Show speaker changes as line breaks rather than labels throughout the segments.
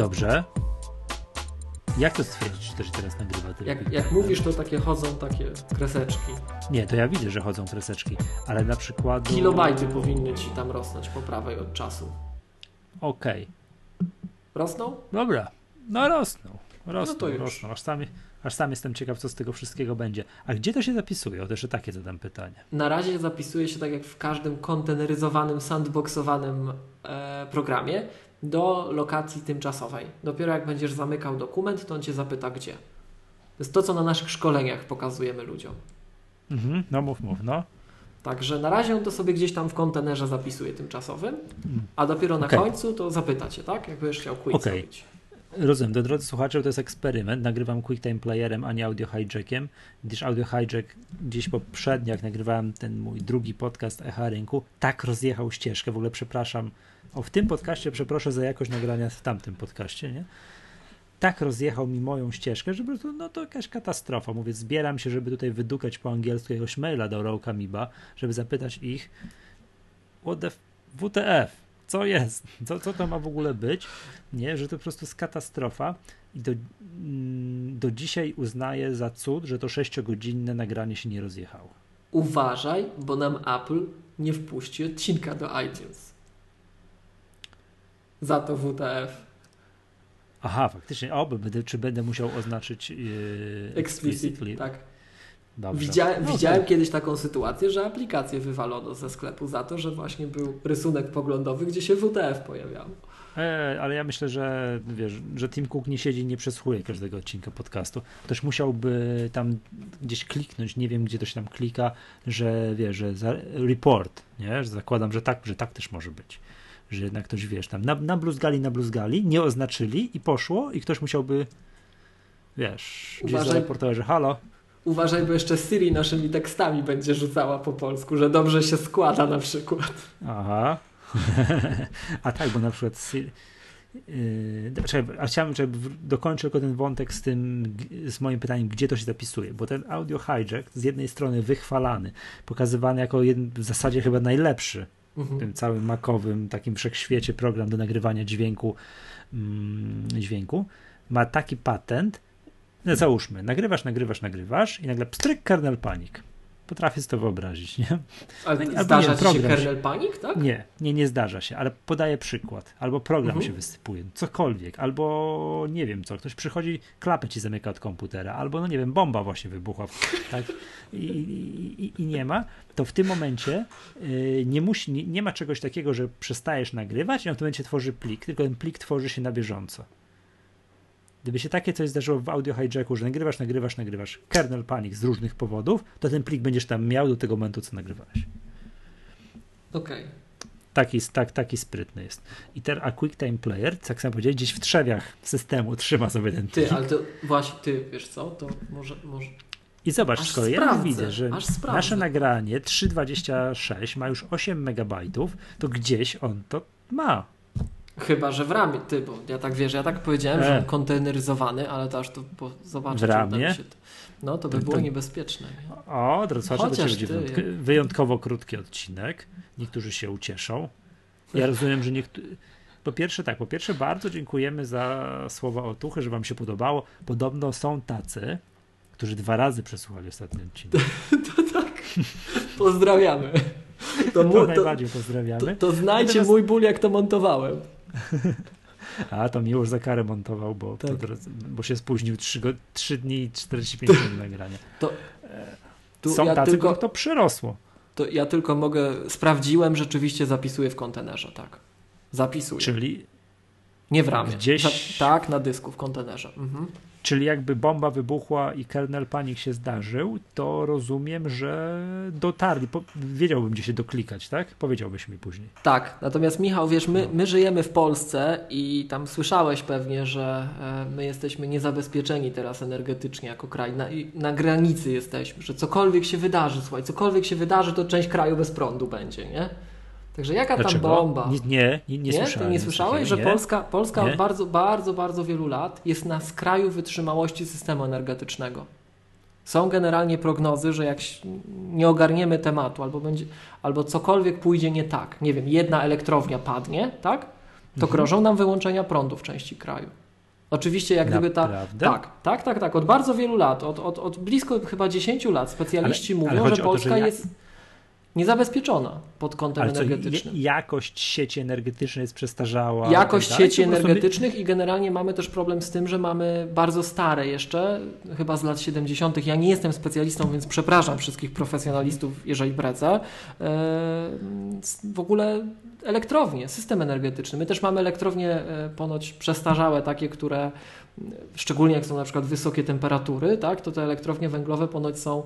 Dobrze. Jak to stwierdzić, to się teraz nagrywa?
Jak, jak mówisz, to takie chodzą takie kreseczki.
Nie, to ja widzę, że chodzą kreseczki, ale na przykład.
Kilobajty powinny ci tam rosnąć po prawej od czasu.
Okej.
Rosną?
Dobra. No rosną. Rosną,
No to już.
rosną. Aż sam, aż sam jestem ciekaw, co z tego wszystkiego będzie. A gdzie to się zapisuje? O, jeszcze takie zadam pytanie.
Na razie zapisuje się tak jak w każdym konteneryzowanym, sandboxowanym e, programie do lokacji tymczasowej. Dopiero jak będziesz zamykał dokument, to on cię zapyta gdzie. To jest to, co na naszych szkoleniach pokazujemy ludziom.
Mhm. No mów, mów, no.
Także na razie on to sobie gdzieś tam w kontenerze zapisuje tymczasowym, a dopiero na
Okej.
końcu to zapyta cię, tak? Jak będziesz chciał quiz
Okej.
zrobić.
Rozumiem, to drodzy słuchacze, to jest eksperyment. Nagrywam QuickTime Playerem, a nie audio hijackiem, gdyż audio hijack gdzieś poprzednio, jak nagrywałem ten mój drugi podcast Echa Rynku, tak rozjechał ścieżkę. W ogóle przepraszam, o w tym podcaście przeproszę za jakość nagrania w tamtym podcaście, nie? Tak rozjechał mi moją ścieżkę, że po prostu, no to jakaś katastrofa. Mówię, zbieram się, żeby tutaj wydukać po angielsku jakiegoś maila do Rauka Miba, żeby zapytać ich, what the WTF, co jest, co, co to ma w ogóle być, nie, że to po prostu jest katastrofa i do, mm, do dzisiaj uznaję za cud, że to sześciogodzinne nagranie się nie rozjechało.
Uważaj, bo nam Apple nie wpuści odcinka do iTunes. Za to WTF.
Aha, faktycznie, o, będę, czy będę musiał oznaczyć yy,
Explicitly, tak.
Dobrze.
Widziałem,
No,
widziałem kiedyś taką sytuację, że aplikację wywalono ze sklepu za to, że właśnie był rysunek poglądowy, gdzie się WTF pojawiało.
E, ale ja myślę, że wiesz, że Tim Cook nie siedzi i nie przesłuchuje każdego odcinka podcastu. Ktoś musiałby tam gdzieś kliknąć, nie wiem gdzie to się tam klika, że że za, report, nie? Że zakładam, że tak, że tak też może być. Że jednak ktoś wiesz, tam na, nabluzgali, nabluzgali, nie oznaczyli i poszło i ktoś musiałby wiesz, gdzieś
Uważaj.
zareportować, że halo,
Uważaj, bo jeszcze Siri naszymi tekstami będzie rzucała po polsku, że dobrze się składa na przykład.
Aha. a tak, bo na przykład. Siri- Yy, czekaj, a chciałem, żeby dokończę tylko ten wątek z tym, z moim pytaniem, gdzie to się zapisuje, bo ten audio hijack z jednej strony wychwalany, pokazywany jako jeden, w zasadzie chyba najlepszy
Mhm.
tym całym makowym takim wszechświecie program do nagrywania dźwięku, mm, dźwięku, ma taki patent, no załóżmy, nagrywasz, nagrywasz, nagrywasz i nagle pstryk kernel panic. Potrafię sobie to wyobrazić, nie?
Ale
Albo
zdarza
nie,
ci się kernel panic, tak?
Nie, nie, nie zdarza się, ale podaję przykład. Albo program
Mhm.
się wysypuje, cokolwiek, albo nie wiem co, ktoś przychodzi, klapę ci zamyka od komputera, albo no nie wiem, bomba właśnie wybuchła, tak? I, i, i, i nie ma, to w tym momencie y, nie, musi, nie, nie ma czegoś takiego, że przestajesz nagrywać i on w tym momencie tworzy plik, tylko ten plik tworzy się na bieżąco. Gdyby się takie coś zdarzyło w audio hijacku, że nagrywasz, nagrywasz, nagrywasz kernel panic z różnych powodów, to ten plik będziesz tam miał do tego momentu, co nagrywałeś.
Okej.
Taki, tak, taki sprytny jest. I teraz a QuickTime Player, tak samo powiedzieć, gdzieś w trzewiach systemu trzyma sobie ten plik.
Ty, ale to właśnie, ty, wiesz co, to może, może...
I zobacz,
Aż
z kolei ja
sprawdzę,
widzę, że
sprawdzę.
nasze nagranie 3.26 ma już 8 megabajtów, to gdzieś on to ma.
Chyba, że w ramie, ty, bo ja tak wiesz, ja tak powiedziałem,
E.
że on konteneryzowany, ale to aż to po, zobaczę,
W
czy mi się to. No, to by
To-
było
to-
niebezpieczne. Nie?
O, drodzy słuchacze, to będzie
ty,
wyjątkowo krótki odcinek. Niektórzy się ucieszą. Ja rozumiem, że niektórzy... Po pierwsze tak, po pierwsze bardzo dziękujemy za słowa otuchy, że wam się podobało. Podobno są tacy, którzy dwa razy przesłuchali ostatni odcinek.
Pozdrawiamy. To,
To
mu, to,
najbardziej
to,
pozdrawiamy.
to znajcie
Natomiast-
mój ból, jak to montowałem.
A to Miłosz za karę montował, bo,
Tak.
to, bo się spóźnił 3, go, 3 dni i 45 minut nagrania.
Tu
Są
ja
tacy,
tylko,
to przyrosło.
to ja tylko mogę, sprawdziłem, rzeczywiście zapisuję w kontenerze, tak. Zapisuję.
Czyli,
Nie w ramie.
Gdzieś-
Za, tak, na dysku w kontenerze. Mhm.
Czyli jakby bomba wybuchła i kernel panik się zdarzył, to rozumiem, że dotarli. Po, wiedziałbym, gdzie się doklikać, tak? Powiedziałbyś mi później.
Tak, natomiast Michał, wiesz, my,
No.
my żyjemy w Polsce i tam słyszałeś pewnie, że e, my jesteśmy niezabezpieczeni teraz energetycznie jako kraj. Na, na granicy jesteśmy, że cokolwiek się wydarzy, słuchaj, cokolwiek się wydarzy, to część kraju bez prądu będzie, nie? Także jaka tam
Dlaczego?
bomba?
Nie, nie, nie, nie
Nie,
słyszałem.
Ty nie słyszałeś, że
nie?
Polska, Polska
Nie.
od bardzo, bardzo, bardzo wielu lat jest na skraju wytrzymałości systemu energetycznego. Są generalnie prognozy, że jak nie ogarniemy tematu albo, będzie, albo cokolwiek pójdzie nie tak, nie wiem, jedna elektrownia padnie, tak? to mhm. grożą nam wyłączenia prądu w części kraju. Oczywiście, jak gdyby ta. Tak, tak, tak, tak. Od bardzo wielu lat, od, od, od blisko chyba 10 lat specjaliści ale, mówią, ale że Polska to, że ja... jest niezabezpieczona pod kątem Ale energetycznym.
Co, jakość sieci energetycznej jest przestarzała.
Jakość tak sieci energetycznych i generalnie mamy też problem z tym, że mamy bardzo stare jeszcze, chyba z lat 70. Ja nie jestem specjalistą, więc przepraszam wszystkich profesjonalistów, jeżeli brecę. W ogóle elektrownie, system energetyczny. My też mamy elektrownie e, ponoć przestarzałe, takie, które szczególnie jak są na przykład wysokie temperatury, tak, to te elektrownie węglowe ponoć są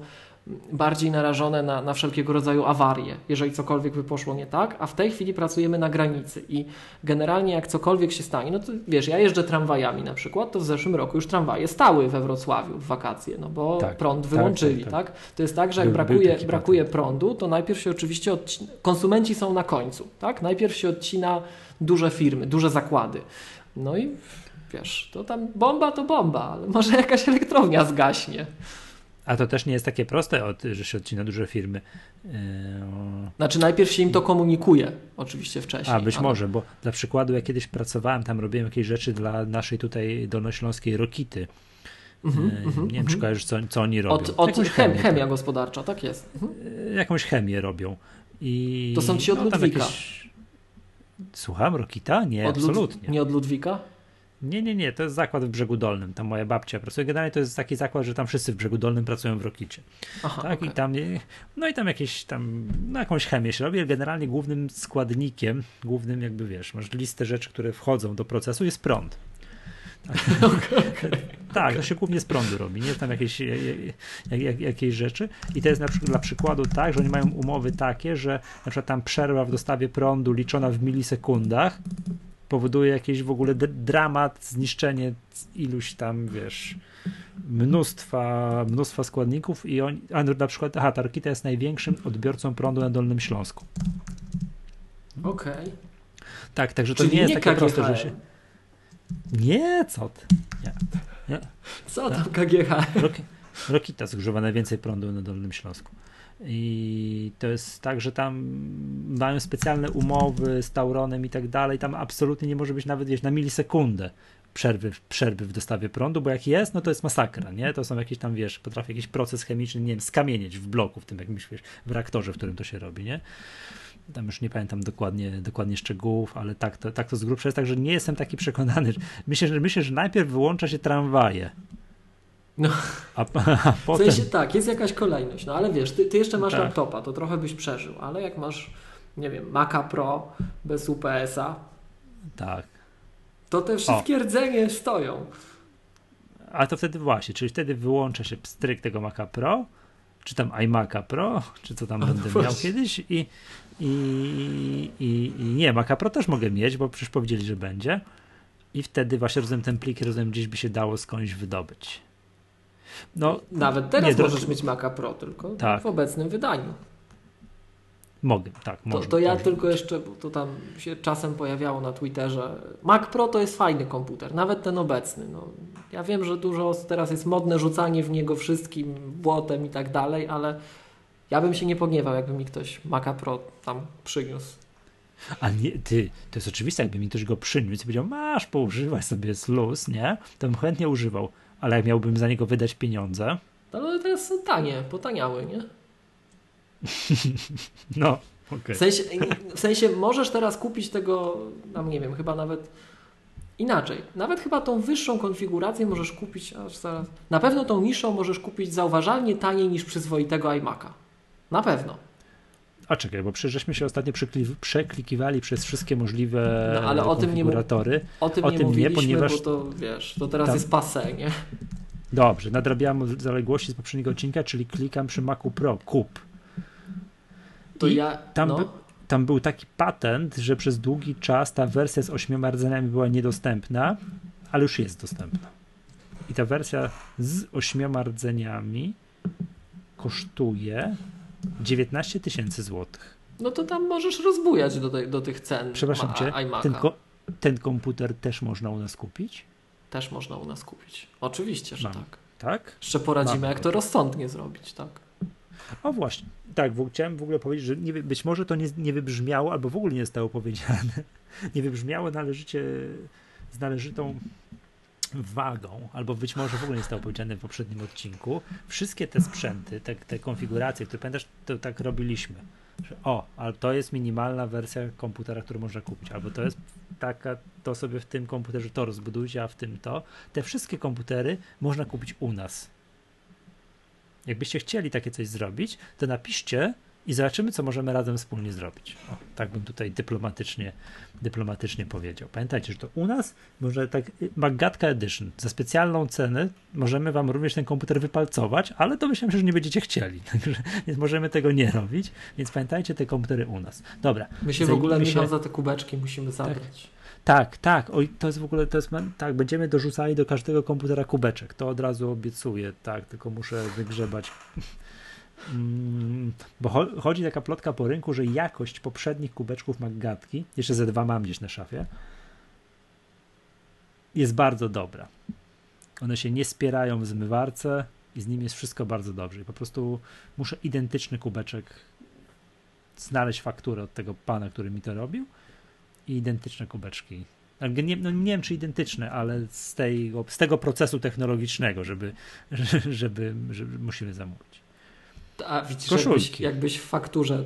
bardziej narażone na, na wszelkiego rodzaju awarie, jeżeli cokolwiek by poszło nie tak, a w tej chwili pracujemy na granicy. I generalnie jak cokolwiek się stanie, no to wiesz, ja jeżdżę tramwajami na przykład, to w zeszłym roku już tramwaje stały we Wrocławiu w wakacje, no bo tak, prąd tak, wyłączyli, tak, tak, tak, To jest tak, że jak był, brakuje, był brakuje prądu, to najpierw się oczywiście odcina, konsumenci są na końcu, tak, najpierw się odcina duże firmy, duże zakłady, no i wiesz, to tam bomba to bomba, ale może jakaś elektrownia zgaśnie.
A to też nie jest takie proste, że się odcina duże firmy. Yy,
znaczy najpierw się im to komunikuje, oczywiście wcześniej.
A być ale... może, bo dla przykładu ja kiedyś pracowałem, tam robiłem jakieś rzeczy dla naszej tutaj dolnośląskiej Rokity. Mm -hmm, nie wiem, czy mhm. kojarzysz, co, co oni robią.
Od, od chemię, chemia gospodarcza, tak jest.
Mhm. Jakąś chemię robią. I,
to są ci od no, Ludwika. Jakieś...
Słucham, Rokita? Nie, od absolutnie. Lud...
Nie od Ludwika?
Nie, nie, nie, to jest zakład w Brzegu Dolnym. Tam moja babcia pracuje. Generalnie to jest taki zakład, że tam wszyscy w Brzegu Dolnym pracują w Rokicie. Aha, tak, okay. i tam, no i tam jakieś tam, no jakąś chemię się robi. Generalnie głównym składnikiem, głównym jakby wiesz, masz listę rzeczy, które wchodzą do procesu, jest prąd. Tak, okay. tak to się głównie z prądu robi, nie tam jakieś, jak, jak, jakieś rzeczy. I to jest na przykład dla przykładu tak, że oni mają umowy takie, że na przykład tam przerwa w dostawie prądu liczona w milisekundach powoduje jakiś w ogóle dramat, zniszczenie iluś tam, wiesz, mnóstwa, mnóstwa składników i on, a na przykład, aha, Tarkita jest największym odbiorcą prądu na Dolnym Śląsku.
Okej. Okay.
Tak, także to Czyli nie jest nie takie KGHM. proste, że się... Nie, co ty? Nie.
nie. Co tam KGH?
Rokita zużywa najwięcej prądu na Dolnym Śląsku. I to jest tak, że tam mają specjalne umowy z Tauronem i tak dalej. Tam absolutnie nie może być nawet wiesz, na milisekundę przerwy, przerwy w dostawie prądu, bo jak jest, no to jest masakra, nie? To są jakieś tam, wiesz, potrafi jakiś proces chemiczny, nie wiem, skamienieć w bloku, w tym jakimś, wiesz, w reaktorze, w którym to się robi, nie? Tam już nie pamiętam dokładnie, dokładnie szczegółów, ale tak to, tak to z grubsza jest, tak, że nie jestem taki przekonany. Myślę, że, myślę, że najpierw wyłącza się tramwaje,
no. A, a potem... W sensie tak, jest jakaś kolejność, no ale wiesz, ty, ty jeszcze masz tak. laptopa, to trochę byś przeżył, ale jak masz, nie wiem, Maca Pro bez UPS-a,
tak.
to te wszystkie o. rdzenie stoją.
A to wtedy właśnie, czyli wtedy wyłącza się stryk tego Maca Pro, czy tam iMac'a Pro, czy co tam będę no miał kiedyś i, i, i, i nie, Maca Pro też mogę mieć, bo przecież powiedzieli, że będzie. I wtedy właśnie rozumiem ten plik, rozumiem gdzieś by się dało skądś wydobyć.
No, Nawet teraz możesz mieć Maca Pro, tylko tak. w obecnym wydaniu.
Mogę, tak.
To, to ja tylko jeszcze, bo to tam się czasem pojawiało na Twitterze. Mac Pro to jest fajny komputer, nawet ten obecny. No, ja wiem, że dużo teraz jest modne rzucanie w niego wszystkim błotem i tak dalej, ale ja bym się nie pogniewał, jakby mi ktoś Maca Pro tam przyniósł.
A nie, ty, to jest oczywiste, jakby mi ktoś go przyniósł i powiedział, masz, poużywaj sobie, z luz, nie? To bym chętnie używał ale jak miałbym za niego wydać pieniądze.
No, ale teraz są tanie, potaniały, nie?
no, okay.
w, sensie, w sensie możesz teraz kupić tego, tam nie wiem, chyba nawet inaczej. Nawet chyba tą wyższą konfigurację możesz kupić, aż zaraz. Na pewno tą niższą możesz kupić zauważalnie taniej niż przyzwoitego iMac'a. Na pewno.
A czekaj, bo przecież żeśmy się ostatnio przeklikiwali przez wszystkie możliwe no, ale o.
Tym nie, o tym, o nie, tym nie ponieważ bo to wiesz, to teraz tam... jest pase, nie?
Dobrze, nadrabiam zaległości z poprzedniego odcinka, czyli klikam przy Macu Pro, kup.
To I ja,
tam,
no.
by, tam był taki patent, że przez długi czas ta wersja z ośmioma rdzeniami była niedostępna, ale już jest dostępna. I ta wersja z ośmioma rdzeniami kosztuje 19 tysięcy złotych.
No to tam możesz rozbujać do, te, do tych cen.
Przepraszam cię, ten, ko ten, komputer też można u nas kupić?
Też można u nas kupić. Oczywiście, że
Mam.
tak.
Tak?
Jeszcze poradzimy, Mam. jak to rozsądnie zrobić, tak.
O właśnie, tak, chciałem w ogóle powiedzieć, że nie, być może to nie, nie wybrzmiało, albo w ogóle nie zostało powiedziane, nie wybrzmiało należycie, z należytą wagą, albo być może w ogóle nie zostało powiedziane w poprzednim odcinku, wszystkie te sprzęty, te, te konfiguracje, które pamiętasz, to tak robiliśmy. Że, o, ale to jest minimalna wersja komputera, którą można kupić, albo to jest taka, to sobie w tym komputerze to rozbudujcie, a w tym to. Te wszystkie komputery można kupić u nas. Jakbyście chcieli takie coś zrobić, to napiszcie i zobaczymy, co możemy razem wspólnie zrobić. O, tak bym tutaj dyplomatycznie, dyplomatycznie powiedział. Pamiętajcie, że to u nas może tak y, Magatka Edition za specjalną cenę możemy wam również ten komputer wypalcować, ale to myślałem, że nie będziecie chcieli, także więc możemy tego nie robić, więc pamiętajcie te komputery u nas. Dobra.
My się w ogóle się... za te kubeczki musimy zabrać.
Tak, tak, oj, to jest w ogóle, to jest, tak, będziemy dorzucali do każdego komputera kubeczek, to od razu obiecuję, tak, tylko muszę wygrzebać bo chodzi taka plotka po rynku, że jakość poprzednich kubeczków Maggatki, jeszcze ze dwa mam gdzieś na szafie, jest bardzo dobra. One się nie spierają w zmywarce i z nim jest wszystko bardzo dobrze. I po prostu muszę identyczny kubeczek znaleźć fakturę od tego pana, który mi to robił i identyczne kubeczki. Nie, no nie wiem, czy identyczne, ale z, tej, z tego procesu technologicznego, żeby, żeby, żeby musimy zamówić.
A widzisz, jakbyś, jakbyś, w fakturze,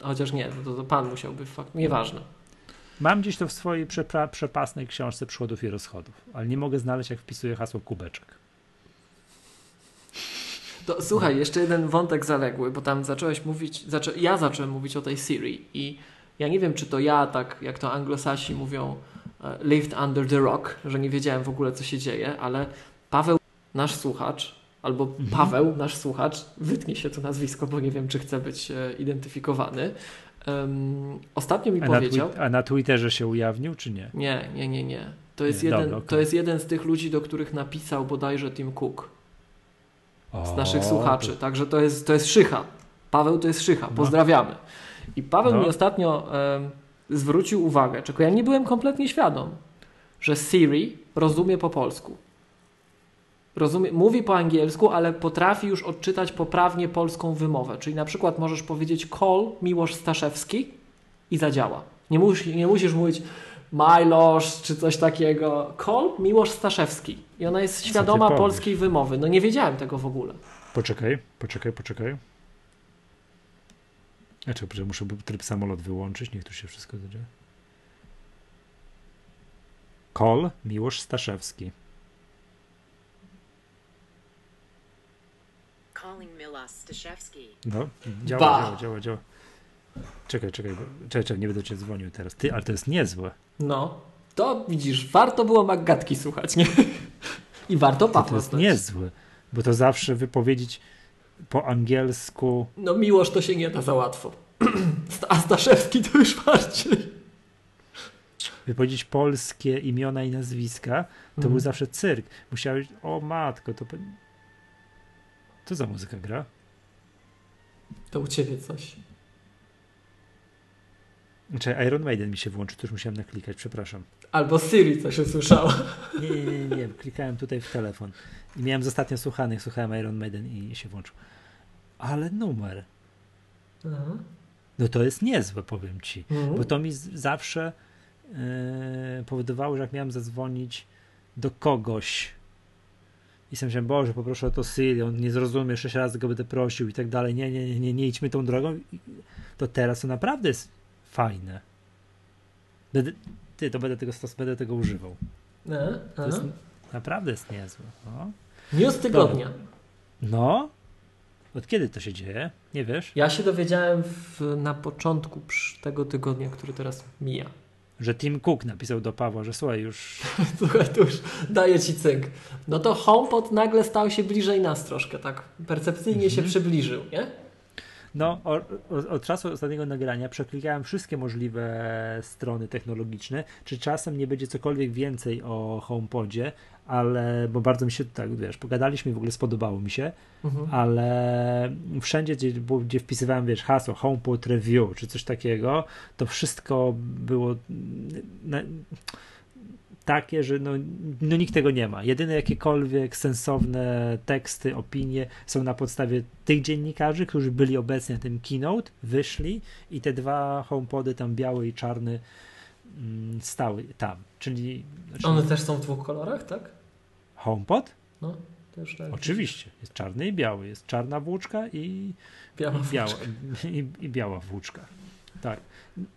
chociaż nie, to, to pan musiałby w fakturze, nieważne.
Mam gdzieś to w swojej przepra- przepasnej książce przychodów i rozchodów, ale nie mogę znaleźć, jak wpisuję hasło kubeczek.
To, słuchaj, jeszcze jeden wątek zaległy, bo tam zacząłeś mówić, ja zacząłem mówić o tej Siri i ja nie wiem, czy to ja, tak jak to anglosasi mówią, uh, lived under the rock, że nie wiedziałem w ogóle, co się dzieje, ale Paweł, nasz słuchacz, albo mhm. Paweł, nasz słuchacz, wytnie się to nazwisko, bo nie wiem, czy chce być e, identyfikowany. Um, ostatnio mi
a
powiedział.
Na a na Twitterze się ujawnił, czy nie?
Nie, nie, nie, nie. To jest, nie, jeden, dobra, okay. to jest jeden z tych ludzi, do których napisał bodajże Tim Cook. Z o, naszych słuchaczy. To... Także to jest, to jest Szycha. Paweł to jest Szycha. No. Pozdrawiamy. I Paweł no. mi ostatnio um, zwrócił uwagę, czego ja nie byłem kompletnie świadom, że Siri rozumie po polsku rozumie, mówi po angielsku, ale potrafi już odczytać poprawnie polską wymowę. Czyli na przykład możesz powiedzieć call Miłosz Staszewski i zadziała. Nie, musisz, nie musisz mówić Majlosz czy coś takiego. Call Miłosz Staszewski. I ona jest świadoma polskiej wymowy. No nie wiedziałem tego w ogóle.
Poczekaj, poczekaj, poczekaj. Czekaj, muszę tryb samolot wyłączyć, niech tu się wszystko dzieje. Call Miłosz Staszewski. No, działa, działa, działa, działa. Czekaj, czekaj, czekaj, czekaj, nie będę cię dzwonił teraz. Ty, ale to jest niezłe.
No, to widzisz, warto było Maggatki słuchać, nie? I warto Pawła
To jest niezłe, bo to zawsze wypowiedzieć po angielsku...
No miłość to się nie da za łatwo. A Staszewski to już bardziej.
Wypowiedzieć polskie imiona i nazwiska, to był mhm. zawsze cyrk. Musiałeś, o matko, to co za muzyka gra?
To u ciebie coś.
Znaczy Iron Maiden mi się włączy, to już musiałem naklikać, przepraszam.
Albo Siri coś usłyszała.
Nie, nie, nie, nie, klikałem tutaj w telefon. I miałem z ostatnio słuchanych, słuchałem Iron Maiden i się włączył. Ale numer. Aha. No to jest niezłe, powiem ci. Mhm. Bo to mi zawsze yy, powodowało, że jak miałem zadzwonić do kogoś, i sobie myślałem, Boże, poproszę o to Siri, on nie zrozumie, sześć razy go będę prosił i tak dalej. Nie, nie, nie, nie, nie idźmy tą drogą. To teraz to naprawdę jest fajne. Będę, ty, to będę tego, będę tego używał. E, to jest, naprawdę jest niezłe. No.
News tygodnia.
No. Od kiedy to się dzieje? Nie wiesz?
Ja się dowiedziałem w, na początku tego tygodnia, który teraz mija
że Tim Cook napisał do Pawła, że słuchaj już...
słuchaj, tu już daję ci cynk. No to HomePod nagle stał się bliżej nas troszkę, tak percepcyjnie -hmm. się mhm. przybliżył, nie?
No, od czasu ostatniego nagrania przeklikałem wszystkie możliwe strony technologiczne. Czy czasem nie będzie cokolwiek więcej o HomePodzie, ale bo bardzo mi się tak, wiesz, pogadaliśmy i w ogóle spodobało mi się, mhm. ale wszędzie, gdzie, gdzie wpisywałem, wiesz, hasło HomePod Review czy coś takiego, to wszystko było. Na, takie, że no, no nikt tego nie ma. Jedyne jakiekolwiek sensowne teksty, opinie są na podstawie tych dziennikarzy, którzy byli obecni na tym keynote, wyszli i te dwa homepody tam biały i czarny mm, stały tam. Czyli,
znaczy, One też są w dwóch kolorach, tak?
HomePod?
No, też tak.
Oczywiście. Jest czarny i biały. Jest czarna włóczka i
biała,
i biała, i, i biała włóczka. Tak.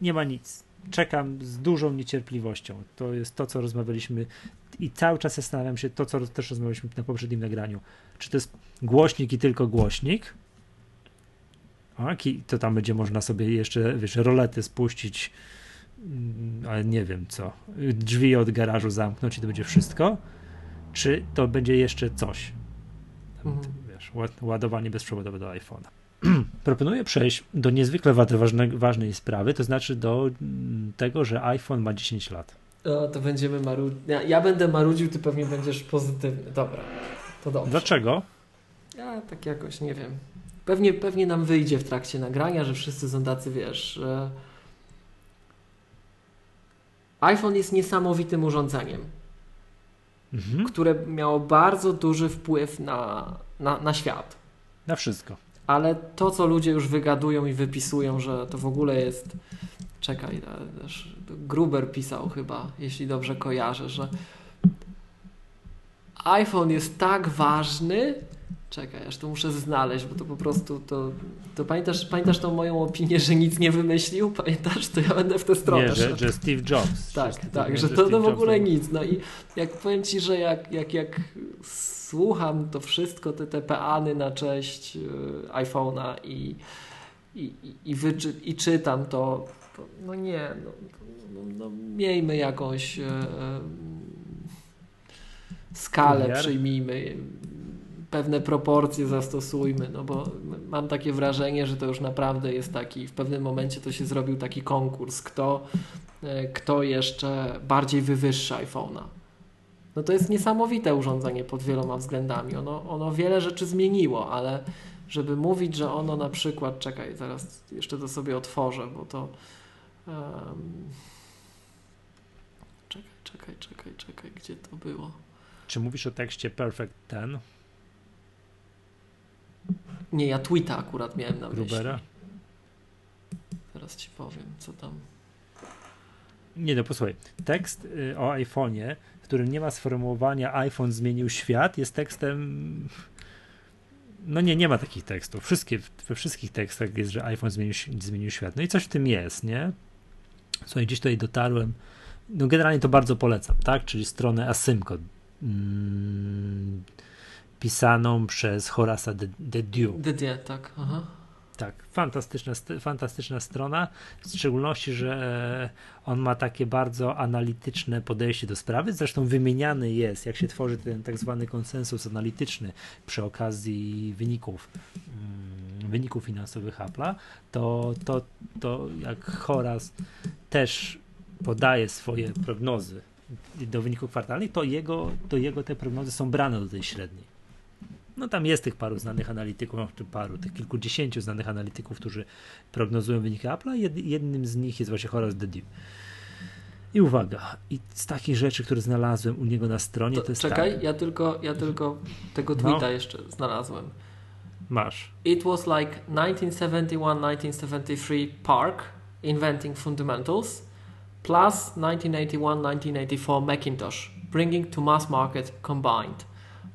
Nie ma nic czekam z dużą niecierpliwością. To jest to, co rozmawialiśmy i cały czas zastanawiam się, to, co też rozmawialiśmy na poprzednim nagraniu. Czy to jest głośnik i tylko głośnik? A, to tam będzie można sobie jeszcze, wiesz, rolety spuścić, mm, ale nie wiem co. Drzwi od garażu zamknąć i to będzie wszystko? Czy to będzie jeszcze coś? Mhm. Wiesz, ładowanie bezprzewodowe do iPhone'a. proponuję przejść do niezwykle ważne, ważnej sprawy, to znaczy do mm, tego, że iPhone ma 10 lat.
O, to będziemy marudzić. Ja, ja, będę marudził, ty pewnie będziesz pozytywny. Dobra, to dobrze.
Dlaczego?
Ja tak jakoś nie wiem. Pewnie, pewnie nam wyjdzie w trakcie nagrania, że wszyscy tacy, wiesz, że iPhone jest niesamowitym urządzeniem, mhm. które miało bardzo duży wpływ na, na, na świat.
Na wszystko
ale to, co ludzie już wygadują i wypisują, że to w ogóle jest. Czekaj, też Gruber pisał chyba, jeśli dobrze kojarzę, że iPhone jest tak ważny. Czekaj, aż to muszę znaleźć, bo to po prostu to. to pamiętasz, pamiętasz tą moją opinię, że nic nie wymyślił? Pamiętasz? To ja będę w tę stronę.
Nie, że, że Steve Jobs.
Tak, tak, że, że to, to w ogóle nic. No i jak powiem ci, że jak, jak, jak słucham to wszystko, te, te peany na cześć y, iPhone'a i, i, i, wyczy, i czytam to, to, no nie, no, no, no miejmy jakąś e, skalę, przyjmijmy, pewne proporcje zastosujmy, no bo mam takie wrażenie, że to już naprawdę jest taki, w pewnym momencie to się zrobił taki konkurs, kto, e, kto jeszcze bardziej wywyższa iPhone'a no to jest niesamowite urządzenie pod wieloma względami. Ono, ono wiele rzeczy zmieniło, ale żeby mówić, że ono na przykład, czekaj, zaraz jeszcze to sobie otworzę, bo to. Um, czekaj, czekaj, czekaj, czekaj, gdzie to było?
Czy mówisz o tekście Perfect Ten?
Nie, ja tweeta akurat miałem na
Grubera?
myśli. Zaraz ci powiem, co tam.
Nie no, posłuchaj. Tekst y, o iPhone'ie którym nie ma sformułowania iPhone zmienił świat, jest tekstem. No nie, nie ma takich tekstów. Wszystkie, we wszystkich tekstach jest, że iPhone zmienił, zmienił świat. No i coś w tym jest, nie? Słuchaj, gdzieś tutaj dotarłem. No generalnie to bardzo polecam, tak? Czyli stronę Asymco. Mm, pisaną przez Horasa de, Dieu.
De Dieu, tak. Aha.
Tak, fantastyczna, fantastyczna strona, w szczególności, że e, on ma takie bardzo analityczne podejście do sprawy. Zresztą wymieniany jest, jak się tworzy ten tak zwany konsensus analityczny przy okazji wyników mm, wyników finansowych Apple'a, to, to, to jak Horace też podaje swoje prognozy do wyników kwartalnych, to jego, to jego te prognozy są brane do tej średniej. No tam jest tych paru znanych analityków, czy paru, tych kilkudziesięciu znanych analityków, którzy prognozują wyniki Apple'a. jednym z nich jest właśnie Horace Dediu. I uwaga, i z takich rzeczy, które znalazłem u niego na stronie, to, to jest
Czekaj, tak. ja tylko, ja tylko tego no. tweeta no. jeszcze znalazłem.
Masz.
It was like 1971-1973 Park inventing fundamentals plus 1981-1984 Macintosh bringing to mass market combined.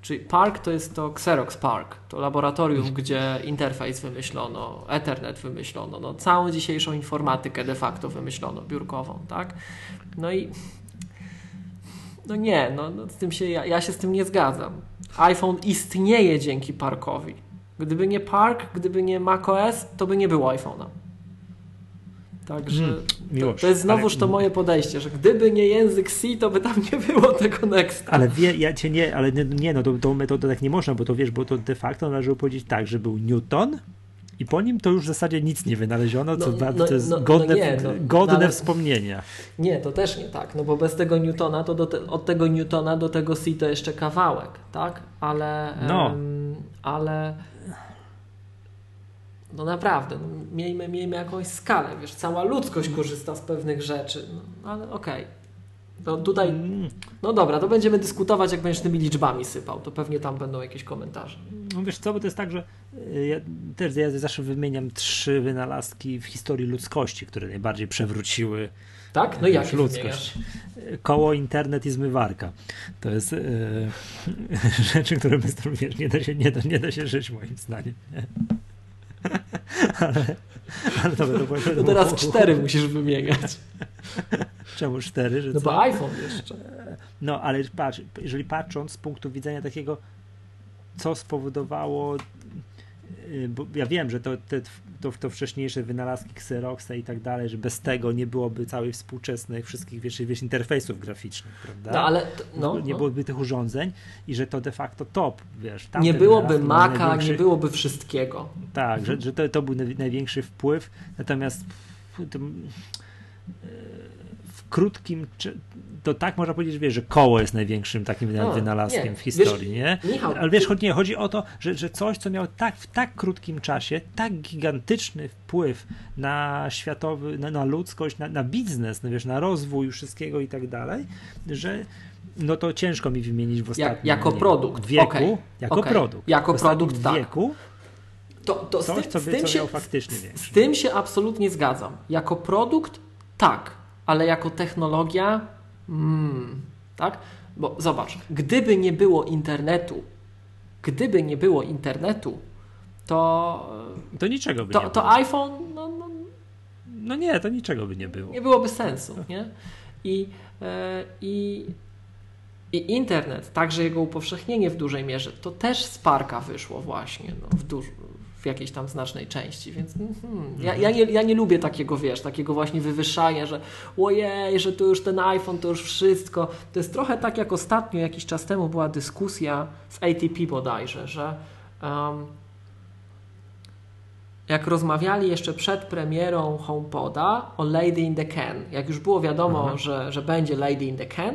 Czyli Park to jest to Xerox Park, to laboratorium, gdzie interfejs wymyślono, Ethernet wymyślono, no, całą dzisiejszą informatykę de facto wymyślono, biurkową, tak? No i no nie, no, no z tym się, ja, ja się z tym nie zgadzam. iPhone istnieje dzięki Parkowi. Gdyby nie Park, gdyby nie macOS, to by nie było iPhone'a. Także hmm, to, to, jest znowuż ale... to moje podejście, że gdyby nie język C, to by tam nie było tego Next.
Ale wie, ja cię nie, ale nie, nie no, tą, tą metodę tak nie można, bo to wiesz, bo to de facto należy powiedzieć tak, że był Newton, i po nim to już w zasadzie nic nie wynaleziono, co no, no, to jest no, no godne, no nie, godne ale, wspomnienia.
Nie, to też nie tak, no bo bez tego Newtona, to te, od tego Newtona do tego C to jeszcze kawałek, tak? Ale, no. Um, ale no naprawdę, no, miejmy, miejmy jakąś skalę, wiesz, cała ludzkość korzysta z pewnych rzeczy, no, ale okej. Okay. No tutaj, mm. no dobra, to będziemy dyskutować, jak będziesz tymi liczbami sypał, to pewnie tam będą jakieś komentarze.
No wiesz co, bo to jest tak, że y, ja też ja zawsze wymieniam trzy wynalazki w historii ludzkości, które najbardziej przewróciły
tak? No jak ludzkość.
Koło, internet i zmywarka. To jest yy, rzeczy, które bez wiesz, nie da się, nie da, nie da się żyć moim zdaniem. Nie?
Ale, ale dobra, to, to teraz cztery musisz wymieniać.
Czemu cztery?
Że no co? bo iPhone jeszcze.
No, ale patrz, jeżeli patrząc z punktu widzenia takiego, co spowodowało Y, bo ja wiem, że to, te, to, to wcześniejsze wynalazki Xeroxa i tak dalej, że bez tego nie byłoby całej współczesnych wszystkich wiesz, wiesz, interfejsów graficznych, prawda?
No, ale no,
nie
no.
byłoby tych urządzeń i że to de facto top, wiesz.
Nie byłoby Maca, nie byłoby wszystkiego.
Tak, że, że to, to był największy wpływ, natomiast w krótkim to tak można powiedzieć, wiesz, że koło jest największym takim no, wynalazkiem nie. w historii, wiesz, nie? Michał, Ale wiesz, nie, chodzi o to, że, że coś, co miało tak, w tak krótkim czasie, tak gigantyczny wpływ na światowy, na, na ludzkość, na, na biznes, no wiesz, na rozwój wszystkiego i tak dalej, że no to ciężko mi wymienić w ostatnim
Jak, Jako produkt.
wieku. Okay. Jako okay. produkt.
Jako produkt, tak.
wieku to, to coś, z tym, co, by, co się,
Z tym się absolutnie zgadzam. Jako produkt tak, ale jako technologia Mm, tak? Bo zobacz, gdyby nie było internetu, gdyby nie było internetu, to.
To niczego by
to,
nie
było. To iPhone. No, no,
no, nie, to niczego by nie było.
Nie byłoby sensu, nie? I, e, i, i internet, także jego upowszechnienie w dużej mierze, to też z parka wyszło właśnie no, w, duż, w jakiejś tam znacznej części, więc hmm, ja, ja, nie, ja nie lubię takiego, wiesz, takiego właśnie wywyższania, że ojej, że to już ten iPhone, to już wszystko. To jest trochę tak jak ostatnio, jakiś czas temu była dyskusja w ATP bodajże, że um, jak rozmawiali jeszcze przed premierą HomePoda o Lady in the Can, jak już było wiadomo, że, że będzie Lady in the Can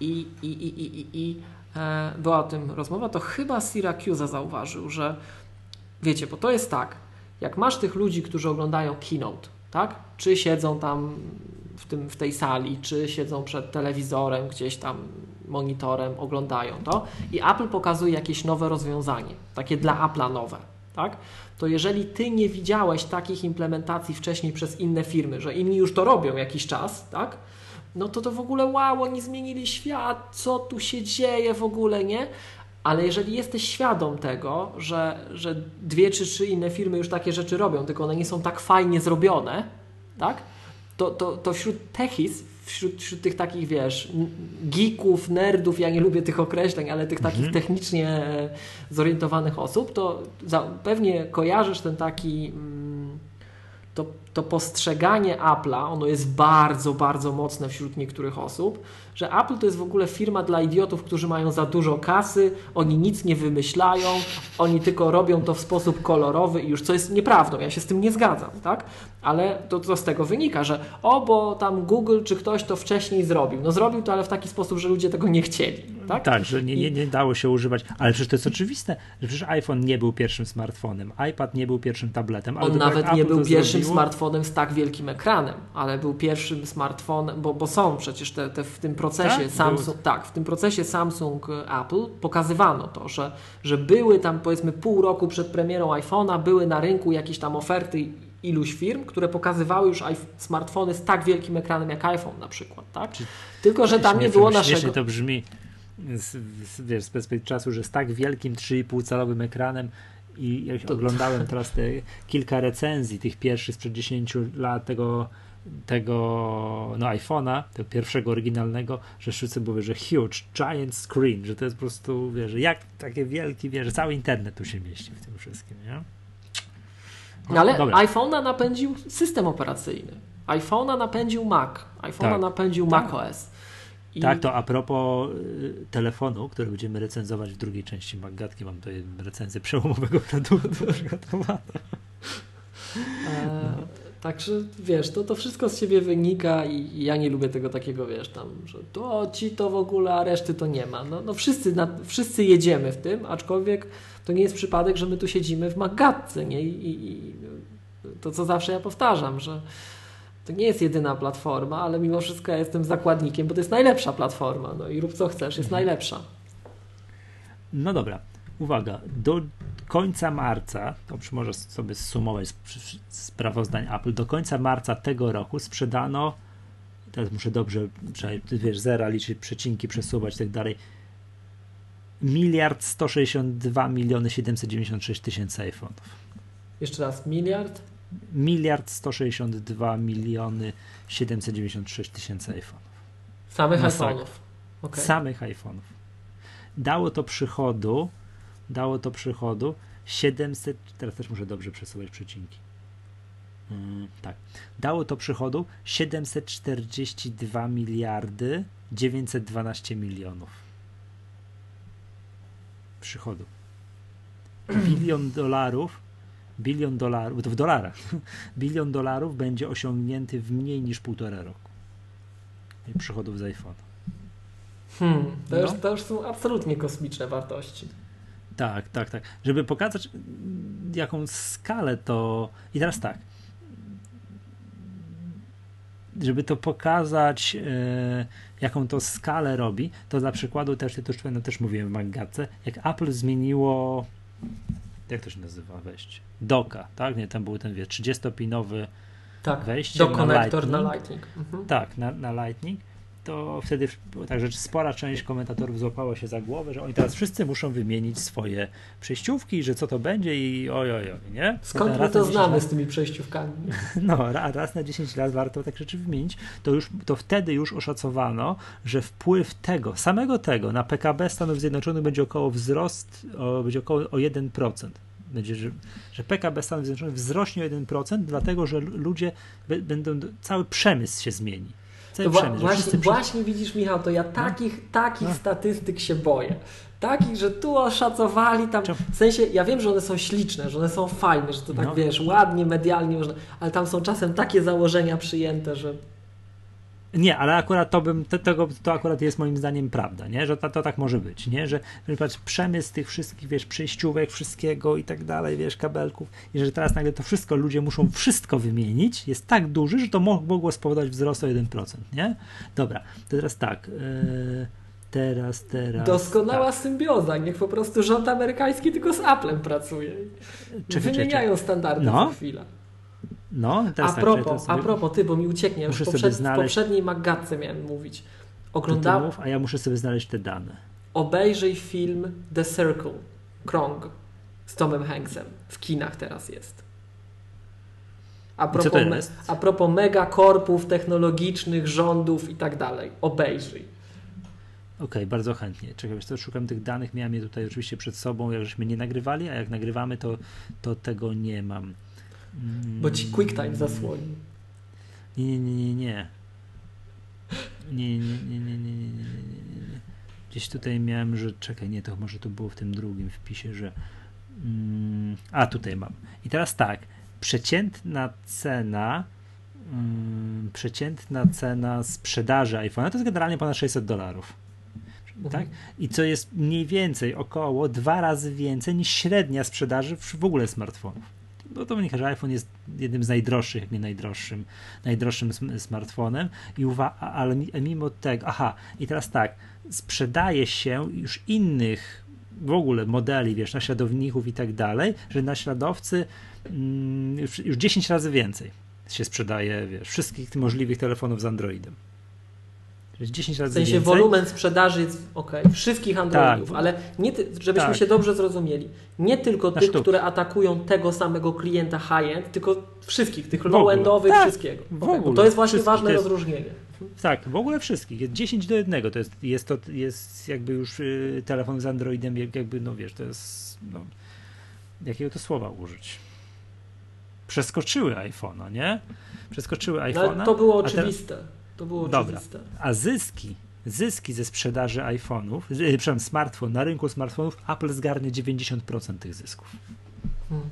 i, i, i, i, i, i e, była o tym rozmowa, to chyba Syracuse zauważył, że Wiecie, bo to jest tak, jak masz tych ludzi, którzy oglądają keynote, tak? Czy siedzą tam w, tym, w tej sali, czy siedzą przed telewizorem, gdzieś tam monitorem, oglądają to i Apple pokazuje jakieś nowe rozwiązanie, takie dla Apple'a nowe, tak? To jeżeli ty nie widziałeś takich implementacji wcześniej przez inne firmy, że inni już to robią jakiś czas, tak? No to to w ogóle wow, oni zmienili świat, co tu się dzieje w ogóle, nie? Ale jeżeli jesteś świadom tego, że, że dwie czy trzy inne firmy już takie rzeczy robią, tylko one nie są tak fajnie zrobione, tak? To, to, to wśród techis, wśród, wśród tych takich, wiesz, geeków, nerdów, ja nie lubię tych określeń, ale tych takich mhm. technicznie e, zorientowanych osób, to za, pewnie kojarzysz ten taki mm, to, to postrzeganie Apple'a, ono jest bardzo, bardzo mocne wśród niektórych osób, że Apple to jest w ogóle firma dla idiotów, którzy mają za dużo kasy, oni nic nie wymyślają, oni tylko robią to w sposób kolorowy i już co jest nieprawdą, ja się z tym nie zgadzam, tak? Ale to, to z tego wynika, że o, bo tam Google czy ktoś to wcześniej zrobił. No zrobił to, ale w taki sposób, że ludzie tego nie chcieli, tak?
Tak, że nie, nie, nie dało się używać, ale przecież to jest oczywiste, że przecież iPhone nie był pierwszym smartfonem, iPad nie był pierwszym tabletem.
On nawet nie był pierwszym zrobiło... smartfonem z tak wielkim ekranem, ale był pierwszym smartfonem, bo, bo są przecież te, te w tym procesie procesie tak? Samsung, tak, w tym procesie Samsung e, Apple pokazywano to, że, że były tam powiedzmy pół roku przed premierą iPhone'a, były na rynku jakieś tam oferty iluś firm, które pokazywały już smartfony z tak wielkim ekranem jak iPhone na przykład, tak? Czy, Tylko, że tam nie było naszego...
to brzmi z, wiesz, z perspektywy czasu, że z tak wielkim 3,5 calowym ekranem i jak to... oglądałem teraz te kilka recenzji tych pierwszych sprzed 10 lat tego tego no, iPhone'a, tego pierwszego oryginalnego, że wszyscy mówią, że huge, giant screen, że to jest po prostu, wiesz, jak takie wielki, wiesz, cały internet tu się mieści w tym wszystkim, nie?
No, ale iPhone'a napędził system operacyjny. iPhone'a napędził Mac. iPhone'a tak. napędził tak. macOS.
I... Tak, to a propos y, telefonu, który będziemy recenzować w drugiej części Maggatki, mam tutaj recenzję przełomowego produktu przygotowaną.
Także wiesz, to, to wszystko z siebie wynika i ja nie lubię tego takiego, wiesz, tam, że to ci to w ogóle, a reszty to nie ma. No, no wszyscy, na, wszyscy jedziemy w tym, aczkolwiek to nie jest przypadek, że my tu siedzimy w magatce, nie? I, i, to co zawsze ja powtarzam, że To nie jest jedyna platforma, ale mimo wszystko ja jestem zakładnikiem, bo to jest najlepsza platforma. No i rób co chcesz, jest mhm. najlepsza.
No dobra, uwaga, do końca marca, to może sobie sumować sprawozdań Apple, do końca marca tego roku sprzedano, teraz muszę dobrze, wiesz, zera liczyć, przecinki przesuwać i tak dalej, miliard 162 miliony 796 tysięcy iPhone'ów.
Jeszcze raz, miliard?
Miliard 162 miliony 796 tysięcy iPhone'ów.
Samych iPhone'ów.
Okay. Samych iPhone'ów. Dało to przychodu, dało to przychodu 700, teraz też muszę dobrze przesuwać przecinki. Hmm, tak. Dało to przychodu 742 miliardy 912 milionów przychodu. Bilion dolarów, bilion dolarów, to w dolarach, bilion dolarów będzie osiągnięty w mniej niż półtora roku. Przychodów z iPhone.
Hmm, to, no. już, to już są absolutnie kosmiczne wartości.
Tak, tak, tak. Żeby pokazać, jaką skalę to. I teraz tak. Żeby to pokazać, e, jaką to skalę robi, to dla przykładu też, to już no, też mówiłem w Maggatce, jak Apple zmieniło. Jak to się nazywa wejście? Doka, tak? Nie, tam był ten wie, 30-pinowy
tak, wejście. Do na Lightning. na Lightning.
Mhm. Tak, na, na Lightning to wtedy także spora część komentatorów złapała się za głowę, że oni teraz wszyscy muszą wymienić swoje przejściówki, że co to będzie i oj, oj, oj, nie?
Skąd my to znamy lat, z tymi przejściówkami?
No, raz na 10 lat warto tak rzeczy wymienić. To, już, to wtedy już oszacowano, że wpływ tego, samego tego na PKB Stanów Zjednoczonych będzie około wzrost, o, będzie około o 1% będzie, że, że PKB Stanów Zjednoczonych wzrośnie o 1%, dlatego że ludzie będą, cały przemysł się zmieni.
Przemysł, właśnie, właśnie widzisz, Michał, to ja no. takich, takich no. statystyk się boję. Takich, że tu oszacowali tam. W sensie, ja wiem, że one są śliczne, że one są fajne, że to tak no. wiesz, ładnie, medialnie można, ale tam są czasem takie założenia przyjęte, że
nie, ale akurat to bym, to, tego, to akurat jest moim zdaniem prawda, nie? że to, to tak może być, nie? że, że patrz, przemysł tych wszystkich, wiesz, przejściówek, wszystkiego i tak dalej, wiesz, kabelków i że teraz nagle to wszystko, ludzie muszą wszystko wymienić, jest tak duży, że to mogło spowodować wzrost o 1%, nie? Dobra, to teraz tak, yy, teraz, teraz...
Doskonała tak. symbioza, niech po prostu rząd amerykański tylko z Applem pracuje. Czekaj, Wymieniają czekaj. standardy no. co chwilę.
No,
teraz a, tak, propos, sobie... a propos, ty, bo mi ucieknie, już poprzed, znaleźć... w poprzedniej magatce miałem mówić.
Oglądałem. A ja muszę sobie znaleźć te dane.
Obejrzyj film The Circle, Krąg z Tomem Hanksem. W kinach teraz jest. A propos, me, a propos megakorpów technologicznych, rządów i tak dalej. Obejrzyj.
Okej, okay, bardzo chętnie. Czekaj, co, szukam tych danych, miałem je tutaj oczywiście przed sobą, jak żeśmy nie nagrywali, a jak nagrywamy, to, to tego nie mam.
Bo ci QuickTime zasłoni.
Nie, nie, nie, nie. Nie, nie, nie, nie, nie, nie, nie, nie, nie. Gdzieś tutaj miałem, że czekaj, nie, to może to było w tym drugim wpisie, że mm, a tutaj mam. I teraz tak, przeciętna cena mm, przeciętna cena sprzedaży iPhone'a to jest generalnie ponad 600 dolarów. Tak? I co jest mniej więcej około dwa razy więcej niż średnia sprzedaży w ogóle smartfonów no to wynika, że iPhone jest jednym z najdroższych, jak nie najdroższym, najdroższym smartfonem, i uwa- ale mimo tego, aha, i teraz tak, sprzedaje się już innych w ogóle modeli, wiesz, naśladowników i tak dalej, że naśladowcy mm, już, już 10 razy więcej się sprzedaje, wiesz, wszystkich możliwych telefonów z Androidem. 10 razy
W sensie
więcej.
wolumen sprzedaży jest ok, wszystkich Androidów, tak. ale nie ty, żebyśmy tak. się dobrze zrozumieli. Nie tylko tych, które atakują tego samego klienta high-end, tylko wszystkich, tych low-endowych, tak. wszystkiego. Okay. to jest właśnie ważne jest, rozróżnienie.
Tak, w ogóle wszystkich. Jest 10 do 1. To jest, jest, to, jest jakby już y, telefon z Androidem, jakby, no wiesz, to jest. No, jakiego to słowa użyć? Przeskoczyły iPhone'a, nie? Przeskoczyły iPhone'a.
No, to było oczywiste. To było Dobra. oczywiste.
A zyski, zyski ze sprzedaży iPhone'ów, przepraszam, smartfon, na rynku smartfonów Apple zgarnie 90% tych zysków. Hmm.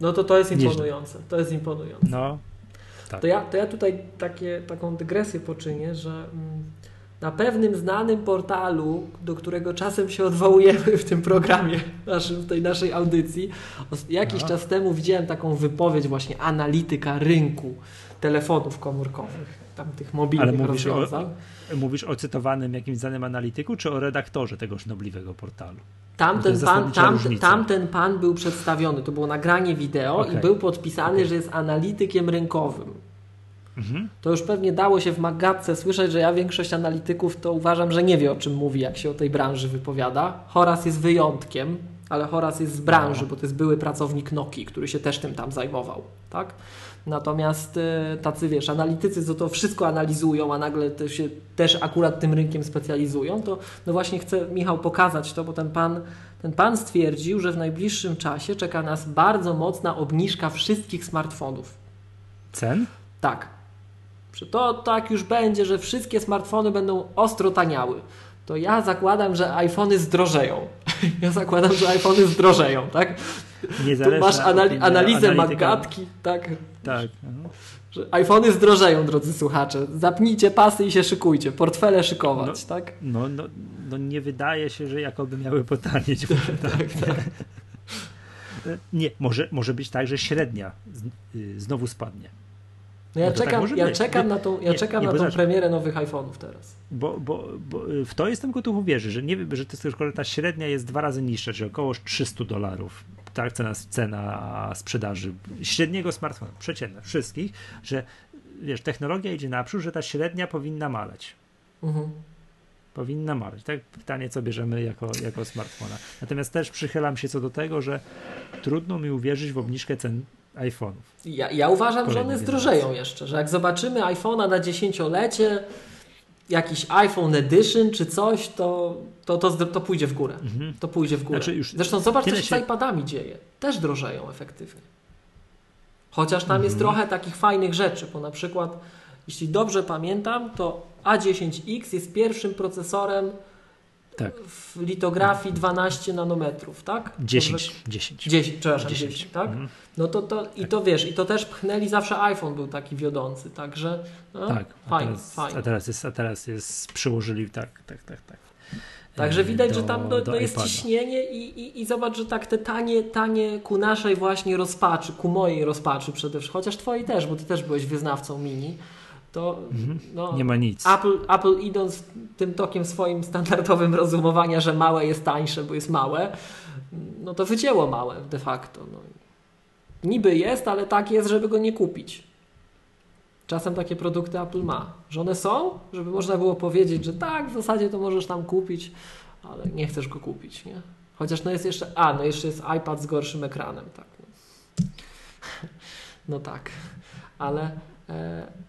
No to to jest imponujące. To jest imponujące.
No, tak.
To ja, to ja tutaj takie, taką dygresję poczynię, że mm, na pewnym znanym portalu, do którego czasem się odwołujemy w tym programie, naszym, w tej naszej audycji, jakiś czas temu widziałem taką wypowiedź właśnie analityka rynku telefonów komórkowych, tam tych mobilnych Ale mówisz rozwiązań.
O, mówisz o cytowanym jakimś znanym analityku, czy o redaktorze tegoż nobliwego portalu?
Tamten pan, tam, tamten pan był przedstawiony, to było nagranie wideo okay. i był podpisany, okay. że jest analitykiem rynkowym. Mhm. To już pewnie dało się w Magatce słyszeć, że ja większość analityków to uważam, że nie wie o czym mówi, jak się o tej branży wypowiada. Horas jest wyjątkiem, ale Horas jest z branży, no. bo to jest były pracownik Noki, który się też tym tam zajmował. Tak? Natomiast e, tacy, wiesz, analitycy, co to wszystko analizują, a nagle to się też akurat tym rynkiem specjalizują, to no właśnie chcę, Michał, pokazać to, bo ten pan, ten pan stwierdził, że w najbliższym czasie czeka nas bardzo mocna obniżka wszystkich smartfonów.
Cen?
Tak. Że to tak już będzie, że wszystkie smartfony będą ostro taniały. To ja zakładam, że iPhony zdrożeją. ja zakładam, że iPhony zdrożeją, tak? Niezależna masz anali analizę Magatki, tak?
Tak.
Że iPhony zdrożeją, drodzy słuchacze. Zapnijcie pasy i się szykujcie. Portfele szykować,
no,
tak?
No, no, no nie wydaje się, że jakoby miały potanieć. tak, tak. tak. Nie, może, może być tak, że średnia y, znowu spadnie.
No ja, no tak czekam, tak ja czekam na tą, ja nie, czekam nie, na tą premierę nowych iPhone'ów teraz.
Bo, bo, bo w to jestem gotów uwierzyć, że nie że to jest, ta średnia jest dwa razy niższa, czyli około 300 dolarów. Tak, cena, cena sprzedaży średniego smartfona, przeciętna, wszystkich, że wiesz, technologia idzie naprzód, że ta średnia powinna maleć. Mhm. Powinna maleć. Tak, pytanie, co bierzemy jako, jako smartfona. Natomiast też przychylam się co do tego, że trudno mi uwierzyć w obniżkę cen iPhone'ów.
Ja, ja uważam, że one zdrożeją jeszcze, że jak zobaczymy iPhone'a na dziesięciolecie, jakiś iPhone Edition czy coś, to, to, to, to pójdzie w górę. Mhm. To pójdzie w górę. Znaczy już Zresztą zobacz, co się z iPadami dzieje. Też drożeją efektywnie. Chociaż tam mhm. jest trochę takich fajnych rzeczy, bo na przykład, jeśli dobrze pamiętam, to A10X jest pierwszym procesorem tak. w litografii 12 nanometrów, tak?
10. 10.
10, przepraszam, 10, 10 tak? Mhm. No to, to i to wiesz, i to też pchnęli zawsze iPhone był taki wiodący, także no, tak, fajnie,
teraz,
fajnie.
A teraz jest, a teraz jest przyłożyli tak, tak, tak, tak.
Także e, widać, do, że tam no, no jest ciśnienie i, i, i zobacz, że tak te tanie, tanie ku naszej właśnie rozpaczy, ku mojej rozpaczy przede wszystkim, chociaż twojej też, bo ty też byłeś wyznawcą mini, to mhm. no,
nie ma nic.
Apple, Apple idąc tym tokiem swoim standardowym rozumowania, że małe jest tańsze, bo jest małe, no to wycięło małe de facto. No. Niby jest, ale tak jest, żeby go nie kupić. Czasem takie produkty Apple ma, że one są, żeby można było powiedzieć, że tak, w zasadzie to możesz tam kupić, ale nie chcesz go kupić, nie? Chociaż no jest jeszcze, a no jeszcze jest iPad z gorszym ekranem, tak. No, no tak, ale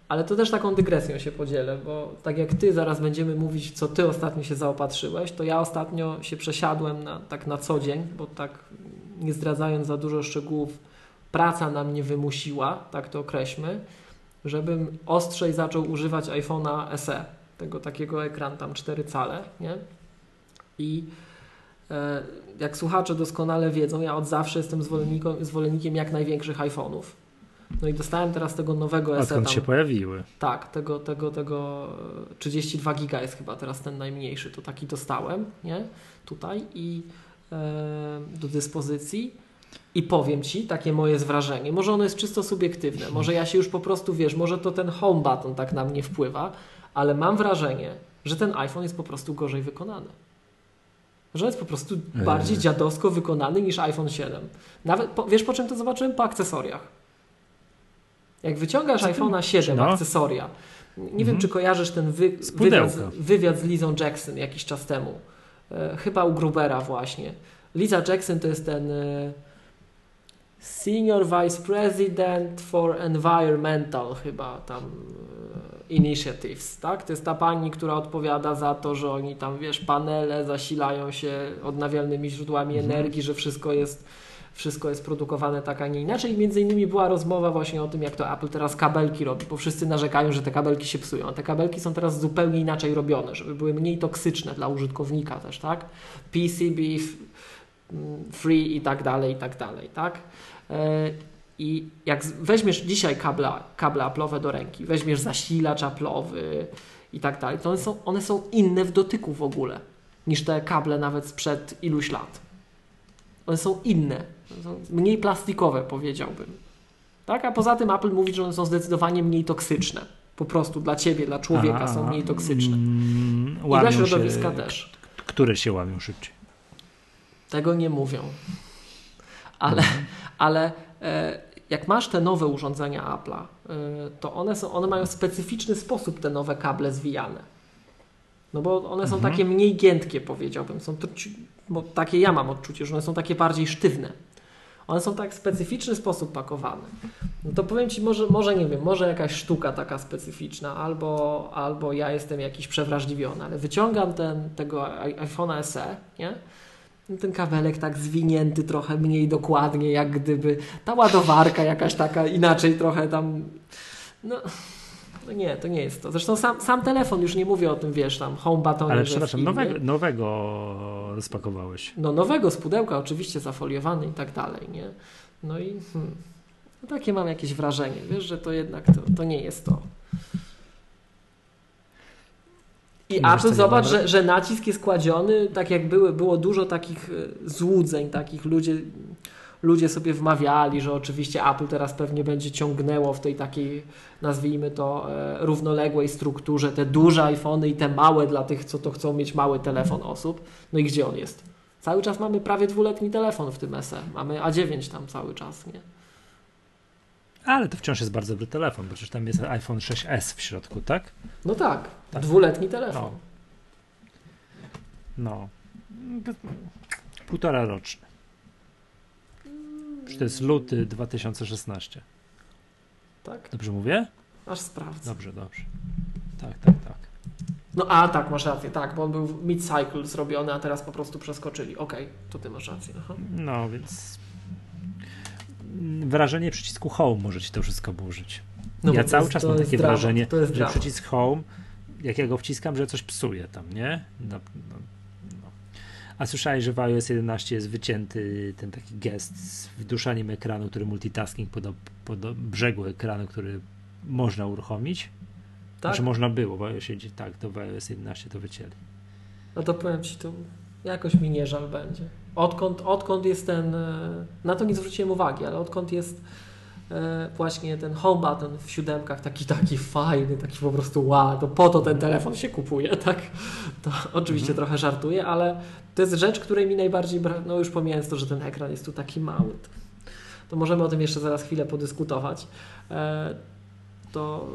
ale to też taką dygresją się podzielę, bo tak jak ty zaraz będziemy mówić, co ty ostatnio się zaopatrzyłeś, to ja ostatnio się przesiadłem na, tak na co dzień, bo tak nie zdradzając za dużo szczegółów, praca na mnie wymusiła, tak to określmy, żebym ostrzej zaczął używać iPhone'a SE, tego takiego ekran tam 4 cale, nie? I e, jak słuchacze doskonale wiedzą, ja od zawsze jestem zwolennikiem, zwolennikiem jak największych iPhone'ów no i dostałem teraz tego nowego
SE. Odkąd się pojawiły.
Tak, tego, tego, tego 32 giga jest chyba teraz ten najmniejszy, to taki dostałem, nie? Tutaj i e, do dyspozycji. I powiem Ci, takie moje wrażenie, może ono jest czysto subiektywne, może ja się już po prostu, wiesz, może to ten home button tak na mnie wpływa, ale mam wrażenie, że ten iPhone jest po prostu gorzej wykonany. Że jest po prostu bardziej dziadowsko wykonany niż iPhone 7. Nawet, wiesz po czym to zobaczyłem? Po akcesoriach. Jak wyciągasz iPhone'a 7 no. akcesoria, nie mhm. wiem, czy kojarzysz ten wy, wywiad, wywiad, z Lizą Jackson jakiś czas temu. E, chyba u Grubera właśnie. Liza Jackson to jest ten e, Senior Vice President for Environmental chyba tam e, Initiatives, tak? To jest ta pani, która odpowiada za to, że oni tam, wiesz, panele zasilają się odnawialnymi źródłami mhm. energii, że wszystko jest wszystko jest produkowane tak, a nie inaczej. I między innymi była rozmowa właśnie o tym, jak to Apple teraz kabelki robi, bo wszyscy narzekają, że te kabelki się psują. Te kabelki są teraz zupełnie inaczej robione, żeby były mniej toksyczne dla użytkownika też, tak? PCB mm, free i tak dalej, i tak dalej, tak? E, I jak weźmiesz dzisiaj kable, kable Apple'owe do ręki, weźmiesz zasilacz Apple'owy, i tak dalej, to one są, one są inne w dotyku w ogóle niż te kable nawet sprzed iluś lat. One są inne, mniej plastikowe powiedziałbym. Tak? A poza tym Apple mówi, że one są zdecydowanie mniej toksyczne. Po prostu dla ciebie, dla człowieka Aha, są mniej toksyczne. Mm, I dla środowiska się, też.
Które się łamią szybciej?
Tego nie mówią. Ale, mhm. ale e, jak masz te nowe urządzenia Apple'a, e, to one, są, one mają specyficzny sposób te nowe kable zwijane. No bo one są mhm. takie mniej giętkie, powiedziałbym. Są to, bo takie ja mam odczucie, że one są takie bardziej sztywne. One są tak w specyficzny sposób pakowane. No to powiem Ci, może, może nie wiem, może jakaś sztuka taka specyficzna, albo, albo ja jestem jakiś przewrażliwiony, ale wyciągam ten, tego iPhone'a SE, nie? ten kabelek tak zwinięty trochę mniej dokładnie, jak gdyby ta ładowarka jakaś taka inaczej trochę tam. No, no nie, to nie jest to. Zresztą sam, sam telefon, już nie mówię o tym, wiesz, tam home button.
Ale przepraszam, nowego, nowego rozpakowałeś.
No nowego z pudełka, oczywiście zafoliowany i tak dalej, nie? No i hmm, no takie mam jakieś wrażenie, wiesz, że to jednak to, to nie jest to. I nie Apple zobacz, że, że nacisk jest kładziony, tak jak były, było dużo takich e, złudzeń, takich ludzie, ludzie sobie wmawiali, że oczywiście Apple teraz pewnie będzie ciągnęło w tej takiej, nazwijmy to, e, równoległej strukturze te duże iPhony i te małe dla tych, co to chcą mieć mały telefon osób. No i gdzie on jest? Cały czas mamy prawie dwuletni telefon w tym SE. Mamy A9 tam cały czas, nie?
Ale to wciąż jest bardzo dobry telefon, bo przecież tam jest iPhone 6S w środku, tak?
No tak, tak. dwuletni telefon.
No. no. Półtora roczny. To jest luty 2016.
Tak?
Dobrze mówię?
Aż sprawdzę.
Dobrze, dobrze. Tak, tak, tak.
No a tak, masz rację, tak, bo on był mid-cycle zrobiony, a teraz po prostu przeskoczyli. Okej, okay, to ty masz rację. Aha.
No, więc wrażenie przycisku Home może ci to wszystko burzyć. No ja cały czas mam takie wrażenie, że przycisk Home, jak ja go wciskam, że coś psuje tam, nie? No, no. A słyszałeś, że w iOS 11 jest wycięty ten taki gest z wduszaniem ekranu, który multitasking pod, pod brzegu ekranu, który można uruchomić? Tak? Znaczy można było, w iOS, tak, to w iOS 11 to wycięli.
No to powiem Ci, to jakoś mi nie żal będzie. Odkąd, odkąd jest ten, e, na to nie zwróciłem uwagi, ale odkąd jest właśnie ten home button w siódemkach taki taki fajny, taki po prostu wow, to po to ten telefon się kupuje, tak? To oczywiście mhm. trochę żartuję, ale to jest rzecz, której mi najbardziej, no już pomijając to, że ten ekran jest tu taki mały, to, możemy o tym jeszcze zaraz chwilę podyskutować. E, to,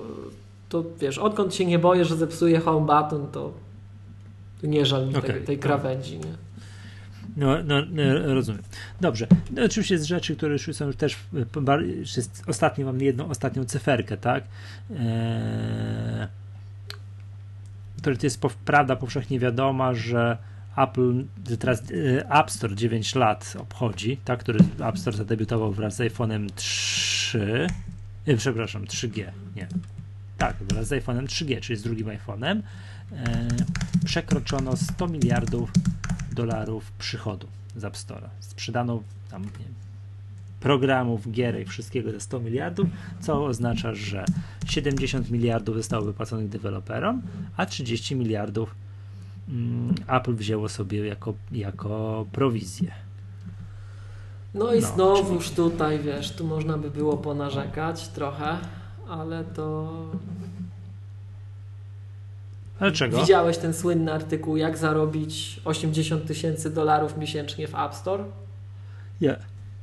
to wiesz, odkąd się nie boję, że zepsuje home button, to nie żal mi okay. tej, tej krawędzi, nie?
No, no, no, rozumiem. Dobrze. No, oczywiście z rzeczy, które już są też. Jest, ostatnio mam jedną ostatnią cyferkę, tak? Eee, to jest prawda powszechnie wiadoma, że Apple teraz e, App Store 9 lat obchodzi, tak? Który App Store zadebiutował wraz z iPhone'em 3. E, przepraszam, 3G. Nie. Tak, wraz z iPhone'em 3G, czyli z drugim iPhone'em. E, przekroczono 100 miliardów dolarów przychodu z App Store'a. Sprzedano tam nie programów, gierek, wszystkiego za 100 miliardów, co oznacza, że 70 miliardów zostało wypłaconych deweloperom, a 30 miliardów mm, Apple wzięło sobie jako, jako prowizję.
No i no, znowuż czyli... tutaj, wiesz, tu można by było ponarzekać trochę, ale to
ale czego?
Widziałeś ten słynny artykuł, jak zarobić 80 tysięcy dolarów miesięcznie w App Store?
Nie. Yeah.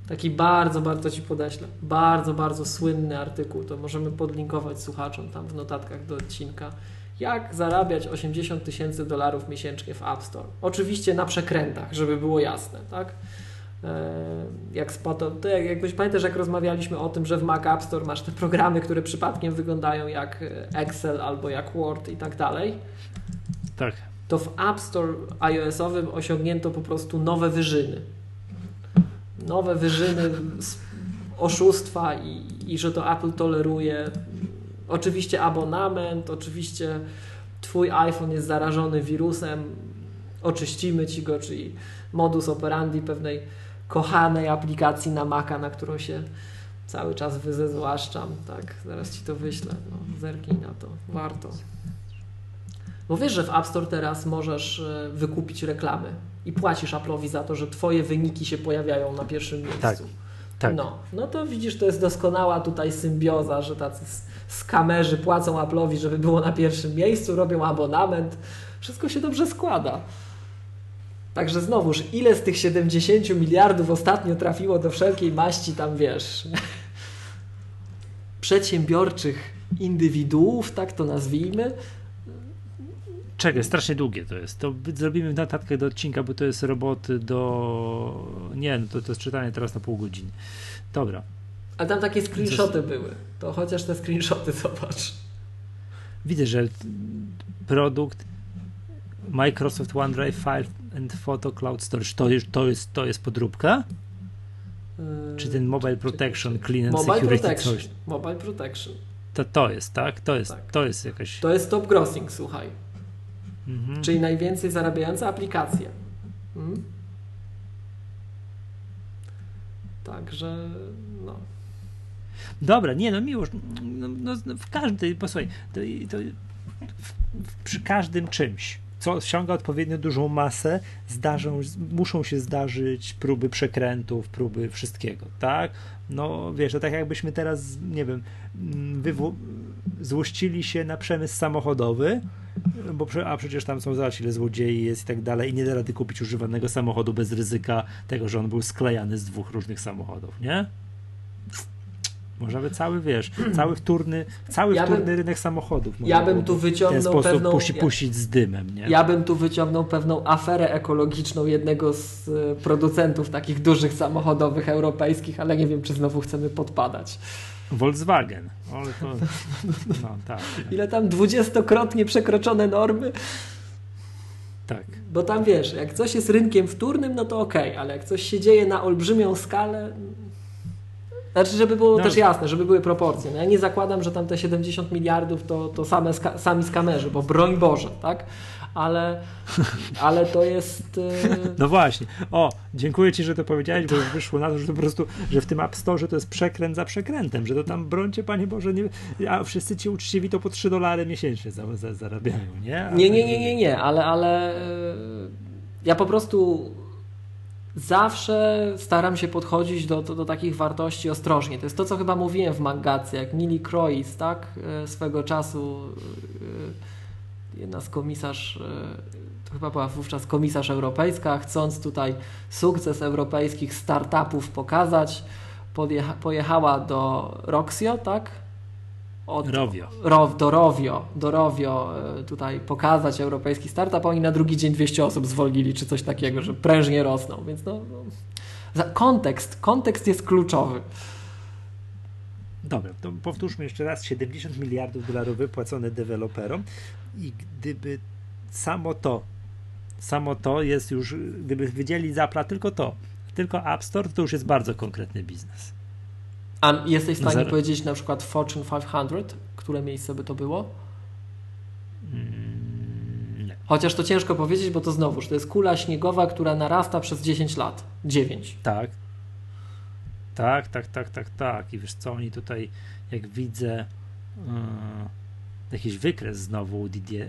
Taki bardzo, bardzo Ci podeślę. Bardzo, bardzo słynny artykuł. To możemy podlinkować słuchaczom tam w notatkach do odcinka. Jak zarabiać 80 tysięcy dolarów miesięcznie w App Store? Oczywiście na przekrętach, żeby było jasne, tak? E, jak spadł, to jak, jakbyś pamiętasz, jak rozmawialiśmy o tym, że w Mac App Store masz te programy, które przypadkiem wyglądają jak Excel albo jak Word i tak dalej.
Tak.
To w App Store iOS-owym osiągnięto po prostu nowe wyżyny. Nowe wyżyny oszustwa i, i że to Apple toleruje. Oczywiście abonament, oczywiście Twój iPhone jest zarażony wirusem, oczyścimy ci go, czyli modus operandi pewnej kochanej aplikacji na Maca, na którą się cały czas wyzwłaszczam, tak, zaraz Ci to wyślę, no, zerknij na to, warto. Bo wiesz, że w App Store teraz możesz e, wykupić reklamy i płacisz Apple'owi za to, że twoje wyniki się pojawiają na pierwszym miejscu.
Tak. Tak.
No, no to widzisz, to jest doskonała tutaj symbioza, że tacy skamerzy płacą Apple'owi, żeby było na pierwszym miejscu, robią abonament. Wszystko się dobrze składa. Także znowuż, ile z tych 70 miliardów ostatnio trafiło do wszelkiej maści tam, wiesz, przedsiębiorczych indywiduów, tak to nazwijmy,
Czekaj, strasznie długie to jest. To zrobimy notatkę do odcinka, bo to jest roboty do. Nie, no to, to jest czytanie teraz na pół godziny. Dobra.
A tam takie screenshoty były. To chociaż te screenshoty zobacz.
Widzę, że produkt Microsoft OneDrive File and Photo Cloud Storage to, już, to, jest, to jest podróbka? Yy, czy ten Mobile Protection, Clean and
Mobile
Security
protection.
coś?
Mobile Protection.
To, to jest, tak? To jest,
Tak.
to jest jakaś...
To jest top grossing, słuchaj.
Mhm.
Czyli najwięcej zarabiająca aplikacja. Mm? Także, no.
Dobra, nie no miłość, no, no, w każdej, posłuchaj, to, to w, przy każdym czymś, co odpowiednio dużą masę, zdarzą, muszą się zdarzyć próby przekrętów, próby wszystkiego, tak? No wiesz, to tak jakbyśmy teraz, nie wiem, wywo- złościli się na przemysł samochodowy, bo a przecież tam są zobacz ile złodziei jest i tak dalej i nie da rady kupić używanego samochodu bez ryzyka tego, że on był sklejany z dwóch różnych samochodów, nie? Można by cały, wiesz, cały wtórny, cały
Ja
wtórny
bym-
rynek samochodów
Ja bym tu
byłoby w
wyciągnął
ten sposób
pewną-
puści,
ja-
puścić z dymem, nie?
Ja bym tu wyciągnął pewną aferę ekologiczną jednego z e, producentów takich dużych samochodowych europejskich, ale nie wiem, czy znowu chcemy podpadać.
Volkswagen, ale to, no tak,
Ile tam dwudziestokrotnie przekroczone normy?
tak.
Bo tam wiesz, jak coś jest rynkiem wtórnym, no to okej, ale jak coś się dzieje na olbrzymią skalę. Znaczy, żeby było
No.
też jasne, żeby były proporcje. No ja nie zakładam, że tam te 70 miliardów to, to same ska- sami skamerzy, bo broń Boże, tak? Ale, ale to jest. e,
No właśnie. O, dziękuję Ci, że to powiedziałeś, bo już wyszło na to, że to po prostu, że w tym App Store to jest przekręt za przekrętem, że to tam brońcie, Panie Boże, nie, a wszyscy ci uczciwi to po 3 dolary miesięcznie za, za, zarabiają, nie? A
Nie, nie, nie, nie, nie, ale, ale e, ja po prostu zawsze staram się podchodzić do, do, do takich wartości ostrożnie. To jest to, co chyba mówiłem w Magacy, jak Nili Crois, tak, e, swego czasu e, jedna z komisarz, e, to chyba była wówczas komisarz europejska, chcąc tutaj sukces europejskich startupów pokazać, pojechała do Roxio, tak? Od,
Rovio.
Row, do Rovio, do e, tutaj pokazać europejski startup, oni na drugi dzień 200 osób zwolnili, czy coś takiego, że prężnie rosną, więc no, no kontekst, kontekst jest kluczowy.
Dobra, to powtórzmy jeszcze raz, 70 miliardów dolarów wypłacone deweloperom i gdyby samo to, samo to jest już, gdyby wydzielić z Apple'a tylko to, tylko App Store, to już jest bardzo konkretny biznes.
A jesteś w stanie
zero.
powiedzieć na przykład Fortune 500, które miejsce by to było?
Mm, nie.
Chociaż to ciężko powiedzieć, bo to znowuż, to jest kula śniegowa, która narasta przez 10 lat. 9.
Tak. Tak, tak, tak, tak, tak. I wiesz co, oni tutaj, jak widzę yy, jakiś wykres znowu u Didier,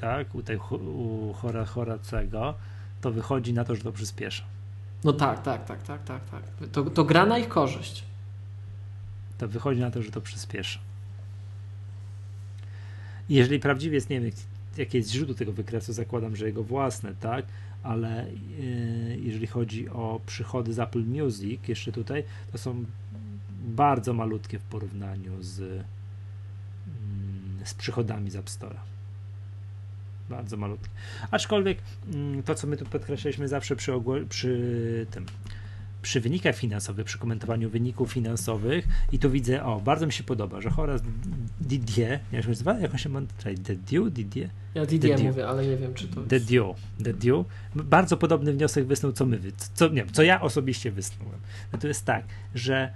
tak, u, tej, u Hora, Horacego, to wychodzi na to, że to przyspiesza.
No tak, tak, tak, tak, tak, tak. To, to gra na ich korzyść.
To wychodzi na to, że to przyspiesza. I jeżeli prawdziwie jest, nie wiem, jakie jest źródło tego wykresu, zakładam, że jego własne, tak, ale yy, jeżeli chodzi o przychody z Apple Music, jeszcze tutaj, to są bardzo malutkie w porównaniu z, mm, z przychodami z App Store'a. Bardzo malutkie. Aczkolwiek mm, to, co my tu podkreślaliśmy zawsze przy, przy tym, przy wynikach finansowych, przy komentowaniu wyników finansowych i tu widzę, o, bardzo mi się podoba, że Horace Didier, jak się nazywa? Jak on się ma? Czekaj, Didier? Didier?
Ja Didier mówię, ale nie wiem, czy to jest...
Didier. Didier. Bardzo podobny wniosek wysnuł, co my, co, nie wiem, co ja osobiście wysnułem. No to jest tak, że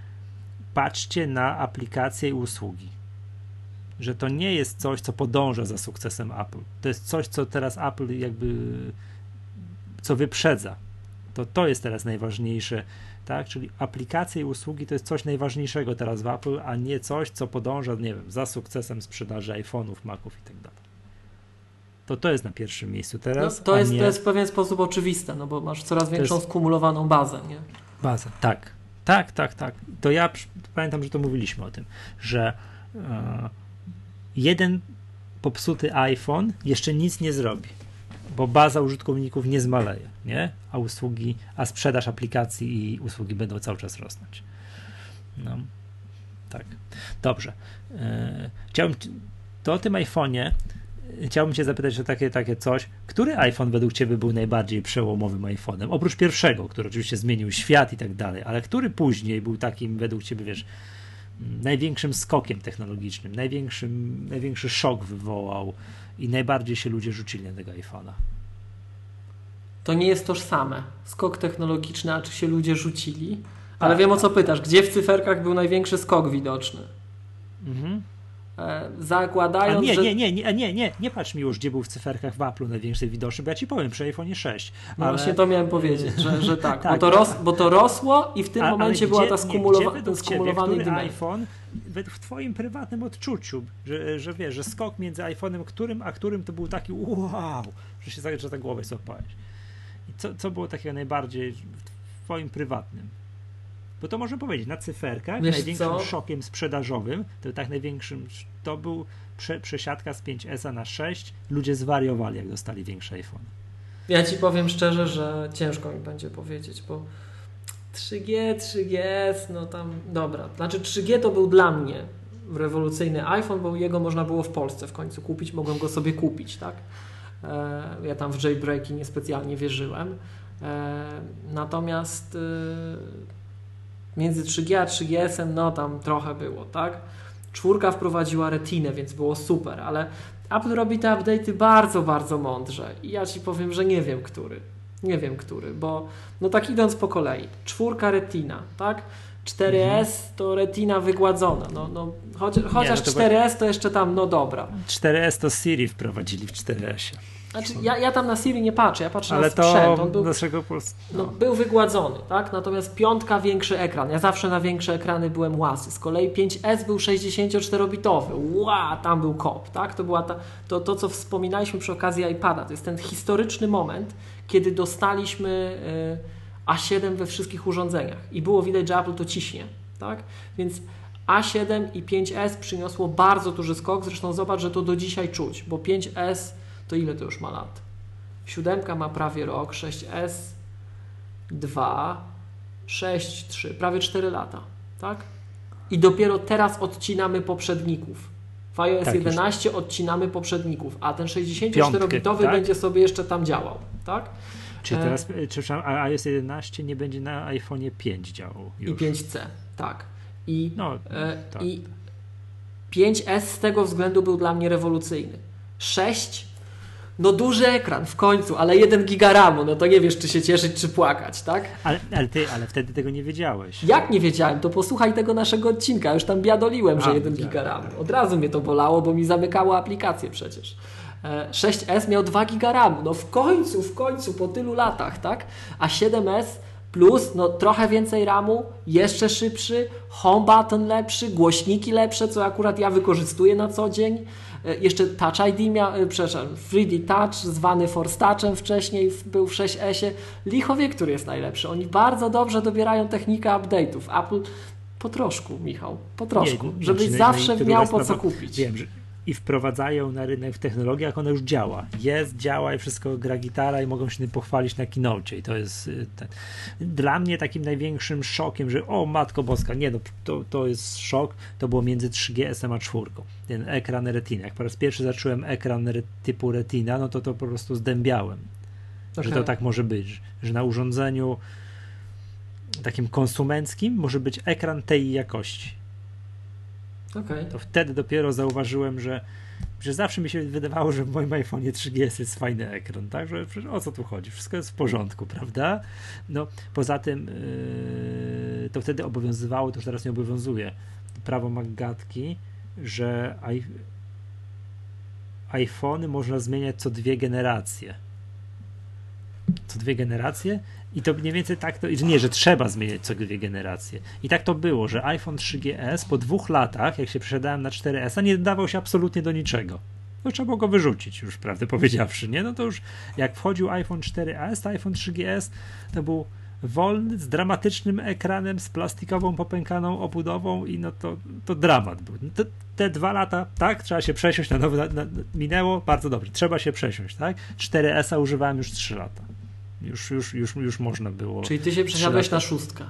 patrzcie na aplikacje i usługi. Że to nie jest coś, co podąża za sukcesem Apple. To jest coś, co teraz Apple jakby co wyprzedza. To to jest teraz najważniejsze, tak? Czyli aplikacje i usługi to jest coś najważniejszego teraz w Apple, a nie coś, co podąża, nie wiem, za sukcesem sprzedaży iPhone'ów, Maców i tak dalej. to to jest na pierwszym miejscu teraz.
No, to, jest, nie... to jest w pewien sposób oczywiste, no bo masz coraz większą jest... skumulowaną bazę, nie?
Bazę, tak. Tak, tak, tak. To ja pamiętam, że to mówiliśmy o tym, że e, jeden popsuty iPhone jeszcze nic nie zrobi, bo baza użytkowników nie zmaleje, nie? A usługi, a sprzedaż aplikacji i usługi będą cały czas rosnąć. No, tak. Dobrze. E, chciałbym to o tym iPhone'ie chciałbym Cię zapytać o takie, takie coś. Który iPhone według Ciebie był najbardziej przełomowym iPhone'em? Oprócz pierwszego, który oczywiście zmienił świat i tak dalej, ale który później był takim według Ciebie, wiesz, największym skokiem technologicznym, największym, największy szok wywołał i najbardziej się ludzie rzucili na tego iPhone'a?
To nie jest tożsame. Skok technologiczny, a czy się ludzie rzucili? Ale tak, wiem o co pytasz. Gdzie w cyferkach był największy skok widoczny? Mhm. E, zakładając,
A nie, że... nie, nie, nie, nie, nie, nie patrz mi już, gdzie był w cyferkach w Apple największy widoczny, bo ja ci powiem przy iPhone 6.
No ale... właśnie to miałem powiedzieć, że, że tak, tak bo, to ros, bo to rosło i w tym a, momencie była ta skumulowa ten skumulowany
ciebie, iPhone w twoim prywatnym odczuciu, że, że wiesz, że skok między iPhone'em którym, a którym to był taki wow, że się że ta głowę złapałeś. I co, co było takiego najbardziej w twoim prywatnym? Bo to można powiedzieć, na cyferkach Wiesz największym co? szokiem sprzedażowym, to tak największym, to był prze, przesiadka z 5S na 6. Ludzie zwariowali, jak dostali większy iPhone.
Ja ci powiem szczerze, że ciężko mi będzie powiedzieć, bo 3G, 3GS, no tam, dobra. Znaczy 3G to był dla mnie rewolucyjny iPhone, bo jego można było w Polsce w końcu kupić, mogłem go sobie kupić, tak? E, ja tam w jailbreaki niespecjalnie wierzyłem. E, natomiast e, między 3G a 3GS, no tam trochę było, tak? Czwórka wprowadziła retinę, więc było super, ale Apple robi te update'y bardzo, bardzo mądrze i ja Ci powiem, że nie wiem, który. Nie wiem, który, bo no tak idąc po kolei. Czwórka retina, tak? 4S mhm. to retina wygładzona. No, no, choć, chociaż nie, no to 4S to jeszcze tam, no dobra.
4S to Siri wprowadzili w 4S.
Znaczy, ja, ja tam na Siri nie patrzę, ja patrzę
Ale
na sprzęt.
To On był, naszego
no. no. był wygładzony, tak? Natomiast piątka większy ekran. Ja zawsze na większe ekrany byłem łasy. Z kolei 5S był 64-bitowy. Ła, tam był kop, tak? To była ta, to, to, co wspominaliśmy przy okazji iPada. To jest ten historyczny moment, kiedy dostaliśmy y, A7 we wszystkich urządzeniach. I było widać, że Apple to ciśnie, tak? Więc A7 i 5S przyniosło bardzo duży skok. Zresztą zobacz, że to do dzisiaj czuć, bo 5S to ile to już ma lat? Siódemka ma prawie rok, 6S 2, 6, 3, prawie 4 lata, tak? I dopiero teraz odcinamy poprzedników. W iOS tak, 11 już. odcinamy poprzedników, a ten 64-bitowy tak? będzie sobie jeszcze tam działał, tak?
Czy e, teraz, e, czy iOS 11 nie będzie na iPhone 5 działał już?
I 5C, tak. I, no, e, tak. I 5S z tego względu był dla mnie rewolucyjny. 6 no duży ekran w końcu, ale 1 giga RAMu, no to nie wiesz, czy się cieszyć, czy płakać, tak?
Ale, ale ty, ale wtedy tego nie wiedziałeś.
Jak nie wiedziałem? To posłuchaj tego naszego odcinka, już tam biadoliłem, że 1 giga RAMu. Od razu mnie to bolało, bo mi zamykało aplikację przecież. 6S e, miał 2 giga RAMu, no w końcu, w końcu, po tylu latach, tak? A 7S plus no trochę więcej RAMu, jeszcze szybszy, home button lepszy, głośniki lepsze, co akurat ja wykorzystuję na co dzień. E, jeszcze Touch ID miał, e, przepraszam, 3D Touch, zwany Force Touchem wcześniej był w 6S-ie. Licho wie, który jest najlepszy. Oni bardzo dobrze dobierają technikę update'ów. Apple po troszku, Michał, po troszku, żebyś zawsze miał po co kupić.
Wiem, że i wprowadzają na rynek w technologiach, ona już działa. Jest, działa i wszystko gra gitara i mogą się tym pochwalić na kinocie. I to jest y, ten. dla mnie takim największym szokiem, że o matko boska, nie no, to, to jest szok, to było między 3GS a 4. Ten ekran retina. Jak po raz pierwszy zacząłem ekran typu retina, no to to po prostu zdębiałem. Okay. Że to tak może być, że na urządzeniu takim konsumenckim może być ekran tej jakości
Okay.
To wtedy dopiero zauważyłem, że, że zawsze mi się wydawało, że w moim iPhone 3GS jest fajny ekran, tak? Że o co tu chodzi? Wszystko jest w porządku, prawda? No, poza tym yy, to wtedy obowiązywało, to już teraz nie obowiązuje, prawo Maggatki, że i, iPhony można zmieniać co dwie generacje. Co dwie generacje i to mniej więcej tak to, nie, że trzeba zmieniać co dwie generacje. I tak to było, że iPhone 3GS po dwóch latach, jak się przesiadałem na 4S, nie dodawał się absolutnie do niczego. no trzeba było go wyrzucić już, prawdę powiedziawszy, nie? No to już jak wchodził iPhone 4S, to iPhone 3GS to był wolny, z dramatycznym ekranem, z plastikową, popękaną obudową i no to, to dramat był. Te, te dwa lata, tak, trzeba się przesiąść na nowy, minęło, bardzo dobrze, trzeba się przesiąść, tak? 4S-a używałem już 3 lata. Już, już, już, już można było.
Czyli ty się przesiadłeś na szóstkę.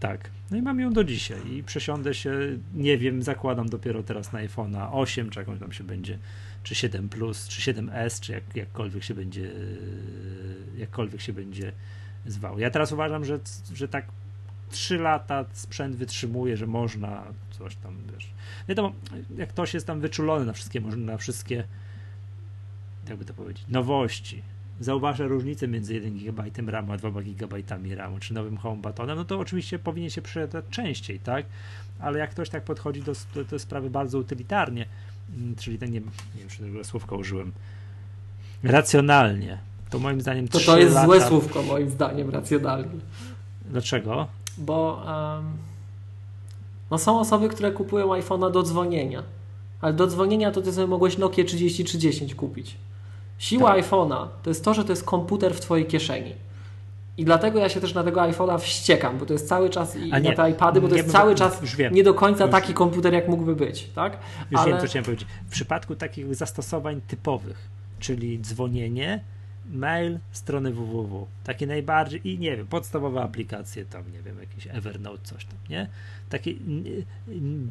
Tak. No i mam ją do dzisiaj i przesiądę się, nie wiem, zakładam dopiero teraz na iPhone'a 8, czy jakąś tam się będzie, czy 7 Plus, czy 7S, czy jak, jakkolwiek się będzie, jakkolwiek się będzie zwał. Ja teraz uważam, że, że tak 3 lata sprzęt wytrzymuje, że można coś tam, wiesz. Wiadomo, jak ktoś jest tam wyczulony na wszystkie, na wszystkie, jakby to powiedzieć, nowości, zauważa różnicę między 1 GB RAMu a 2 GB RAMu, czy nowym home buttonem, no to oczywiście powinien się przyjadać częściej, tak? Ale jak ktoś tak podchodzi do, do, do sprawy bardzo utylitarnie, mm, czyli ten, nie, nie wiem, czy tego słówka użyłem, racjonalnie, to moim zdaniem
To to jest lata... złe słówko, moim zdaniem, racjonalnie.
Dlaczego?
Bo um, no są osoby, które kupują iPhone'a do dzwonienia, ale do dzwonienia to ty sobie mogłeś Nokia 3310 kupić. Siła tak. iPhone'a to jest to, że to jest komputer w twojej kieszeni. I dlatego ja się też na tego iPhone'a wściekam, bo to jest cały czas i nie, na te iPady, bo to jest cały czas nie do końca już, taki komputer, jak mógłby być, tak?
Już Ale... wiem, co chciałem powiedzieć. W przypadku takich zastosowań typowych, czyli dzwonienie, mail, strony www. Takie najbardziej i nie wiem, podstawowe aplikacje tam, nie wiem, jakiś Evernote, coś tam, nie? Taki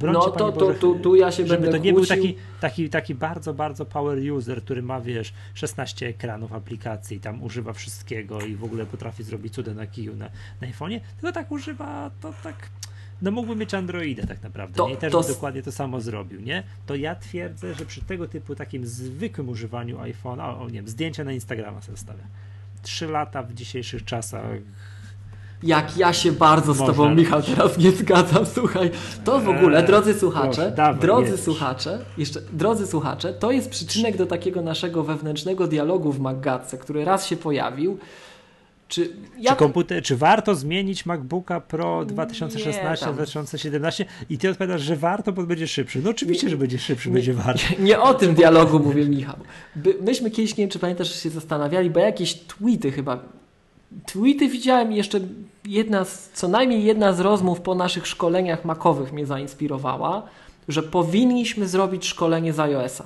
No to, to, tu, tu ja się
żeby
będę
to nie kłócił. był taki, taki, taki bardzo, bardzo power user, który ma, wiesz, 16 ekranów aplikacji, tam używa wszystkiego i w ogóle potrafi zrobić cuda na kiju na, na iPhone'ie, tylko tak używa, to tak no mógłby mieć Androida tak naprawdę, to, nie? też to... dokładnie to samo zrobił, nie? To ja twierdzę, że przy tego typu takim zwykłym używaniu iPhone'a, o, nie wiem, zdjęcia na Instagrama sobie stawia. Trzy lata w dzisiejszych czasach
jak ja się bardzo z Tobą, Michał, teraz nie zgadzam. Słuchaj, to w ogóle, eee, drodzy słuchacze, Proszę, dawaj, drodzy jedź. słuchacze, jeszcze, drodzy słuchacze, to jest przyczynek do takiego naszego wewnętrznego dialogu w Maggatce, który raz się pojawił, czy,
ja... czy, komputer, czy warto zmienić MacBooka Pro 2016-2017 i ty odpowiadasz, że warto, bo będzie szybszy. No oczywiście, że będzie szybszy,
nie,
będzie warto.
Nie, nie o tym dialogu mówię, Michał. Myśmy kiedyś, nie wiem, czy pamiętasz, się zastanawiali, bo jakieś tweety chyba tweety widziałem jeszcze jedna z, co najmniej jedna z rozmów po naszych szkoleniach makowych mnie zainspirowała, że powinniśmy zrobić szkolenie z iOS-a.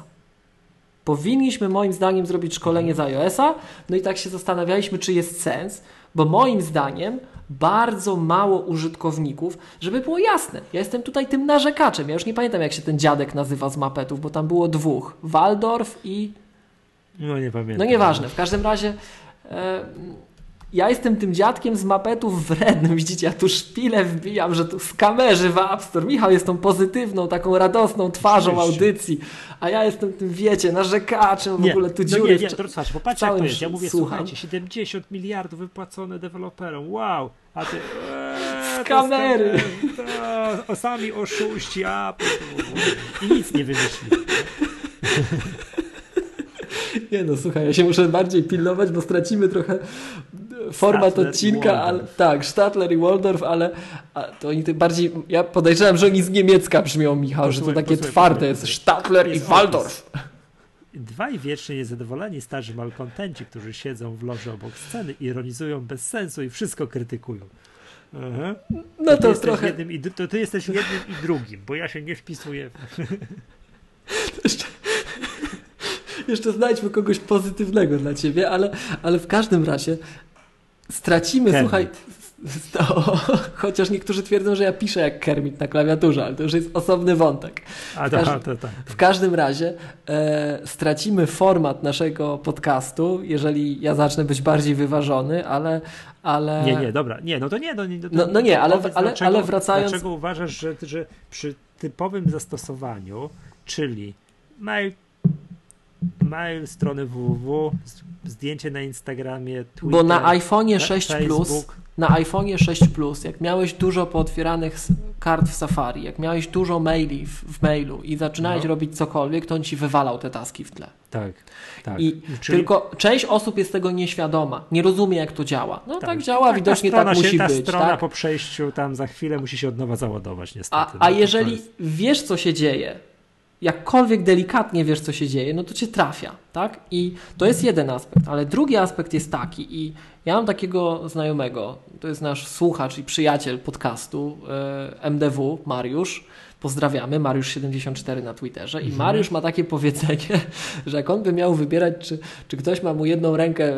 Powinniśmy moim zdaniem zrobić szkolenie z iOS-a, no i tak się zastanawialiśmy, czy jest sens, bo moim zdaniem bardzo mało użytkowników, żeby było jasne. Ja jestem tutaj tym narzekaczem. Ja już nie pamiętam, jak się ten dziadek nazywa z mapetów, bo tam było dwóch. Waldorf i.
No nie pamiętam.
No nieważne. W każdym razie. E, ja jestem tym dziadkiem z mapetów wrednym. Widzicie, ja tu szpilę wbijam, że tu z kamerzy w App Store. Michał jest tą pozytywną, taką radosną twarzą audycji, a ja jestem tym, wiecie, narzekaczem w ogóle tu dziury.
No nie, nie, to słuchaj, popatrz jak to jest. Ja mówię, słucham. słuchajcie, 70 miliardów wypłacone deweloperom, wow, a ty...
Ee, z kamery.
To, sami oszuści, a... I nic nie wymyślili.
Nie no, słuchaj, ja się muszę bardziej pilnować, bo stracimy trochę format odcinka, ale tak, Statler i Waldorf, ale to oni bardziej, ja podejrzewam, że oni z niemiecka brzmią, Michał, posłuchaj, że to takie posłuchaj, twarde jest, Statler jest i Waldorf.
Dwaj wiecznie niezadowoleni starzy malkontenci, którzy siedzą w loży obok sceny, ironizują bez sensu i wszystko krytykują.
Aha. No to, to trochę...
Jednym i, to ty jesteś jednym i drugim, bo ja się nie wpisuję.
Jeszcze, jeszcze znajdźmy kogoś pozytywnego dla ciebie, ale, ale w każdym razie stracimy, Kermit. słuchaj, no, chociaż niektórzy twierdzą, że ja piszę jak Kermit na klawiaturze, ale to już jest osobny wątek.
To, to, to, to.
W każdym razie e, stracimy format naszego podcastu, jeżeli ja zacznę być bardziej wyważony, ale, ale...
Nie, nie, dobra. Nie, no to nie. No, nie,
no, no nie, ale, ale, dlaczego, ale wracając...
Dlaczego uważasz, że, że przy typowym zastosowaniu, czyli mail mail, strony www, zdjęcie na Instagramie, Twitter,
Bo na iPhone'ie 6 Facebook. Plus, na iPhone'ie 6 Plus, jak miałeś dużo pootwieranych kart w Safari, jak miałeś dużo maili w, w mailu i zaczynałeś no. robić cokolwiek, to on ci wywalał te taski w tle.
Tak, tak.
I Czyli... tylko część osób jest tego nieświadoma, nie rozumie jak to działa. No tak, tak działa, tak, widocznie tak musi
ta
być.
Ta strona
tak?
po przejściu tam za chwilę musi się od nowa załadować niestety.
A, a no, jeżeli jest... wiesz co się dzieje, jakkolwiek delikatnie wiesz, co się dzieje, no to cię trafia, tak? I to jest jeden aspekt, ale drugi aspekt jest taki i ja mam takiego znajomego, to jest nasz słuchacz i przyjaciel podcastu e, MDW, Mariusz, pozdrawiamy, Mariusz74 na Twitterze i mhm. Mariusz ma takie powiedzenie, że jak on by miał wybierać, czy, czy ktoś ma mu jedną rękę,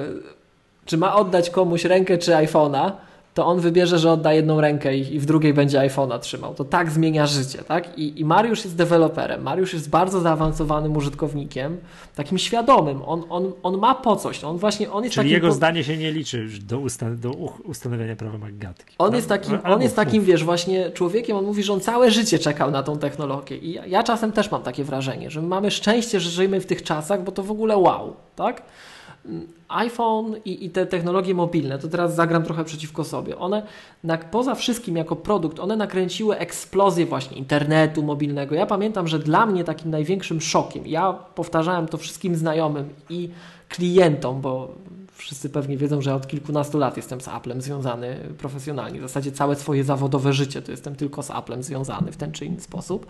czy ma oddać komuś rękę czy iPhone'a, to on wybierze, że odda jedną rękę i, i w drugiej będzie iPhone'a trzymał. To tak zmienia życie, tak? I, I Mariusz jest deweloperem. Mariusz jest bardzo zaawansowanym użytkownikiem, takim świadomym. On, on, on ma po coś. On właśnie, on jest
Czyli jego po... zdanie się nie liczy do, ustan do ustanowienia prawa McGatki.
On jest takim, on jest takim, wiesz, właśnie człowiekiem, on mówi, że on całe życie czekał na tą technologię. I ja, ja czasem też mam takie wrażenie, że mamy szczęście, że żyjemy w tych czasach, bo to w ogóle wow, tak? iPhone i, i, te technologie mobilne, to teraz zagram trochę przeciwko sobie, one na, poza wszystkim jako produkt, one nakręciły eksplozję właśnie internetu mobilnego. Ja pamiętam, że dla mnie takim największym szokiem, ja powtarzałem to wszystkim znajomym i klientom, bo wszyscy pewnie wiedzą, że ja od kilkunastu lat jestem z Applem związany profesjonalnie. W zasadzie całe swoje zawodowe życie to jestem tylko z Applem związany w ten czy inny sposób.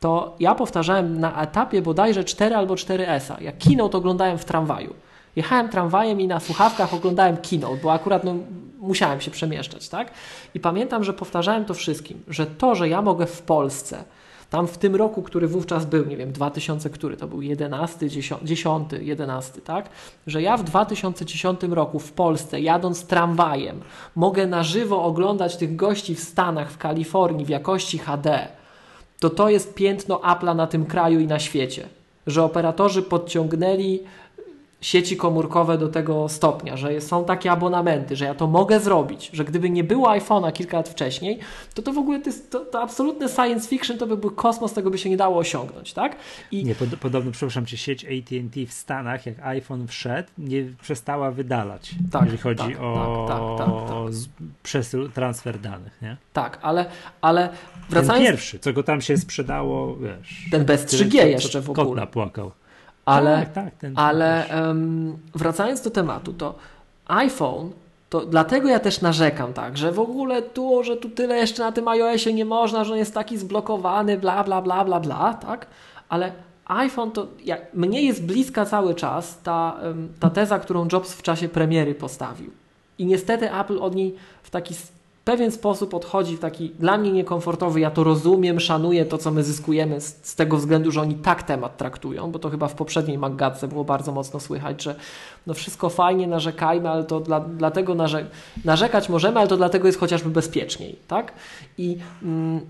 To ja powtarzałem na etapie bodajże 4 albo 4S-a. Jak keynote oglądałem w tramwaju jechałem tramwajem i na słuchawkach oglądałem kino, bo akurat no, musiałem się przemieszczać, tak? I pamiętam, że powtarzałem to wszystkim, że to, że ja mogę w Polsce, tam w tym roku, który wówczas był, nie wiem, 2000, który to był 11, 10, 10 11, tak? Że ja w 2010 roku w Polsce, jadąc tramwajem, mogę na żywo oglądać tych gości w Stanach, w Kalifornii w jakości HD, to to jest piętno Apple'a na tym kraju i na świecie. Że operatorzy podciągnęli sieci komórkowe do tego stopnia, że są takie abonamenty, że ja to mogę zrobić, że gdyby nie było iPhone'a kilka lat wcześniej, to to w ogóle to, to, to absolutne science fiction, to by był kosmos, tego by się nie dało osiągnąć, tak?
I... Nie, pod, podobno, przepraszam cię, sieć AT&T w Stanach, jak iPhone wszedł, nie przestała wydalać, tak, jeżeli chodzi tak, o tak, tak, tak, tak. przesył, transfer danych, nie?
Tak, ale, ale wracając...
Ten pierwszy, co go tam się sprzedało, wiesz...
Ten bez 3G jeszcze w ogóle.
Kot napłakał.
Ale, tak, tak, ten ale um, wracając do tematu, to iPhone, to dlatego ja też narzekam tak, że w ogóle tu, że tu tyle jeszcze na tym iOSie nie można, że on jest taki zblokowany, bla, bla, bla, bla, bla, tak? Ale iPhone to jak, mnie jest bliska cały czas ta, ta teza, którą Jobs w czasie premiery postawił. I niestety Apple od niej w taki pewien sposób odchodzi w taki dla mnie niekomfortowy. Ja to rozumiem, szanuję to, co my zyskujemy z, z tego względu, że oni tak temat traktują, bo to chyba w poprzedniej Maggatce było bardzo mocno słychać, że no wszystko fajnie, narzekajmy, ale to dla, dlatego narze narzekać możemy, ale to dlatego jest chociażby bezpieczniej, tak? I mm,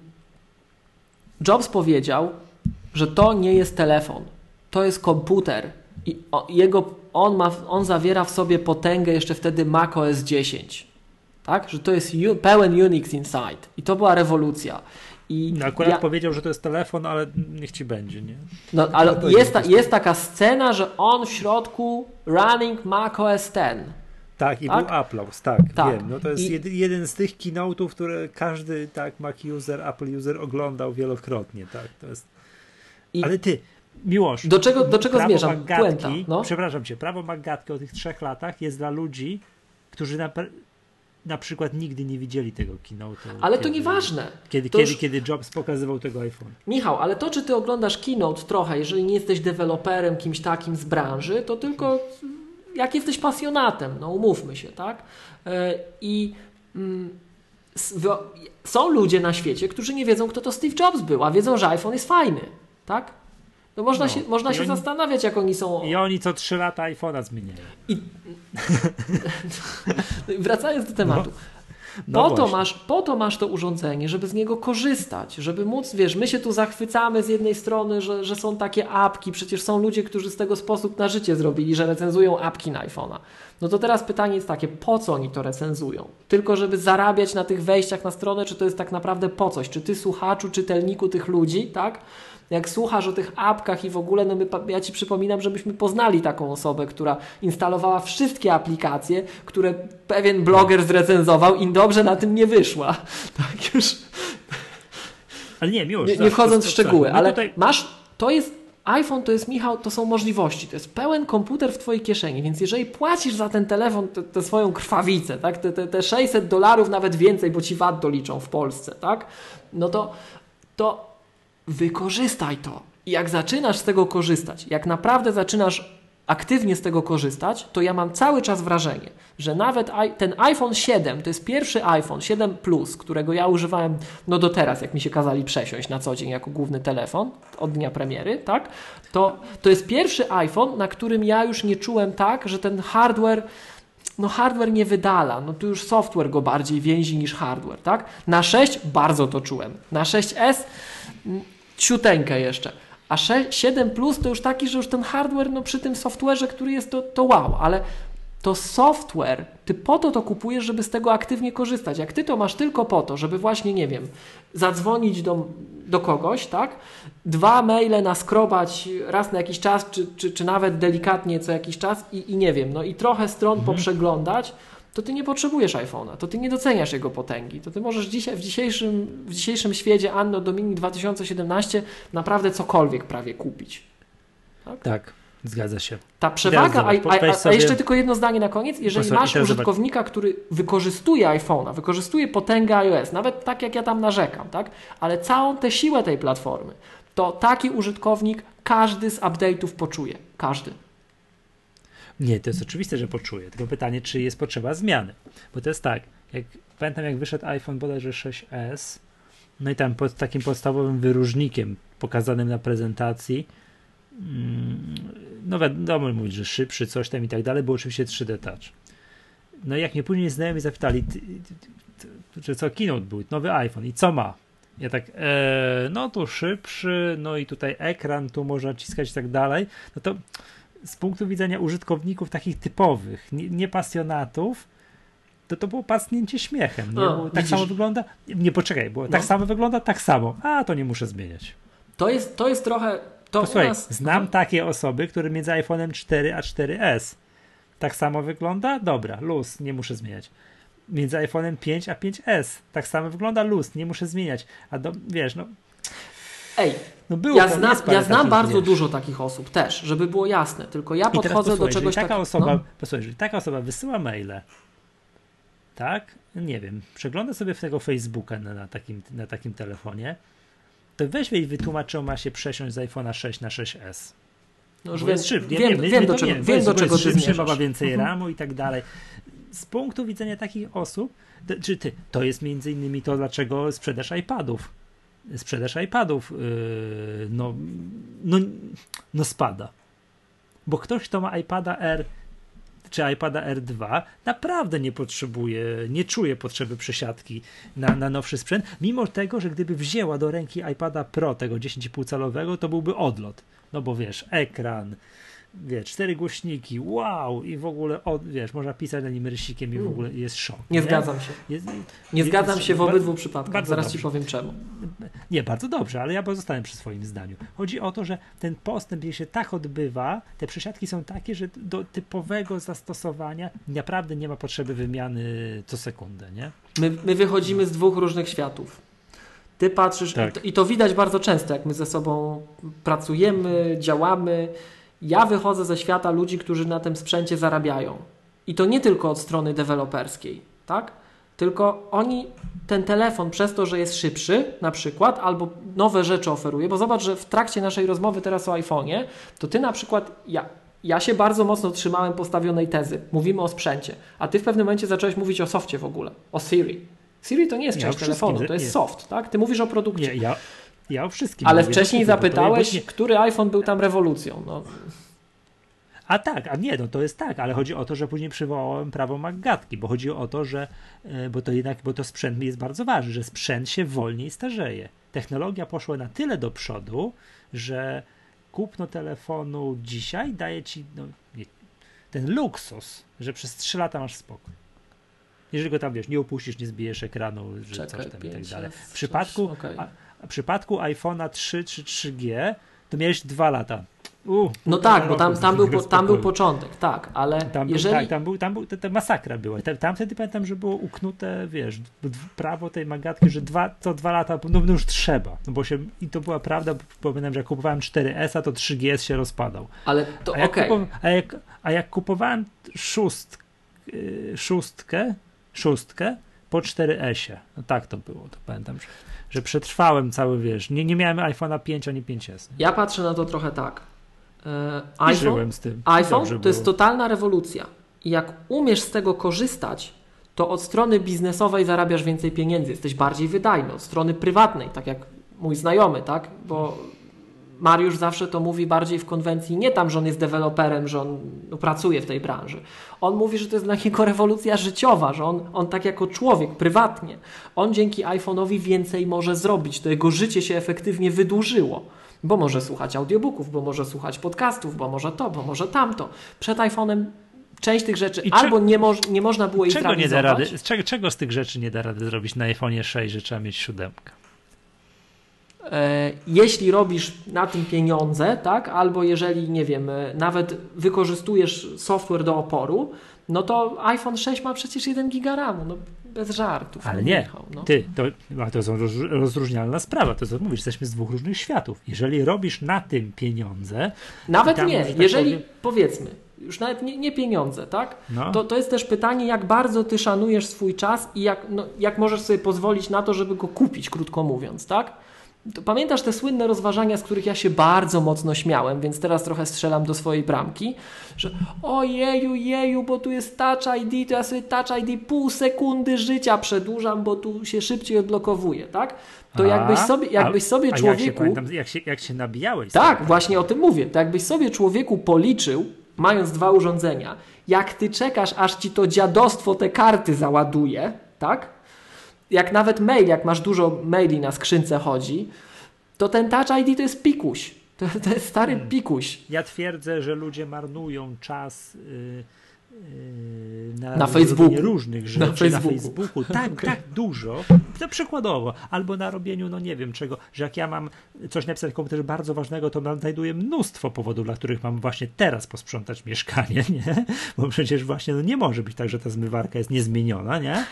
Jobs powiedział, że to nie jest telefon, to jest komputer i o, jego, on, ma, on zawiera w sobie potęgę jeszcze wtedy macOS 10 tak? że to jest pełen Unix inside i to była rewolucja. I
no akurat ja... powiedział, że to jest telefon, ale niech ci będzie, nie?
No, ale no jest, ta, jest taka scena, że on w środku running Mac OS X.
Tak, i tak? był aplauz, tak, tak, wiem. No to jest I... jeden z tych keynote'ów, które każdy tak Mac user, Apple user oglądał wielokrotnie, tak, to jest... I... Ale ty, Miłosz,
do czego, do czego zmierzam? Magatki, Puenta,
no? Przepraszam cię, prawo Magatki o tych trzech latach jest dla ludzi, którzy na, na przykład nigdy nie widzieli tego keynote.
Ale kiedy, to nieważne.
Kiedy, to kiedy, już... kiedy Jobs pokazywał tego iPhone.
Michał, ale to, czy ty oglądasz keynote trochę, jeżeli nie jesteś deweloperem, kimś takim z branży, to tylko jak jesteś pasjonatem, no umówmy się, tak? E, I mm, są ludzie na świecie, którzy nie wiedzą, kto to Steve Jobs był, a wiedzą, że iPhone jest fajny, tak? No można no. się, można się oni, zastanawiać, jak oni są.
I oni co trzy lata iPhone'a zmieniają. I...
Wracając do tematu. No. No po, to masz, po to masz to urządzenie, żeby z niego korzystać, żeby móc, wiesz, my się tu zachwycamy z jednej strony, że, że są takie apki, przecież są ludzie, którzy z tego sposób na życie zrobili, że recenzują apki na iPhone'a. No to teraz pytanie jest takie, po co oni to recenzują? Tylko żeby zarabiać na tych wejściach na stronę, czy to jest tak naprawdę po coś? Czy ty słuchaczu, czytelniku tych ludzi, tak? Jak słuchasz o tych apkach i w ogóle, no my, ja Ci przypominam, żebyśmy poznali taką osobę, która instalowała wszystkie aplikacje, które pewien bloger zrecenzował i dobrze na tym nie wyszła. Tak już.
Ale nie, miłość.
Nie, nie wchodząc w szczegóły, ale tutaj... masz, to jest iPhone to jest, Michał, to są możliwości. To jest pełen komputer w Twojej kieszeni, więc jeżeli płacisz za ten telefon tę swoją krwawicę, tak, te, te, te 600 dolarów, nawet więcej, bo Ci VAT doliczą w Polsce, tak, no to, to wykorzystaj to. I jak zaczynasz z tego korzystać, jak naprawdę zaczynasz aktywnie z tego korzystać, to ja mam cały czas wrażenie, że nawet ten iPhone 7, to jest pierwszy iPhone 7 Plus, którego ja używałem no do teraz, jak mi się kazali przesiąść na co dzień jako główny telefon od dnia premiery, tak? To, to jest pierwszy iPhone, na którym ja już nie czułem tak, że ten hardware no hardware nie wydala, no tu już software go bardziej więzi niż hardware, tak? Na 6 bardzo to czułem. Na 6S mm, ciuteńkę jeszcze. A 6, 7 Plus to już taki, że już ten hardware, no przy tym software'ze, który jest, to, to wow, ale to software, ty po to to kupujesz, żeby z tego aktywnie korzystać. Jak ty to masz tylko po to, żeby właśnie, nie wiem, zadzwonić do, do kogoś, tak? Dwa maile naskrobać raz na jakiś czas, czy, czy, czy nawet delikatnie co jakiś czas i, i nie wiem, no i trochę stron mhm. poprzeglądać, to ty nie potrzebujesz iPhone'a, to ty nie doceniasz jego potęgi. To ty możesz dzisiaj, w, dzisiejszym, w dzisiejszym świecie Anno Domini 2017 naprawdę cokolwiek prawie kupić.
Tak. tak. Zgadza się.
Ta przewaga, a, a, a, jeszcze tylko jedno zdanie na koniec. Jeżeli masz użytkownika, który wykorzystuje iPhone'a, wykorzystuje potęgę iOS, nawet tak jak ja tam narzekam, tak? ale całą tę siłę tej platformy, to taki użytkownik każdy z update'ów poczuje. Każdy.
Nie, to jest oczywiste, że poczuje. Tylko pytanie, czy jest potrzeba zmiany. Bo to jest tak, jak pamiętam jak wyszedł iPhone bodajże 6S, no i tam pod takim podstawowym wyróżnikiem pokazanym na prezentacji, mm, no wiadomo mówić, że szybszy, coś tam i tak dalej, było oczywiście 3D Touch. No i jak mnie później znajomi zapytali, czy co keynote był, nowy iPhone i co ma? Ja tak, e, no to szybszy, no i tutaj ekran, tu można ciskać i tak dalej. No to z punktu widzenia użytkowników takich typowych, nie, nie pasjonatów, to to było pasnięcie śmiechem. Nie? O, tak widzisz. samo wygląda. Nie poczekaj, było tak no. tak samo wygląda, tak samo. A to nie muszę zmieniać.
To jest, to jest trochę. To
Posłuchaj, nas... znam takie osoby, które między iPhone'em 4 a 4S tak samo wygląda? Dobra, luz, nie muszę zmieniać. Między iPhone'em 5 a 5S tak samo wygląda luz, nie muszę zmieniać. A do, wiesz, no
Ej, no było, ja, zna, ja znam bardzo wiesz. dużo takich osób też, żeby było jasne, tylko ja podchodzę do czegoś
taka tak, osoba, no? posłuchaj, jeżeli taka osoba wysyła maile, tak, nie wiem, przegląda sobie tego Facebooka na, na, takim, na takim telefonie, to weź i wytłumacz, ma się przesiąść z iPhone'a 6 na 6S.
No już wiem. Wiem, wiem, wiem, do czego, wiem, do czego ty
szybszy, ma więcej mhm. ramu i tak dalej. Z punktu widzenia takich osób, to, czy ty, to jest między innymi to, dlaczego sprzedaż iPadów sprzedaż iPadów yy, no, no, no spada. Bo ktoś, kto ma iPada R czy iPada R2 naprawdę nie potrzebuje, nie czuje potrzeby przesiadki na, na nowszy sprzęt, mimo tego, że gdyby wzięła do ręki iPada Pro tego 10,5 calowego, to byłby odlot. No bo wiesz, ekran, wiesz, cztery głośniki, wow, i w ogóle, od, wiesz, można pisać na nim rysikiem i w mm. ogóle jest szok.
Nie, nie? zgadzam się. Jest, nie jest, zgadzam się w obydwu przypadkach. Zaraz dobrze. ci powiem czemu.
Nie, bardzo dobrze, ale ja pozostanę przy swoim zdaniu. Chodzi o to, że ten postęp się tak odbywa, te przesiadki są takie, że do typowego zastosowania naprawdę nie ma potrzeby wymiany co sekundę, nie?
My, my wychodzimy z dwóch różnych światów. Ty patrzysz, tak. i to widać bardzo często, jak my ze sobą pracujemy, działamy, ja wychodzę ze świata ludzi, którzy na tym sprzęcie zarabiają. I to nie tylko od strony deweloperskiej, tak? Tylko oni ten telefon przez to, że jest szybszy na przykład, albo nowe rzeczy oferuje, bo zobacz, że w trakcie naszej rozmowy teraz o iPhone'ie, to ty na przykład, ja, ja się bardzo mocno trzymałem postawionej tezy. Mówimy o sprzęcie, a ty w pewnym momencie zacząłeś mówić o softie w ogóle, o Siri. Siri to nie jest część telefonu, to jest nie. soft, tak? Ty mówisz o produkcie.
Nie, ja, ja o wszystkim.
Ale mówię, wcześniej zapytałeś, nie... który iPhone był tam rewolucją. No.
A tak, a nie, no to jest tak, ale chodzi o to, że później przywołałem prawo Maggatki, bo chodzi o to, że, e, bo to jednak, bo to sprzęt jest bardzo ważny, że sprzęt się wolniej starzeje. Technologia poszła na tyle do przodu, że kupno telefonu dzisiaj daje ci no, ten luksus, że przez 3 lata masz spokój. Jeżeli go tam wiesz, nie upuścisz, nie zbijesz ekranu, że Czekaj, coś tam i tak dalej. W przypadku, okay. a, w przypadku iPhone'a 3 czy 3G to miałeś dwa lata.
No tak, bo tam, tam, był, tam był początek, tak, ale
tam,
jeżeli...
Tak, tam, był, tam był, ta, masakra była. Tam, tam wtedy pamiętam, że było uknute, wiesz, prawo tej magatki, że dwa, co dwa lata, no, no już trzeba, no bo się, i to była prawda, bo pamiętam, że jak kupowałem 4S, a to 3GS się rozpadał.
Ale to okej. Okay.
A, jak, a jak kupowałem szóst, yy, szóstkę, szóstkę, po 4S-ie. No tak to było, to pamiętam, że, że przetrwałem cały, wiesz, nie, nie miałem iPhone'a 5 ani 5S.
Ja patrzę na to trochę tak.
E, iPhone, z tym.
iPhone to było. jest totalna rewolucja. I jak umiesz z tego korzystać, to od strony biznesowej zarabiasz więcej pieniędzy, jesteś bardziej wydajny, od strony prywatnej, tak jak mój znajomy, tak? Bo Mariusz zawsze to mówi bardziej w konwencji, nie tam, że on jest deweloperem, że on no, pracuje w tej branży. On mówi, że to jest dla niego rewolucja życiowa, że on, on tak jako człowiek, prywatnie, on dzięki iPhone'owi więcej może zrobić. To jego życie się efektywnie wydłużyło. Bo może słuchać audiobooków, bo może słuchać podcastów, bo może to, bo może tamto. Przed iPhone'em część tych rzeczy I albo nie, mo nie można było ich czego nie da
rady, czego, czego z tych rzeczy nie da rady zrobić na iPhone'ie 6, że trzeba mieć siódemkę?
E, jeśli robisz na tym pieniądze, tak, albo jeżeli, nie wiem, e, nawet wykorzystujesz software do oporu, no to iPhone 6 ma przecież 1 giga RAMu, no bez żartów.
Ale nie, Michał, no. ty, to, to są rozróżnialna sprawa, to co mówisz, jesteśmy z dwóch różnych światów. Jeżeli robisz na tym pieniądze...
Nawet tam, nie, tak jeżeli, powiem... powiedzmy, już nawet nie, nie pieniądze, tak? No. To, to jest też pytanie, jak bardzo ty szanujesz swój czas i jak, no, jak możesz sobie pozwolić na to, żeby go kupić, krótko mówiąc, tak? Pamiętasz te słynne rozważania, z których ja się bardzo mocno śmiałem, więc teraz trochę strzelam do swojej bramki, że ojeju, jeju, bo tu jest Touch ID, to ja sobie Touch ID pół sekundy życia przedłużam, bo tu się szybciej odblokowuje, tak? To a, jakbyś sobie, jakbyś sobie
a,
człowieku...
Jak się, pamiętam, jak, się, jak się nabijałeś.
Tak, właśnie o tym mówię. To jakbyś sobie człowieku policzył, mając dwa urządzenia, jak ty czekasz, aż ci to dziadostwo te karty załaduje, tak? Jak nawet mail, jak masz dużo maili na skrzynce chodzi, to ten Touch ID to jest pikuś. To, to jest stary hmm. pikuś.
Ja twierdzę, że ludzie marnują czas yy, yy, na,
na Facebooku.
różnych rzeczy. Na Facebooku. Na Facebooku. Tak, okay. tak dużo. To przykładowo. Albo na robieniu, no nie wiem czego, że jak ja mam coś napisać komputerze bardzo ważnego, to znajduję mnóstwo powodów, dla których mam właśnie teraz posprzątać mieszkanie, nie? Bo przecież właśnie no nie może być tak, że ta zmywarka jest niezmieniona, nie?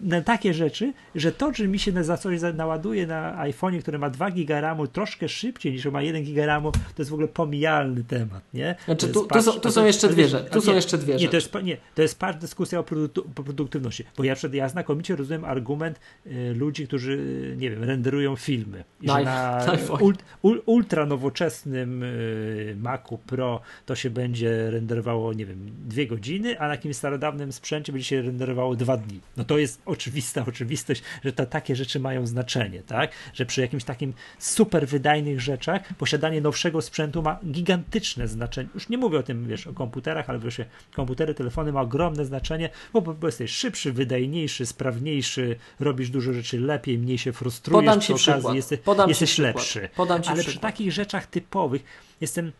Na takie rzeczy, że to, że mi się za coś naładuje na iPhone'ie, który ma 2 giga RAMu troszkę szybciej niż ma 1 giga RAMu, to jest w ogóle pomijalny temat, nie?
Znaczy, tu, tu, są, tu są jeszcze dwie rzeczy. Tu są jeszcze dwie
nie, to jest, nie, to jest patrz dyskusja o, produktu, produktywności, bo ja, ja znakomicie rozumiem argument y, ludzi, którzy, nie wiem, renderują filmy. I na, na ul, ultra nowoczesnym y, Macu Pro to się będzie renderowało, nie wiem, dwie godziny, a na jakimś starodawnym sprzęcie będzie się renderowało dwa dni. No to jest oczywista oczywistość, że to takie rzeczy mają znaczenie, tak? Że przy jakimś takim super wydajnych rzeczach posiadanie nowszego sprzętu ma gigantyczne znaczenie. Już nie mówię o tym, wiesz, o komputerach, ale wiesz, komputery, telefony ma ogromne znaczenie, bo, bo jesteś szybszy, wydajniejszy, sprawniejszy, robisz dużo rzeczy lepiej, mniej się frustrujesz
Podam ci okazji, przykład.
jesteś,
Podam
jesteś lepszy.
Podam ci
ale przy takich rzeczach typowych jestem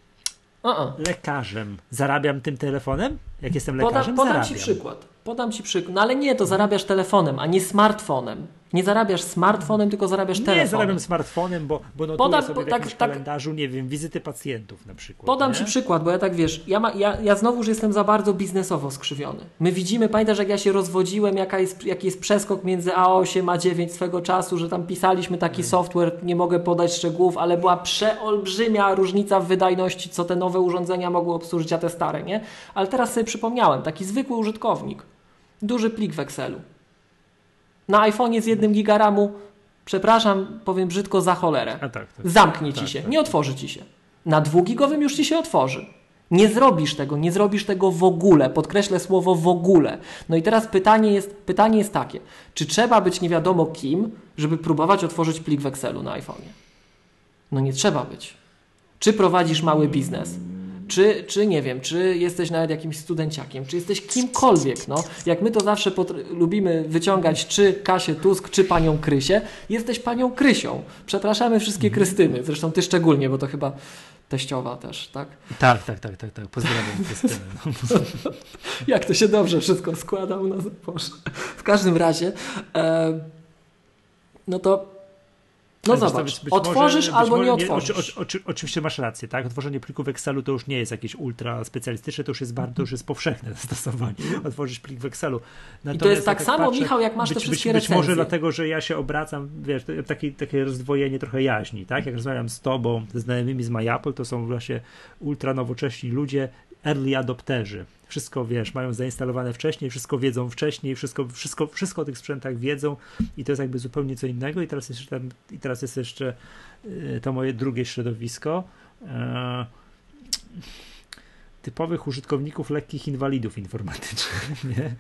Uh-uh. lekarzem. Zarabiam tym telefonem? Jak jestem lekarzem,
podam
zarabiam.
ci przykład. Podam ci przykład. No ale nie, to zarabiasz telefonem, a nie smartfonem. Nie zarabiasz smartfonem, tylko zarabiasz
nie
telefonem.
Nie zarabiam smartfonem, bo, bo notuję Podam, sobie w tak, tak, kalendarzu, nie wiem, wizyty pacjentów na przykład.
Podam
nie?
ci przykład, bo ja tak wiesz, ja, ma, ja, ja znowuż jestem za bardzo biznesowo skrzywiony. My widzimy, pamiętasz jak ja się rozwodziłem, jaka jest, jaki jest przeskok między A8 a 9 swego czasu, że tam pisaliśmy taki hmm. software, nie mogę podać szczegółów, ale była przeolbrzymia różnica w wydajności, co te nowe urządzenia mogły obsłużyć, a te stare, nie? Ale teraz sobie przypomniałem, taki zwykły użytkownik, duży plik w Excelu na iPhone'ie z jednym gigaramu, przepraszam, powiem brzydko, za cholerę. Tak, tak, Zamknie tak, ci się, tak, nie otworzy ci się. Na dwugigowym już ci się otworzy. Nie zrobisz tego, nie zrobisz tego w ogóle. Podkreślę słowo w ogóle. No i teraz pytanie jest, pytanie jest takie, czy trzeba być nie wiadomo kim, żeby próbować otworzyć plik w Excelu na iPhone'ie? No nie trzeba być. Czy prowadzisz mały biznes? Czy, czy nie wiem, czy jesteś nawet jakimś studenciakiem, czy jesteś kimkolwiek, no. Jak my to zawsze lubimy wyciągać czy Kasię Tusk, czy panią Krysię, jesteś panią Krysią. Przepraszamy wszystkie mhm. Krystyny, zresztą ty szczególnie, bo to chyba teściowa też, tak?
Tak, tak, tak, tak, tak. Pozdrawiam Krystynę.
Jak to się dobrze wszystko składa u nas, Boże. W każdym razie, e, no to no zobacz, być, być otworzysz może, albo może, nie otworzysz.
oczy, oczy, oczywiście masz rację, tak? Otworzenie pliku w Excelu to już nie jest jakieś ultra specjalistyczne, to już jest bardzo, to już jest powszechne zastosowanie. Otworzysz plik w Excelu.
Natomiast I to jest tak, tak samo, patrzę, Michał, jak masz być, te wszystkie
być, być może dlatego, że ja się obracam, wiesz, takie, takie rozdwojenie trochę jaźni, tak? Jak rozmawiam z tobą, ze znajomymi z MyApple, to są właśnie ultra nowocześni ludzie, early adopterzy. Wszystko wiesz, mają zainstalowane wcześniej, wszystko wiedzą wcześniej, wszystko, wszystko, wszystko o tych sprzętach wiedzą i to jest jakby zupełnie co innego. I teraz jest jeszcze, i teraz jest jeszcze y, to moje drugie środowisko. E, typowych użytkowników lekkich inwalidów informatycznych. Nie?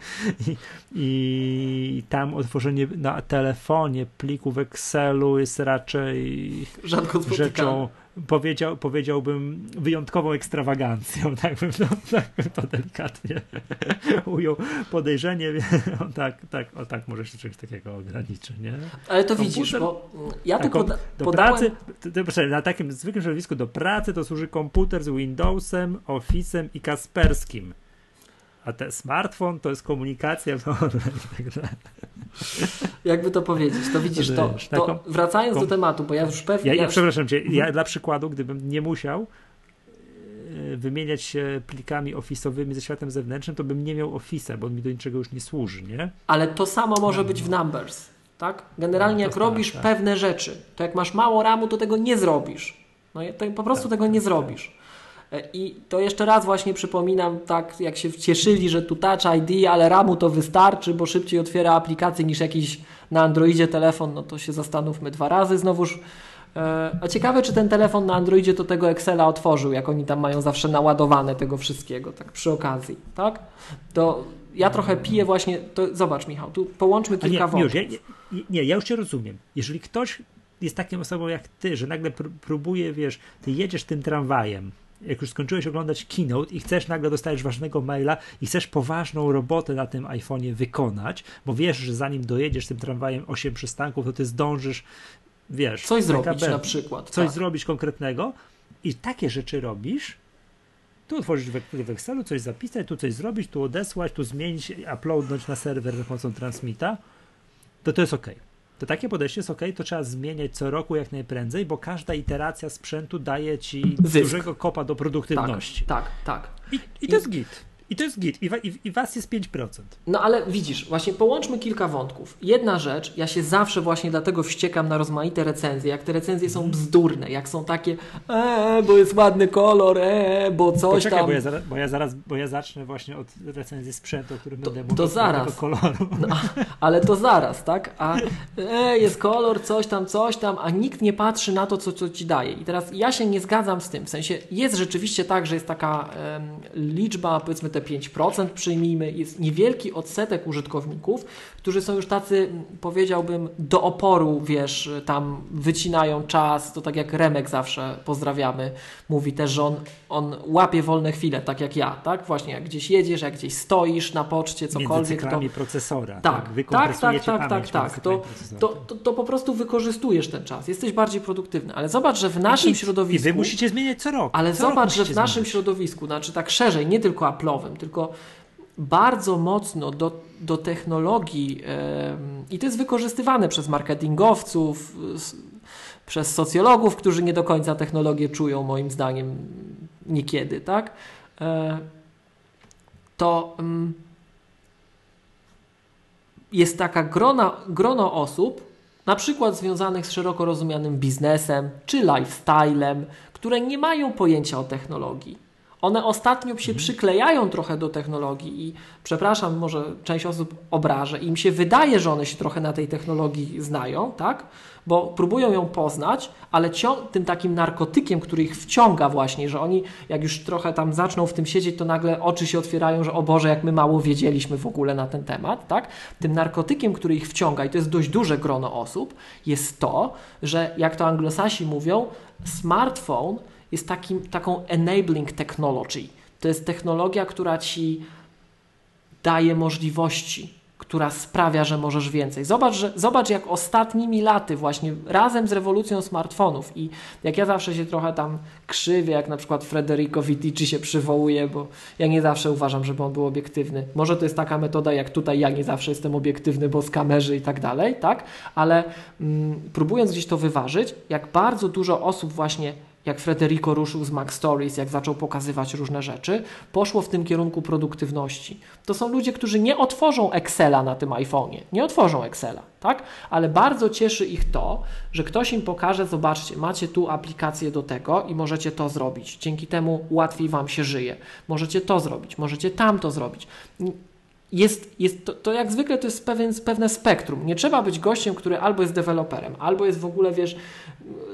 I, I, tam otworzenie na telefonie pliku w Excelu jest raczej rzeczą, powiedział, powiedziałbym, wyjątkową ekstrawagancją, tak bym to, tak bym to delikatnie ujął. Podejrzenie, o tak, tak, o tak może się czymś takiego ograniczy, nie?
Ale to komputer, widzisz, bo ja tu poda
do podałem... pracy, to, to, na takim zwykłym środowisku do pracy to służy komputer z Windowsem, Office'em i Kasperskim. A ten smartfon to jest komunikacja online i tak dalej.
Jakby to powiedzieć, to widzisz, to, to wracając do tematu, bo ja już pewnie...
Ja, ja,
ja
przepraszam cię, ja dla przykładu, gdybym nie musiał e, wymieniać się plikami ofisowymi ze światem zewnętrznym, to bym nie miał Office'a, bo on mi do niczego już nie służy, nie?
Ale to samo może być w Numbers, tak? Generalnie no, jak robisz tak, tak. pewne rzeczy, to jak masz mało ramu, to tego nie zrobisz. No to po prostu tak, tego nie tak, zrobisz. E, I to jeszcze raz właśnie przypominam, tak jak się cieszyli, że tu Touch ID, ale RAMu to wystarczy, bo szybciej otwiera aplikację niż jakiś na Androidzie telefon, no to się zastanówmy dwa razy znowuż. E, a ciekawe, czy ten telefon na Androidzie to tego Excela otworzył, jak oni tam mają zawsze naładowane tego wszystkiego, tak przy okazji, tak? To ja trochę piję właśnie, to zobacz Michał, tu połączmy kilka wątków.
Nie, nie, nie, ja już Cię rozumiem. Jeżeli ktoś jest taką osobą jak Ty, że nagle próbuje, wiesz, Ty jedziesz tym tramwajem, jak już skończyłeś oglądać keynote i chcesz nagle dostajesz ważnego maila i chcesz poważną robotę na tym iPhone'ie wykonać, bo wiesz, że zanim dojedziesz tym tramwajem 8 przystanków, to ty zdążysz, wiesz,
coś zrobić na przykład.
Coś tak. zrobić konkretnego i takie rzeczy robisz, tu otworzyć w Excelu, coś zapisać, tu coś zrobić, tu odesłać, tu zmienić, uploadnąć na serwer za pomocą transmita, to to jest ok to takie podejście jest ok, to trzeba zmieniać co roku jak najprędzej, bo każda iteracja sprzętu daje ci Zysk. dużego kopa do produktywności.
Tak, tak. tak.
I, i to jest git. I to jest git. I, i, I, was jest 5%.
No ale widzisz, właśnie połączmy kilka wątków. Jedna rzecz, ja się zawsze właśnie dlatego wściekam na rozmaite recenzje, jak te recenzje są bzdurne, jak są takie eee, bo jest ładny kolor, eee, bo coś Poczekaj, tam...
Bo ja, zaraz, bo ja zaraz, bo ja zacznę właśnie od recenzji sprzętu, o którym to, będę mówił.
To zaraz.
koloru. No,
ale to zaraz, tak? A eee, jest kolor, coś tam, coś tam, a nikt nie patrzy na to, co, co ci daje. I teraz ja się nie zgadzam z tym. W sensie jest rzeczywiście tak, że jest taka liczba, powiedzmy te 5% przyjmijmy, jest niewielki odsetek użytkowników, którzy są już tacy, powiedziałbym, do oporu, wiesz, tam wycinają czas, to tak jak Remek zawsze pozdrawiamy, mówi też, że on, on łapie wolne chwile, tak jak ja, tak? Właśnie jak gdzieś jedziesz, jak gdzieś stoisz na poczcie, cokolwiek.
Między to procesora.
Tak, tak, tak, tak, tak, tak. To, to, to, to, po prostu wykorzystujesz ten czas, jesteś bardziej produktywny, ale zobacz, że w naszym I, środowisku...
I wy musicie zmieniać co roku.
Ale
co
zobacz, że w naszym zmieniać. środowisku, znaczy tak szerzej, nie tylko Apple'owym, tylko bardzo mocno do, do technologii i to jest wykorzystywane przez marketingowców, przez socjologów, którzy nie do końca technologię czują, moim zdaniem, niekiedy, tak? Yy, to jest taka grona, grono osób, na przykład związanych z szeroko rozumianym biznesem czy lifestylem, które nie mają pojęcia o technologii one ostatnio się mhm. przyklejają trochę do technologii i przepraszam, może część osób obrażę, im się wydaje, że one się trochę na tej technologii znają, tak? Bo próbują ją poznać, ale tym takim narkotykiem, który ich wciąga właśnie, że oni jak już trochę tam zaczną w tym siedzieć, to nagle oczy się otwierają, że o Boże, jak my mało wiedzieliśmy w ogóle na ten temat, tak? Tym narkotykiem, który ich wciąga i to jest dość duże grono osób, jest to, że jak to anglosasi mówią, smartphone jest takim, taką enabling technology. To jest technologia, która ci daje możliwości, która sprawia, że możesz więcej. Zobacz, że, zobacz jak ostatnimi laty, właśnie razem z rewolucją smartfonów i jak ja zawsze się trochę tam krzywię, jak na przykład Federico Vitici się przywołuje, bo ja nie zawsze uważam, żeby on był obiektywny. Może to jest taka metoda, jak tutaj ja nie zawsze jestem obiektywny, bo z kamerzy i tak dalej, tak? Ale mm, próbując gdzieś to wyważyć, jak bardzo dużo osób właśnie jak Federico ruszył z Mac Stories, jak zaczął pokazywać różne rzeczy, poszło w tym kierunku produktywności. To są ludzie, którzy nie otworzą Excela na tym iPhone'ie, nie otworzą Excela, tak? Ale bardzo cieszy ich to, że ktoś im pokaże, zobaczcie, macie tu aplikację do tego i możecie to zrobić. Dzięki temu łatwiej Wam się żyje. Możecie to zrobić, możecie tam to zrobić jest, jest to, to, jak zwykle to jest pewien, pewne spektrum. Nie trzeba być gościem, który albo jest deweloperem, albo jest w ogóle, wiesz,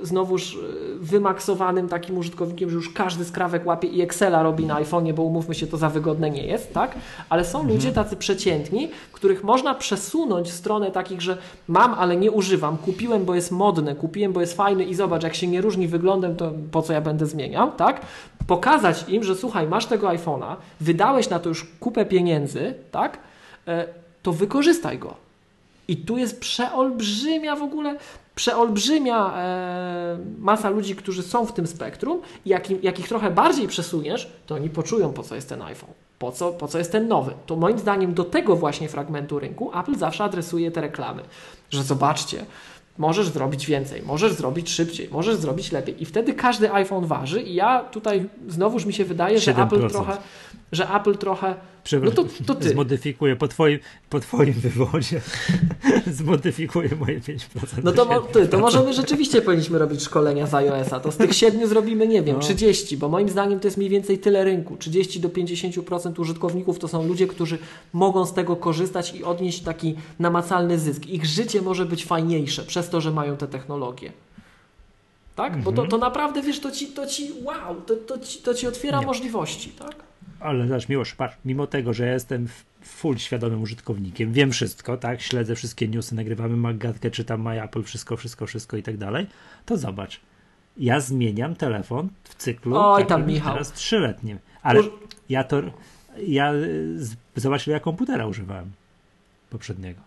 znowuż e, wymaksowanym takim użytkownikiem, że już każdy skrawek łapie i Excela robi na iPhone'ie, bo umówmy się, to za wygodne nie jest, tak? Ale są mhm. ludzie tacy przeciętni, których można przesunąć w stronę takich, że mam, ale nie używam, kupiłem, bo jest modne, kupiłem, bo jest fajny i zobacz, jak się nie różni wyglądem, to po co ja będę zmieniał, tak? Pokazać im, że słuchaj, masz tego iPhone'a, wydałeś na to już kupę pieniędzy, tak? E, to wykorzystaj go. I tu jest przeolbrzymia w ogóle przeolbrzymia e, masa ludzi, którzy są w tym spektrum i jak, jak ich trochę bardziej przesuniesz, to oni poczują, po co jest ten iPhone, po co, po co jest ten nowy. To moim zdaniem do tego właśnie fragmentu rynku Apple zawsze adresuje te reklamy, że zobaczcie, możesz zrobić więcej, możesz zrobić szybciej, możesz zrobić lepiej. I wtedy każdy iPhone waży i ja tutaj znowuż mi się wydaje, że Apple trochę, że Apple trochę no to, to ty.
Zmodyfikuję po twoim, po twoim wywodzie. Zmodyfikuję moje 5%.
No to, ty, to możemy rzeczywiście powinniśmy robić szkolenia z iOS-a. To z tych 7 zrobimy, nie wiem, no. 30, bo moim zdaniem to jest mniej więcej tyle rynku. 30 do 50% użytkowników to są ludzie, którzy mogą z tego korzystać i odnieść taki namacalny zysk. Ich życie może być fajniejsze przez to, że mają te technologie. Tak? Bo to, mhm. to naprawdę, wiesz, to ci, to ci wow, to, to, ci, to ci otwiera nie. możliwości, tak?
Ale znasz, Miłosz, patrz, mimo tego, że ja jestem full świadomym użytkownikiem, wiem wszystko, tak, śledzę wszystkie newsy, nagrywamy Magatkę, czytam My Apple, wszystko, wszystko, wszystko i tak dalej, to zobacz, ja zmieniam telefon w cyklu
Oj, tam Michał.
teraz trzyletnim, ale Uż... ja to, ja, zobacz, ja komputera używałem poprzedniego.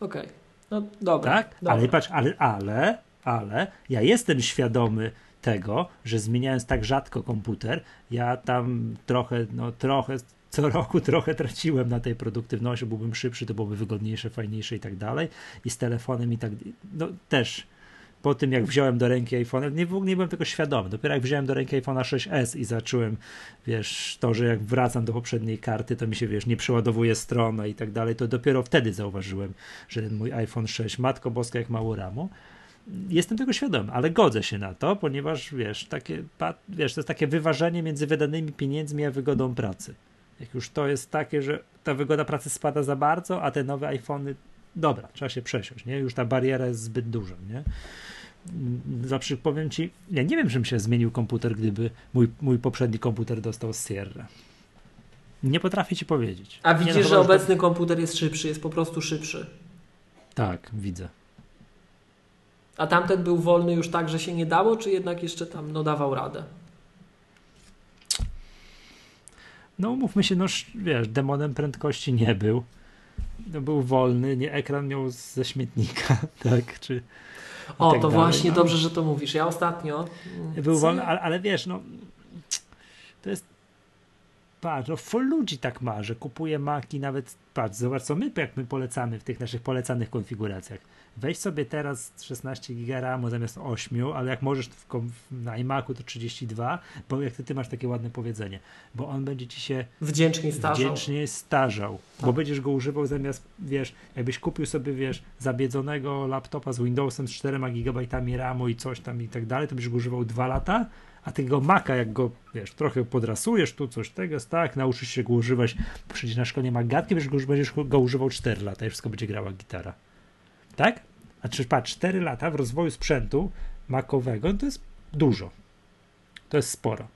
Okej, okay. no dobra.
Tak,
dobra.
ale patrz, ale, ale, ale ja jestem świadomy tego, że zmieniając tak rzadko komputer, ja tam trochę, no trochę co roku trochę traciłem na tej produktywności, byłbym szybszy, to byłoby wygodniejsze, fajniejsze i tak dalej. I z telefonem i tak, no też po tym jak wziąłem do ręki iPhone, nie, nie byłem tego świadomy. Dopiero jak wziąłem do ręki iPhone'a 6s i zacząłem, wiesz, to, że jak wracam do poprzedniej karty, to mi się, wiesz, nie przeładowuje strona i tak dalej, to dopiero wtedy zauważyłem, że ten mój iPhone 6, matko boska, jak mało ramu jestem tego świadomy, ale godzę się na to, ponieważ wiesz, takie, wiesz, to jest takie wyważenie między wydanymi pieniędzmi a wygodą pracy. Jak już to jest takie, że ta wygoda pracy spada za bardzo, a te nowe iPhony, dobra, trzeba się przesiąść, nie? Już ta bariera jest zbyt duża, nie? Zawsze powiem ci, ja nie wiem, czym się zmienił komputer, gdyby mój, mój poprzedni komputer dostał Sierra. Nie potrafię ci powiedzieć.
A widzisz, że obecny komputer jest szybszy, jest po prostu szybszy.
Tak, widzę.
A tamten był wolny już tak, że się nie dało, czy jednak jeszcze tam no, dawał radę?
No mówmy się, no wiesz, demonem prędkości nie był. No, był wolny, nie ekran miał ze śmietnika, tak? Czy,
o, tak to dalej. właśnie no. dobrze, że to mówisz. Ja ostatnio.
Był co? wolny, ale, ale wiesz, no to jest patrz, no full ludzi tak ma, że kupuje maki nawet, patrz, zobacz co my, jak my polecamy w tych naszych polecanych konfiguracjach. Weź sobie teraz 16 GB RAMu zamiast 8, ale jak możesz w, na iMacu to 32, bo jak ty, ty masz takie ładne powiedzenie, bo on będzie ci się
wdzięcznie starzał,
wdzięcznie starzał tak. bo będziesz go używał zamiast, wiesz, jakbyś kupił sobie, wiesz, zabiedzonego laptopa z Windowsem z 4 GB RAMu i coś tam i tak dalej, to byś go używał 2 lata, a tego maka, jak go, wiesz, trochę podrasujesz, tu coś tego, tak, nauczysz się go używać, przyjdziesz na szkolenie magatki, będziesz go, będziesz go używał 4 lata i wszystko będzie grała gitara. Tak? A czy patrz, 4 lata w rozwoju sprzętu makowego to jest dużo. To jest sporo.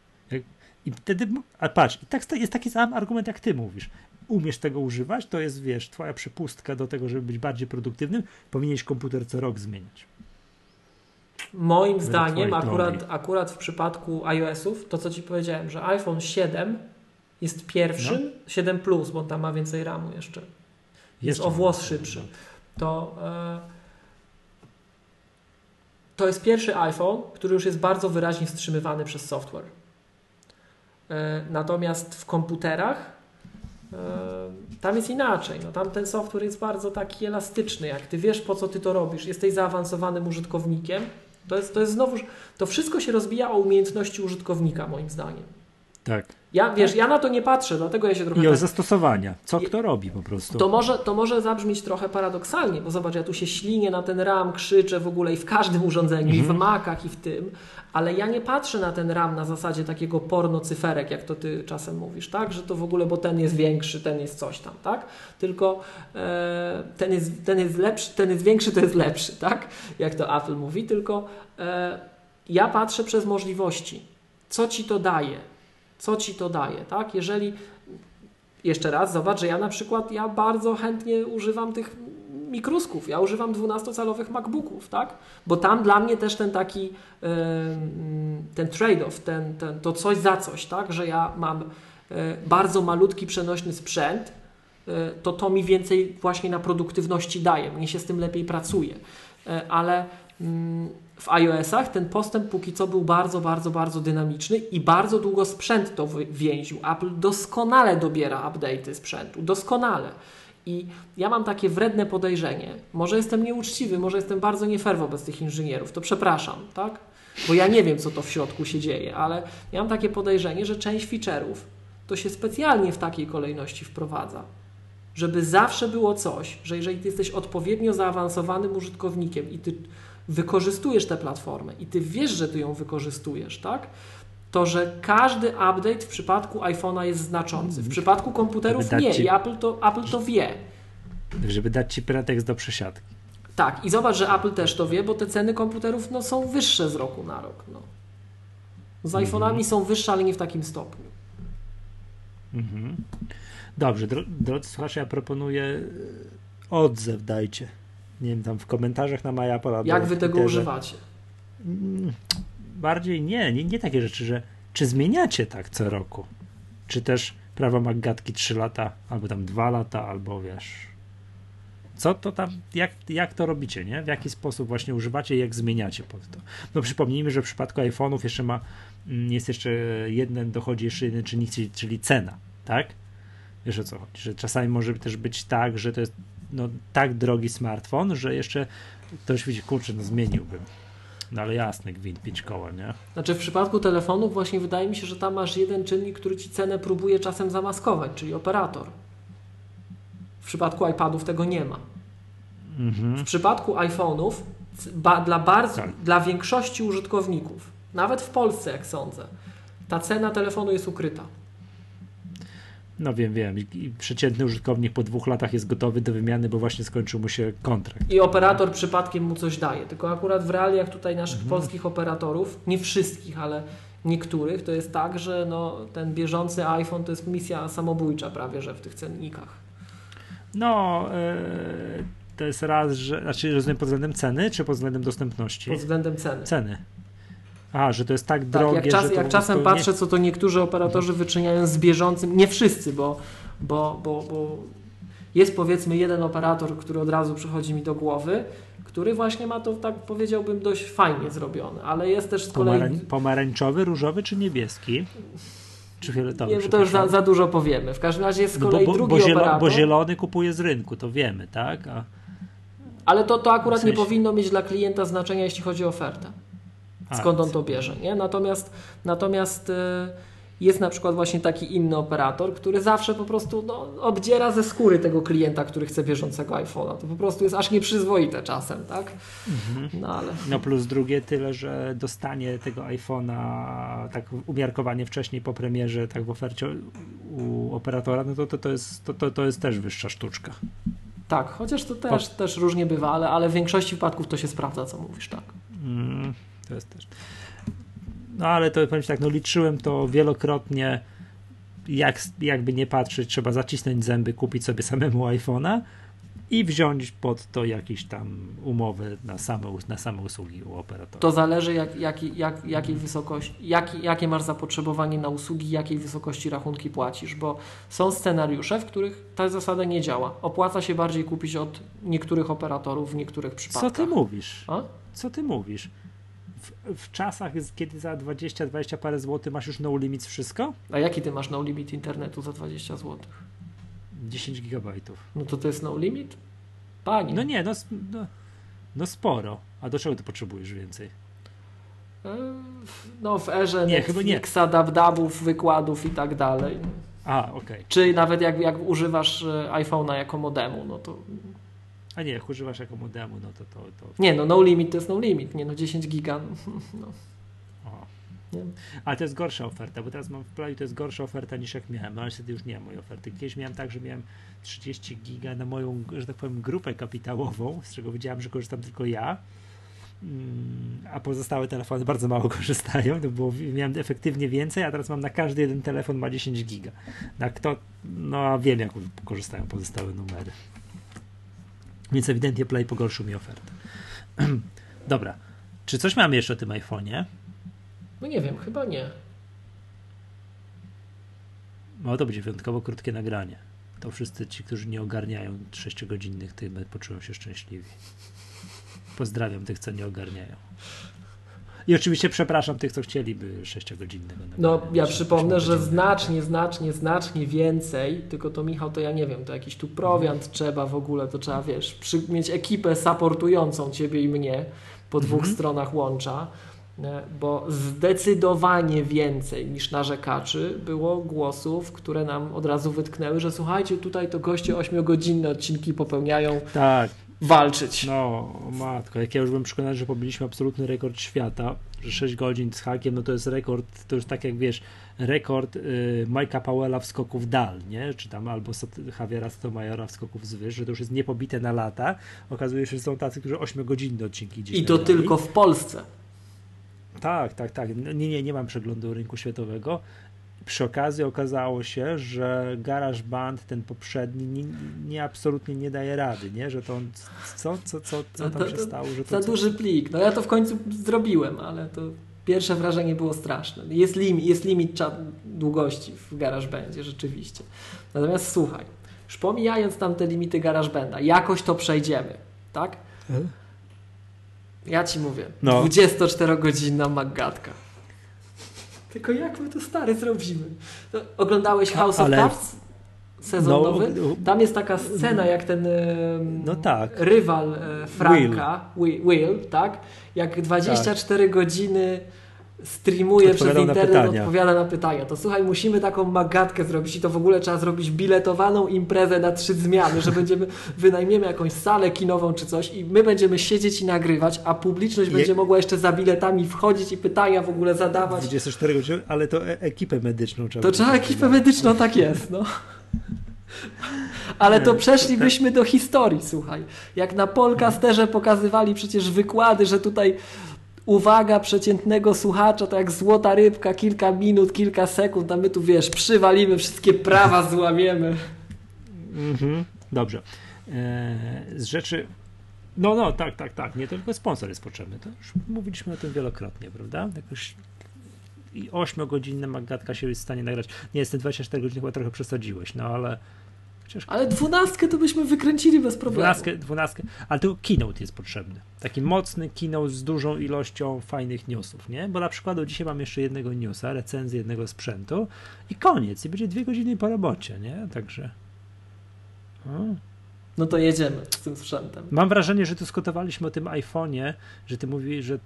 I wtedy, a patrz, i tak jest taki sam argument, jak ty mówisz. Umiesz tego używać, to jest, wiesz, twoja przepustka do tego, żeby być bardziej produktywnym, powinieneś komputer co rok zmieniać.
Moim zdaniem, akurat, akurat w przypadku iOS-ów, to co ci powiedziałem, że iPhone 7 jest pierwszym, no. 7 Plus, bo tam ma więcej RAMu jeszcze. Jest jeszcze o włos szybszy. To, e, to jest pierwszy iPhone, który już jest bardzo wyraźnie wstrzymywany przez software. E, natomiast w komputerach e, tam jest inaczej. No, tam ten software jest bardzo taki elastyczny. Jak ty wiesz, po co ty to robisz, jesteś zaawansowanym użytkownikiem, To jest, to jest znowu, to wszystko się rozbija o umiejętności użytkownika, moim zdaniem.
Tak.
Ja, wiesz, ja na to nie patrzę, dlatego ja się trochę...
I o
tak-
zastosowania. Co kto robi po prostu.
To może, to może zabrzmieć trochę paradoksalnie, bo zobacz, ja tu się ślinię na ten RAM, krzyczę w ogóle i w każdym urządzeniu, i w
Mhm.
Macach, i w tym, ale ja nie patrzę na ten RAM na zasadzie takiego porno cyferek, jak to ty czasem mówisz, tak? Że to w ogóle, bo ten jest większy, ten jest coś tam, tak? Tylko e, ten, jest, ten jest lepszy, ten jest większy, to jest lepszy, tak? Jak to Apple mówi, tylko e, ja patrzę przez możliwości. Co ci to daje? Co ci to daje, tak? Jeżeli jeszcze raz, zobacz, że ja na przykład, ja bardzo chętnie używam tych mikrusków, ja używam 12-calowych MacBooków, tak? Bo tam dla mnie też ten taki, ten trade-off, ten, ten, to coś za coś, tak? Że ja mam e, bardzo malutki, przenośny sprzęt, e, to to mi więcej właśnie na produktywności daje, mnie się z tym lepiej pracuje. E, Ale mm, w iOS-ach ten postęp póki co był bardzo, bardzo, bardzo dynamiczny i bardzo długo sprzęt to więził. Apple doskonale dobiera update'y sprzętu, doskonale. I ja mam takie wredne podejrzenie, może jestem nieuczciwy, może jestem bardzo nie fair wobec tych inżynierów, to przepraszam, tak? Bo ja nie wiem, co to w środku się dzieje, ale ja mam takie podejrzenie, że część feature'ów to się specjalnie w takiej kolejności wprowadza, żeby zawsze było coś, że jeżeli ty jesteś odpowiednio zaawansowanym użytkownikiem i ty wykorzystujesz tę platformę i ty wiesz, że ty ją wykorzystujesz, tak? To, że każdy update w przypadku iPhone'a jest znaczący. W przypadku komputerów nie
ci-
i Apple to, Apple to wie.
Żeby dać ci pretekst do przesiadki.
Tak, i zobacz, że Apple też to wie, bo te ceny komputerów no, są wyższe z roku na rok. No. Z iPhone'ami są wyższe, ale nie w takim stopniu.
Mhm. Dobrze, dro, drodzy słuchacze, ja proponuję e, odzew dajcie. Nie wiem, tam w komentarzach na MyApple albo
Jak wy tego używacie?
Mm, Bardziej nie, nie, nie takie rzeczy, że czy zmieniacie tak co roku? Czy też prawo Maggatki 3 lata, albo tam 2 lata, albo wiesz. Co to tam, jak, jak to robicie, nie? W jaki sposób właśnie używacie i jak zmieniacie pod to? No przypomnijmy, że w przypadku iPhone'ów jeszcze ma, mm, jest jeszcze jeden, dochodzi jeszcze jeden czynnik, czyli- czyli cena, tak? Wiesz o co chodzi, że czasami może też być tak, że to jest no, tak drogi smartfon, że jeszcze ktoś widzi, kurczę, no zmieniłbym. No ale jasne, gwint, pięć koła, nie?
Znaczy w przypadku telefonów właśnie wydaje mi się, że tam masz jeden czynnik, który ci cenę próbuje czasem zamaskować, czyli operator. W przypadku iPadów tego nie ma.
Mhm.
W przypadku iPhone'ów ba, dla, bardzo,
Tak.
dla większości użytkowników, nawet w Polsce jak sądzę, ta cena telefonu jest ukryta.
No wiem, wiem. I, przeciętny użytkownik po dwóch latach jest gotowy do wymiany, bo właśnie skończył mu się kontrakt.
I operator przypadkiem mu coś daje. Tylko akurat w realiach tutaj naszych
Mhm.
polskich operatorów, nie wszystkich, ale niektórych, to jest tak, że no, ten bieżący iPhone to jest misja samobójcza prawie, że w tych cennikach.
No, e, to jest raz, że. Znaczy, rozumiem pod względem ceny, czy pod względem dostępności?
Pod względem ceny.
Ceny. A, że to jest tak
Tak,
drogie,
jak, czas,
że to
jak czasem
prostu
patrzę, co to niektórzy operatorzy wyczyniają z bieżącym, nie wszyscy, bo, bo, bo, bo jest powiedzmy jeden operator, który od razu przychodzi mi do głowy, który właśnie ma to, tak powiedziałbym, dość fajnie zrobione, ale jest też z
Nie,
kolei...
pomarań, pomarańczowy, różowy czy niebieski? Czy fioletowy?
Nie, bo to już za, za dużo powiemy. W każdym razie jest z
No
kolei
bo, bo,
drugi
bo, zielo,
operator,
bo zielony kupuje z rynku, to wiemy, tak? A,
ale to, to akurat
W sensie-
nie powinno mieć dla klienta znaczenia, jeśli chodzi o ofertę. Skąd on to bierze. Nie? Natomiast, natomiast y, jest na przykład właśnie taki inny operator, który zawsze po prostu no, obdziera ze skóry tego klienta, który chce bieżącego iPhone'a. To po prostu jest aż nieprzyzwoite czasem, tak?
Mhm.
No ale
No plus drugie tyle, że dostanie tego iPhone'a tak umiarkowanie wcześniej po premierze, tak w ofercie u operatora, no to, to, to, jest, to, to, to jest też wyższa sztuczka.
tak, chociaż to też, też różnie bywa, ale, ale w większości wypadków to się sprawdza, co mówisz, tak.
Mm, to jest też. No ale to powiem tak, no liczyłem to wielokrotnie, jak, jakby nie patrzeć, trzeba zacisnąć zęby, kupić sobie samemu iPhone'a i wziąć pod to jakieś tam umowy na same, na same usługi u operatora.
To zależy jak, jak, jak, jakiej wysokości, jak, jakie masz zapotrzebowanie na usługi, jakiej wysokości rachunki płacisz, bo są scenariusze, w których ta zasada nie działa. Opłaca się bardziej kupić od niektórych operatorów w niektórych
Co
przypadkach.
ty mówisz?
A?
Co ty mówisz? W, w czasach, kiedy za 20-20 parę złotych masz już no limit wszystko?
A jaki ty masz no limit internetu za 20 zł?
10 gigabajtów.
No to to jest no limit? Panie.
No nie, no, no, no sporo. A do czego ty potrzebujesz więcej?
No w erze
nie, Netflixa,
dabdabów, wykładów i tak dalej.
A, okej. Okay.
Czy nawet jak, jak używasz e, iPhone'a jako modemu, no to...
A nie, jak używasz jako modemu, no to, to, to...
Nie, no no limit to jest no limit, nie no 10 giga, no.
O. Nie? Ale to jest gorsza oferta, bo teraz mam w plaju, to jest gorsza oferta niż jak miałem, no ale niestety już nie mam mojej oferty. Kiedyś miałem tak, że miałem 30 giga na moją, że tak powiem, grupę kapitałową, z czego wiedziałem, że korzystam tylko ja, Mm, a pozostałe telefony bardzo mało korzystają, to było, miałem efektywnie więcej, a teraz mam na każdy jeden telefon ma 10 giga. Na kto, no wiem jak korzystają pozostałe numery. Więc ewidentnie Play pogorszył mi ofertę. Dobra. Czy coś mamy jeszcze o tym iPhone'ie?
No nie wiem, chyba nie.
No to będzie wyjątkowo krótkie nagranie. To wszyscy ci, którzy nie ogarniają 6-godzinnych, tym poczują się szczęśliwi. Pozdrawiam tych, co nie ogarniają. I oczywiście przepraszam tych, co chcieliby 6-godzinnego.
No, ja przypomnę, że znacznie, znacznie, znacznie więcej, tylko to Michał, to ja nie wiem, to jakiś tu prowiant mhm. trzeba w ogóle, to trzeba, wiesz, przy, mieć ekipę supportującą ciebie i mnie po dwóch mhm. stronach łącza, bo zdecydowanie więcej niż narzekaczy było głosów, które nam od razu wytknęły, że słuchajcie, tutaj to goście 8-godzinne odcinki popełniają.
Tak
walczyć.
No, matko, jak ja już byłem przekonany, że pobiliśmy absolutny rekord świata, że 6 godzin z hakiem, no to jest rekord, to już tak jak wiesz, rekord y, Majka Powella w skoku w dal, nie? Czy tam albo Javiera Stomajora w skoków z wyż, że to już jest niepobite na lata. Okazuje się, że są tacy, którzy 8 godzinne odcinki gdzieś
I to tylko w Polsce.
Tak, tak, tak. Nie, nie, nie mam przeglądu rynku światowego. Przy okazji okazało się, że GarageBand, ten poprzedni, nie, nie, absolutnie nie daje rady, nie? Że to on, co, co, co, co tam się stało? Że to,
za duży plik. No ja to w końcu zrobiłem, ale to pierwsze wrażenie było straszne. Jest, lim, jest limit długości w GarageBandzie, rzeczywiście. Natomiast słuchaj, już pomijając tam te limity GarageBanda, jakoś to przejdziemy, tak? Hmm? Ja ci mówię, no. 24-godzinna magatka. Tylko jak my to stary zrobimy? No, oglądałeś House Ale... of Cards? Sezon no, nowy? Tam jest taka scena, jak ten
no tak.
rywal e, Franka, Will. Will, tak? Jak 24 tak. godziny streamuje przez internet, odpowiada na pytania. To słuchaj, musimy taką magatkę zrobić i to w ogóle trzeba zrobić biletowaną imprezę na trzy zmiany, że będziemy, wynajmiemy jakąś salę kinową czy coś i my będziemy siedzieć i nagrywać, a publiczność Je... będzie mogła jeszcze za biletami wchodzić i pytania w ogóle zadawać.
24 godziny, ale to e ekipę medyczną trzeba.
To trzeba ekipę medyczną, tak jest, no. Ale to przeszlibyśmy do historii, słuchaj. Jak na Polkasterze pokazywali przecież wykłady, że tutaj uwaga przeciętnego słuchacza to jak złota rybka, kilka minut, kilka sekund, a my tu wiesz, przywalimy, wszystkie prawa złamiemy.
Mhm, dobrze. Eee, z rzeczy. No, no, tak, tak, tak. Nie tylko sponsor jest potrzebny. To już mówiliśmy o tym wielokrotnie, prawda? Jakoś i 8-godzinna magatka się jest w stanie nagrać. Nie, jest 24 godziny chyba trochę przesadziłeś, no ale
Ale dwunastkę to byśmy wykręcili bez problemu.
Dwunastkę, dwunastkę, ale tu keynote jest potrzebny. Taki mocny keynote z dużą ilością fajnych newsów, nie? Bo na przykład dzisiaj mam jeszcze jednego newsa, recenzję jednego sprzętu i koniec. I będzie dwie godziny po robocie, nie? Także...
Hmm. No to jedziemy z tym sprzętem.
Mam wrażenie, że dyskutowaliśmy o tym iPhone'ie, że ty mówisz, że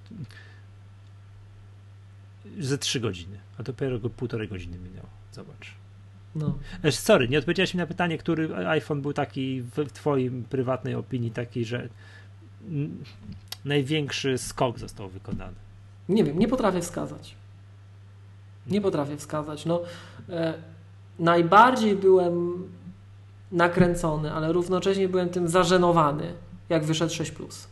ze trzy godziny, a dopiero półtorej godziny minęło. Zobacz. No. Sorry, nie odpowiedziałeś mi na pytanie, który iPhone był taki w twoim prywatnej opinii taki, że największy skok został wykonany.
Nie wiem, nie potrafię wskazać. Nie potrafię wskazać. No, e, najbardziej byłem nakręcony, ale równocześnie byłem tym zażenowany, jak wyszedł 6 plus.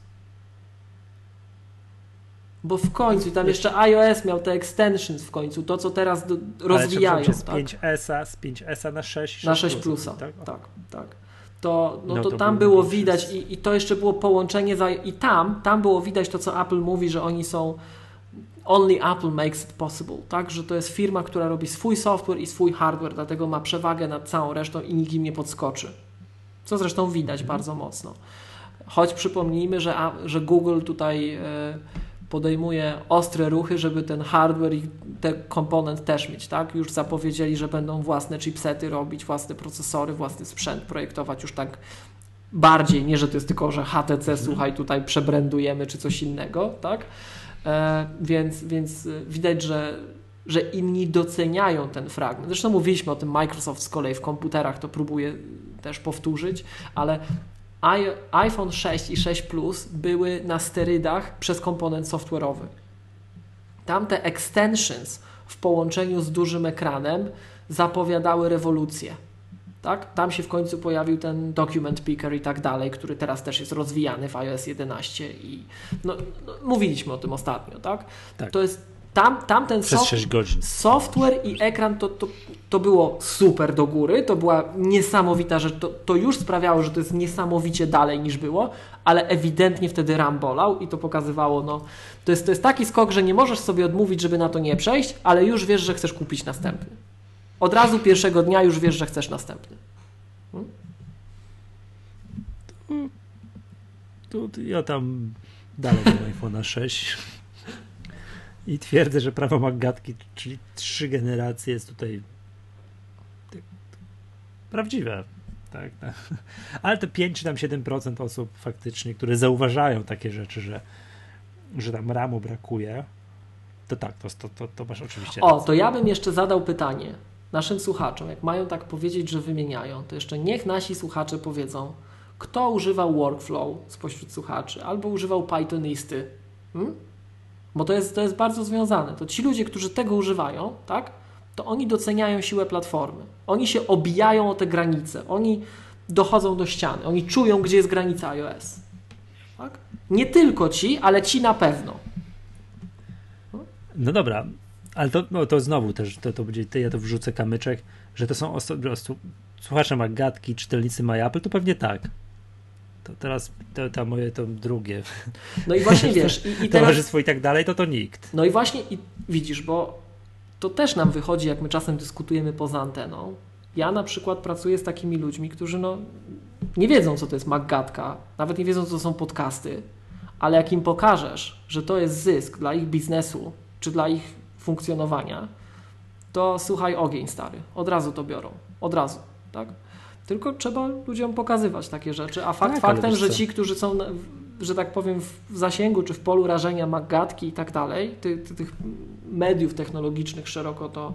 Bo w końcu, i tam jeszcze iOS miał te extensions w końcu, to co teraz do, rozwijają.
Ale z tak? 5S, z 5S na 6, 6
Na 6 plusa, tak? tak, tak. To, no, no to, to, tam było widać i, i to jeszcze było połączenie za, i tam, tam było widać to, co Apple mówi, że oni są only Apple makes it possible, tak? Że to jest firma, która robi swój software i swój hardware, dlatego ma przewagę nad całą resztą i nikt im nie podskoczy. Co zresztą widać mhm. bardzo mocno. Choć przypomnijmy, że, że Google tutaj... Yy, podejmuje ostre ruchy, żeby ten hardware i te komponent też mieć, tak? Już zapowiedzieli, że będą własne chipsety robić, własne procesory, własny sprzęt projektować już tak bardziej, nie że to jest tylko, że HTC, mhm. słuchaj, tutaj przebrandujemy czy coś innego, tak? E, więc, więc widać, że, że inni doceniają ten fragment. Zresztą mówiliśmy o tym, Microsoft z kolei w komputerach to próbuje też powtórzyć, ale iPhone 6 i 6 Plus były na sterydach przez komponent software'owy. Tamte extensions w połączeniu z dużym ekranem zapowiadały rewolucję. Tak? Tam się w końcu pojawił ten document picker i tak dalej, który teraz też jest rozwijany w iOS 11 i no, no, mówiliśmy o tym ostatnio, tak? tak. To jest tam, tam ten software i ekran to, to, to było super do góry, to była niesamowita rzecz, to, to już sprawiało, że to jest niesamowicie dalej niż było, ale ewidentnie wtedy RAM bolał i to pokazywało, no to jest, to jest taki skok, że nie możesz sobie odmówić, żeby na to nie przejść, ale już wiesz, że chcesz kupić następny. Od razu pierwszego dnia już wiesz, że chcesz następny. Hmm?
To, to ja tam dalej mam iPhone'a 6 i twierdzę, że prawo Maggatki, czyli trzy generacje jest tutaj prawdziwe. Tak, tak. Ale te 5 czy tam 7% osób faktycznie, które zauważają takie rzeczy, że, że tam ramu brakuje, to tak, to, to, to, to masz oczywiście.
O, to ja bym jeszcze zadał pytanie naszym słuchaczom, jak mają tak powiedzieć, że wymieniają, to jeszcze niech nasi słuchacze powiedzą, kto używał workflow spośród słuchaczy, albo używał Pythonisty. Hmm? Bo to jest, to jest bardzo związane. To ci ludzie, którzy tego używają, tak, to oni doceniają siłę platformy. Oni się obijają o te granice. Oni dochodzą do ściany. Oni czują, gdzie jest granica iOS. Tak? Nie tylko ci, ale ci na pewno.
No dobra, ale to, no to znowu też, to, to będzie, ja to wrzucę kamyczek, że to są osoby, słuchacze Magatki, czytelnicy MyApple, to pewnie tak. To teraz to, to moje to drugie.
No i właśnie wiesz. I,
i teraz... Towarzystwo i tak dalej, to to nikt.
No i właśnie i widzisz, bo to też nam wychodzi, jak my czasem dyskutujemy poza anteną. Ja na przykład pracuję z takimi ludźmi, którzy no, nie wiedzą, co to jest Maggatka, nawet nie wiedzą, co to są podcasty, ale jak im pokażesz, że to jest zysk dla ich biznesu, czy dla ich funkcjonowania, to słuchaj ogień stary, od razu to biorą, od razu, tak? Tylko trzeba ludziom pokazywać takie rzeczy, a fakt tak, faktem, że ci, którzy są, że tak powiem, w zasięgu czy w polu rażenia magatki i tak dalej, ty, ty, tych mediów technologicznych szeroko to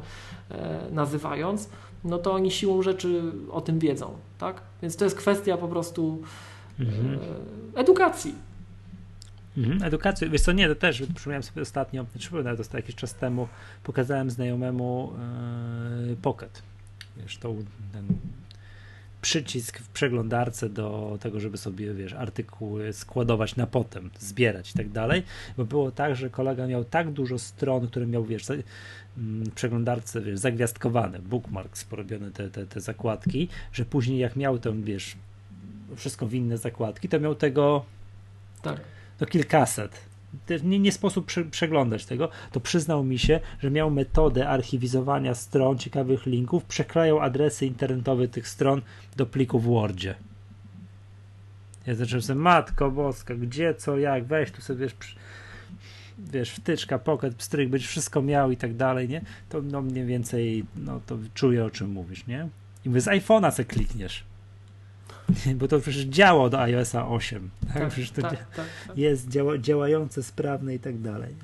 e, nazywając, no to oni siłą rzeczy o tym wiedzą, tak? Więc to jest kwestia po prostu mhm. e, edukacji.
Mhm, edukację. Wiesz co, nie, to też przypomniałem sobie ostatnio, przypomniałem to jakiś czas temu, pokazałem znajomemu yy, Pocket. Wiesz, to ten przycisk w przeglądarce do tego, żeby sobie, wiesz, artykuły składować na potem, zbierać i tak dalej, bo było tak, że kolega miał tak dużo stron, które miał, wiesz, mm, w przeglądarce, wiesz, zagwiazdkowane, bookmarks porobione te, te, te zakładki, że później jak miał tam, wiesz, wszystko w inne zakładki, to miał tego tak. do kilkaset nie, nie sposób prze, przeglądać tego, to przyznał mi się, że miał metodę archiwizowania stron, ciekawych linków, przekrajał adresy internetowe tych stron do pliku w Wordzie. Ja zacząłem sobie, matko boska, gdzie, co, jak, weź tu sobie, wiesz, wiesz, wtyczka, pocket, pstryk, będziesz wszystko miał i tak dalej, nie? To no mniej więcej, no to czuję o czym mówisz, nie? I mówię, z iPhone'a se klikniesz. bo to przecież działo do iOSa 8. Tak? tak przecież to tak, tak, tak, jest działa, działające, sprawne i tak dalej.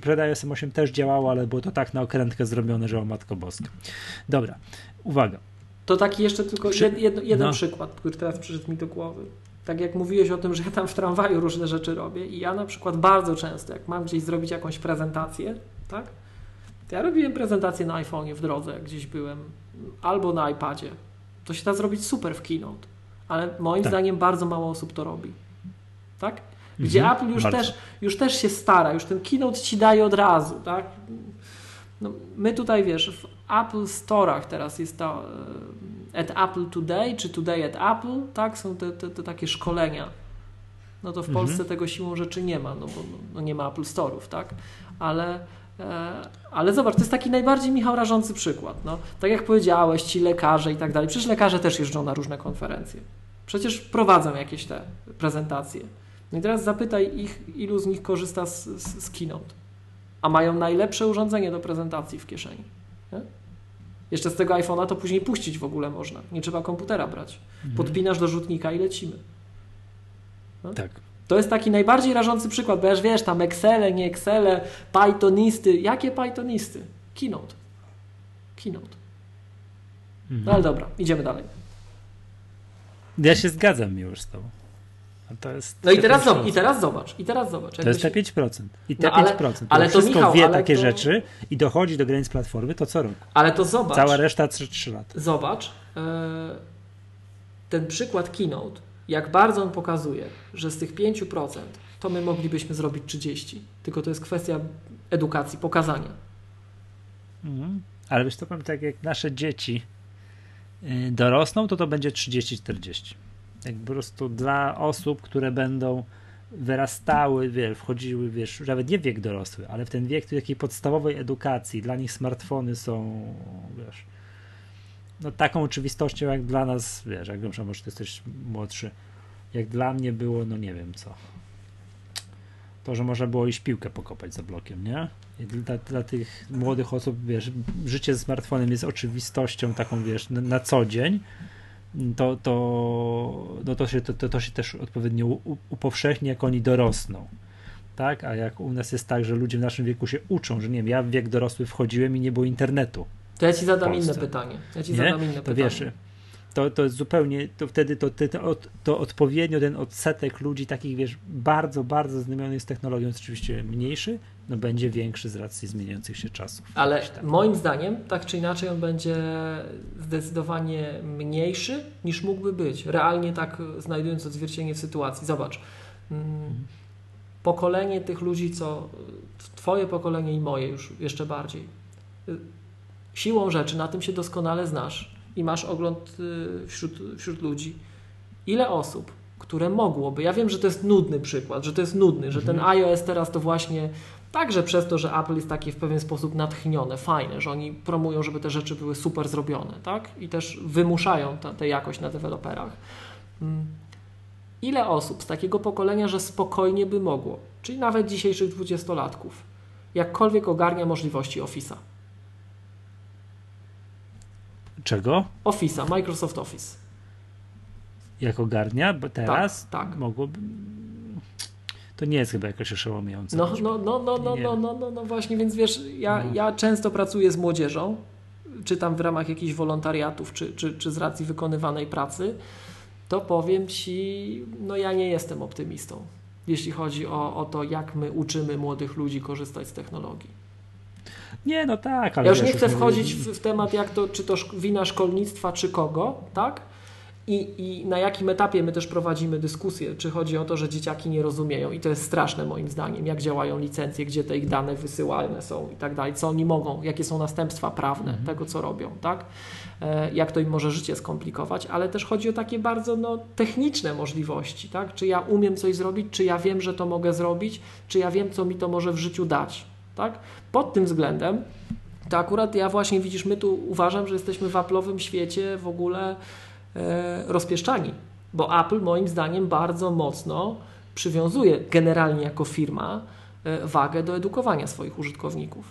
Przed iOSem 8 też działało, ale było to tak na okrętkę zrobione, że o matko boska. Dobra, uwaga.
To taki jeszcze tylko Przy... jed, jed, jeden no. przykład, który teraz przyszedł mi do głowy. Tak jak mówiłeś o tym, że ja tam w tramwaju różne rzeczy robię i ja na przykład bardzo często, jak mam gdzieś zrobić jakąś prezentację, tak? To ja robiłem prezentację na iPhone'ie w drodze, jak gdzieś byłem, albo na iPadzie. To się da zrobić super w Keynote ale moim tak. zdaniem bardzo mało osób to robi. Tak? Gdzie mhm, Apple już też, już też się stara, już ten keynote ci daje od razu, tak? No, my tutaj, wiesz, w Apple Store'ach teraz jest to e, at Apple Today, czy Today at Apple, tak? Są te, te, te takie szkolenia. No to w mhm. Polsce tego siłą rzeczy nie ma, no bo no nie ma Apple Store'ów, tak? Ale, ale zobacz, to jest taki najbardziej Michał rażący przykład. No, tak jak powiedziałeś, ci lekarze i tak dalej. Przecież lekarze też jeżdżą na różne konferencje. Przecież prowadzą jakieś te prezentacje. No i teraz zapytaj ich, ilu z nich korzysta z, z, z Keynote. A mają najlepsze urządzenie do prezentacji w kieszeni. Nie? Jeszcze z tego iPhone'a to później puścić w ogóle można. Nie trzeba komputera brać. Mhm. Podpinasz do rzutnika i lecimy.
No? Tak.
To jest taki najbardziej rażący przykład, bo ja już wiesz, tam Excele, nie Excele, Pythonisty. Jakie Pythonisty? Keynote. Keynote. Mhm. No ale dobra, idziemy dalej.
Ja się zgadzam już z tobą.
To no i teraz, zobacz, i teraz zobacz, i teraz zobacz.
To jest te 5%. I te no, ale, 5%. Ale to wszystko Michał, wie takie to... rzeczy i dochodzi do granic platformy, to co roku.
Ale to zobacz.
Cała reszta 3, 3 lata.
Zobacz, e, ten przykład Keynote, jak bardzo on pokazuje, że z tych 5% to my moglibyśmy zrobić 30. Tylko to jest kwestia edukacji, pokazania.
Mhm. Ale wiesz, tak, jak nasze dzieci y, dorosną, to to będzie 30-40 jak po prostu dla osób, które będą wyrastały, wiesz, wchodziły, wiesz, nawet nie wiek dorosły, ale w ten wiek takiej podstawowej edukacji, dla nich smartfony są, wiesz, no taką oczywistością jak dla nas, wiesz, jak wiem, może ty jesteś młodszy, jak dla mnie było, no nie wiem co. To, że można było iść piłkę pokopać za blokiem, nie? Dla, dla, tych młodych osób, wiesz, życie z smartfonem jest oczywistością taką, wiesz, na, na co dzień, to, to, no to, się, to, to się też odpowiednio upowszechni, jak oni dorosną. Tak? A jak u nas jest tak, że ludzie w naszym wieku się uczą, że nie wiem, ja w wiek dorosły wchodziłem i nie było internetu.
To ja ci zadam inne pytanie. Ja ci nie? zadam inne
to
pytanie.
Wiesz, to, to jest zupełnie, to wtedy to, to, to, to odpowiednio ten odsetek ludzi takich, wiesz, bardzo, bardzo znamionych z technologią jest oczywiście mniejszy, no będzie większy z racji zmieniających się czasów.
Ale tak. moim zdaniem, tak czy inaczej, on będzie zdecydowanie mniejszy niż mógłby być. Realnie tak znajdując odzwierciedlenie w sytuacji. Zobacz, mm, pokolenie tych ludzi, co twoje pokolenie i moje już jeszcze bardziej, siłą rzeczy na tym się doskonale znasz i masz ogląd y, wśród, wśród ludzi. Ile osób, które mogłoby, ja wiem, że to jest nudny przykład, że to jest nudny, że ten mhm. iOS teraz to właśnie Także przez to, że Apple jest takie w pewien sposób natchnione, fajne, że oni promują, żeby te rzeczy były super zrobione, tak? I też wymuszają tę jakość na deweloperach. Mm. Ile osób z takiego pokolenia, że spokojnie by mogło, czyli nawet dzisiejszych dwudziestolatków, jakkolwiek ogarnia możliwości Office'a?
Czego?
Office'a, Microsoft Office.
Jak ogarnia? Bo teraz tak, tak. mogłoby to nie jest chyba jakoś oszołomiające.
No, no, no, no, no, no, no, no, no właśnie, więc wiesz, ja, no. ja często pracuję z młodzieżą, czy tam w ramach jakichś wolontariatów, czy, czy, czy z racji wykonywanej pracy, to powiem Ci, no ja nie jestem optymistą, jeśli chodzi o, o to, jak my uczymy młodych ludzi korzystać z technologii.
Nie, no tak, ale.
Ja już nie chcę wchodzić w, w temat, jak to, czy to wina szkolnictwa, czy kogo, tak? I, I na jakim etapie my też prowadzimy dyskusję, czy chodzi o to, że dzieciaki nie rozumieją i to jest straszne moim zdaniem, jak działają licencje, gdzie te ich dane wysyłane są i tak dalej, co oni mogą, jakie są następstwa prawne mhm. tego, co robią, tak? E, jak to im może życie skomplikować, ale też chodzi o takie bardzo no, techniczne możliwości, tak? Czy ja umiem coś zrobić, czy ja wiem, że to mogę zrobić, czy ja wiem, co mi to może w życiu dać, tak? Pod tym względem to akurat ja właśnie widzisz, my tu uważam, że jesteśmy w Apple'owym świecie w ogóle E, rozpieszczani, bo Apple moim zdaniem bardzo mocno przywiązuje generalnie jako firma e, wagę do edukowania swoich użytkowników.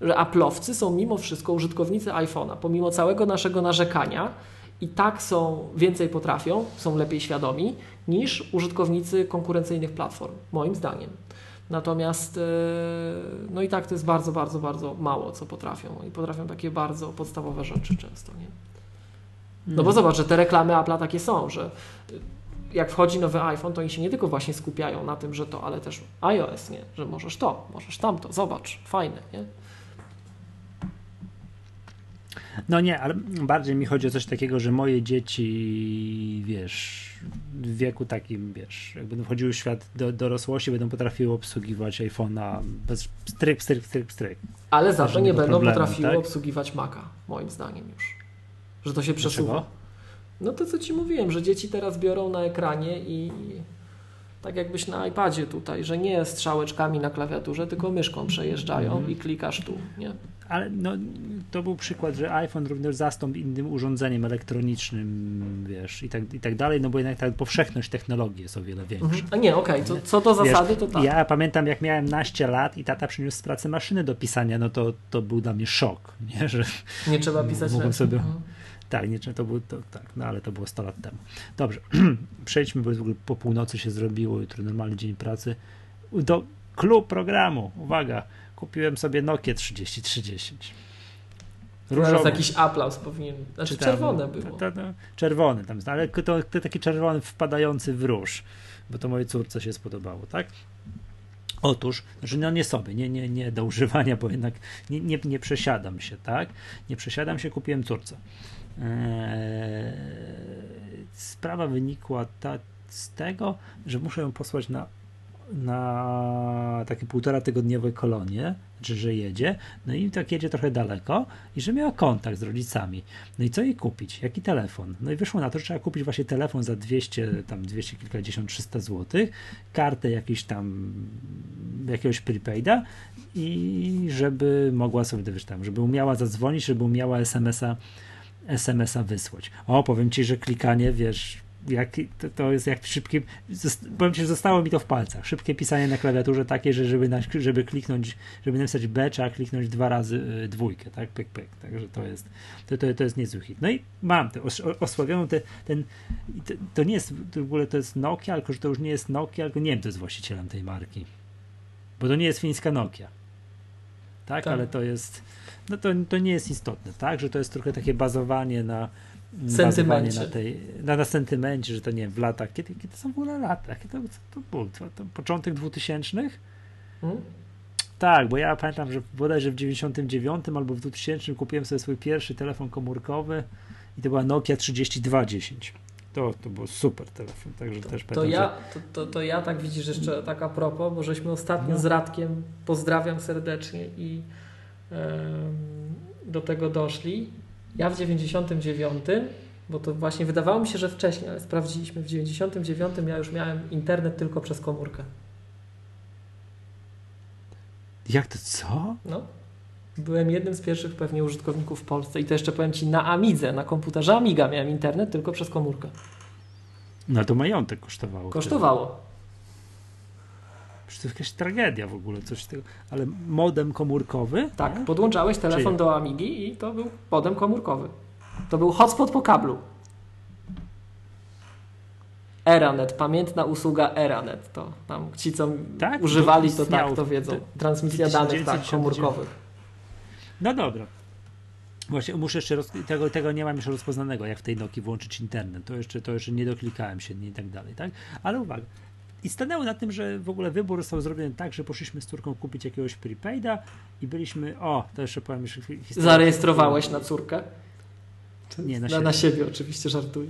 Że Apple'owcy są mimo wszystko użytkownicy iPhone'a, pomimo całego naszego narzekania, i tak są więcej potrafią, są lepiej świadomi niż użytkownicy konkurencyjnych platform, moim zdaniem. Natomiast e, no i tak to jest bardzo, bardzo, bardzo mało, co potrafią. I potrafią takie bardzo podstawowe rzeczy często. Nie? No bo zobacz, że te reklamy Apple'a takie są, że jak wchodzi nowy iPhone, to oni się nie tylko właśnie skupiają na tym, że to, ale też iOS, nie? Że możesz to, możesz tamto, zobacz, fajne, nie?
No nie, ale bardziej mi chodzi o coś takiego, że moje dzieci, wiesz, w wieku takim, wiesz, jak będą wchodziły w świat do, dorosłości, będą potrafiły obsługiwać iPhone'a bez stryk, stryk, stryk, stryk.
Ale za to nie będą problemu, potrafiły tak? obsługiwać Maca, moim zdaniem już że to się przesuwa. Dlaczego? No to co ci mówiłem, że dzieci teraz biorą na ekranie i tak jakbyś na iPadzie tutaj, że nie strzałeczkami na klawiaturze, tylko myszką przejeżdżają mm. i klikasz tu, nie?
Ale no, to był przykład, że iPhone również zastąpi innym urządzeniem elektronicznym, wiesz, i tak, i tak dalej, no bo jednak ta powszechność technologii jest o wiele większa. Mhm.
A nie, okej, okay. co do zasady, wiesz, to tak.
Ja pamiętam, jak miałem naście lat i tata przyniósł z pracy maszyny do pisania, no to, to był dla mnie szok, nie? że
nie trzeba pisać
mogłem sobie... Mhm Tak, nie, to było, to, tak, no ale to było 100 lat temu. Dobrze, przejdźmy, bo w ogóle po północy się zrobiło, jutro normalny dzień pracy, do klub programu. Uwaga, kupiłem sobie Nokia 3030.
Różowy. jakiś aplauz powinien. Znaczy tam, czerwone było.
Czerwone tam, ale to, to taki czerwony wpadający w róż, bo to mojej córce się spodobało, tak? Otóż, znaczy no nie sobie, nie, nie, nie do używania, bo jednak nie, nie, nie przesiadam się, tak? Nie przesiadam się, kupiłem córce. Eee, sprawa wynikła ta, z tego, że muszę ją posłać na na takie półtora tygodniowe kolonie, czy że jedzie, no i tak jedzie trochę daleko i że miała kontakt z rodzicami. No i co jej kupić? Jaki telefon? No i wyszło na to, że trzeba kupić właśnie telefon za 200, tam 200 kilkadziesiąt, 300 złotych, kartę jakiś tam jakiegoś prepaida i żeby mogła sobie, wiesz tam, żeby umiała zadzwonić, żeby umiała SMS-a SMS-a wysłać. O, powiem ci, że klikanie, wiesz, jak, to, to, jest jak szybkie, powiem ci, że zostało mi to w palcach. Szybkie pisanie na klawiaturze takie, że żeby, na, żeby kliknąć, żeby napisać B, trzeba kliknąć dwa razy y, dwójkę, tak, pyk, pyk. Także to jest, to, to, to jest niezły hit. No i mam tę osławioną, te, ten, to, to nie jest, to w ogóle to jest Nokia, tylko że to już nie jest Nokia, tylko nie wiem, kto jest właścicielem tej marki. Bo to nie jest fińska Nokia. Tak, tak. ale to jest, no to, to nie jest istotne, tak, że to jest trochę takie bazowanie na
sentymencie.
Na, tej, na, na sentymencie, że to nie w latach, kiedy, kiedy są w ogóle lata? Kiedy to, to był? To, to początek 2000? Hmm? Tak, bo ja pamiętam, że bodajże w 99 albo w 2000 kupiłem sobie swój pierwszy telefon komórkowy i to była Nokia 3210. To, to był super telefon, także
to,
też
to pamiętam, ja, że... to, to, to, ja tak widzisz jeszcze tak a propos, bo żeśmy ostatnio no. z Radkiem, pozdrawiam serdecznie i do tego doszli ja w 99, bo to właśnie wydawało mi się, że wcześniej, ale sprawdziliśmy, w 99 ja już miałem internet tylko przez komórkę.
Jak to co?
No. Byłem jednym z pierwszych pewnie użytkowników w Polsce i to jeszcze powiem Ci na Amidze, na komputerze Amiga miałem internet tylko przez komórkę.
No to majątek kosztowało.
Kosztowało.
Przecież to jakaś tragedia w ogóle, coś tego. Ale modem komórkowy?
Tak, nie? podłączałeś telefon do Amigi i to był modem komórkowy. To był hotspot po kablu. Eranet, pamiętna usługa Eranet. To tam ci, co tak? używali, to tak, to wiedzą. Transmisja danych tak, komórkowych.
No dobra. Właśnie muszę jeszcze roz... tego, tego nie mam jeszcze rozpoznanego, jak w tej Nokii włączyć internet. To jeszcze, to jeszcze nie doklikałem się i tak dalej, tak? Ale uwaga, i stanęło na tym, że w ogóle wybór został zrobiony tak, że poszliśmy z córką kupić jakiegoś prepaida i byliśmy, o, to jeszcze powiem jeszcze
historię. Zarejestrowałeś na córkę?
Nie, na,
na siebie. Na siebie oczywiście żartuję.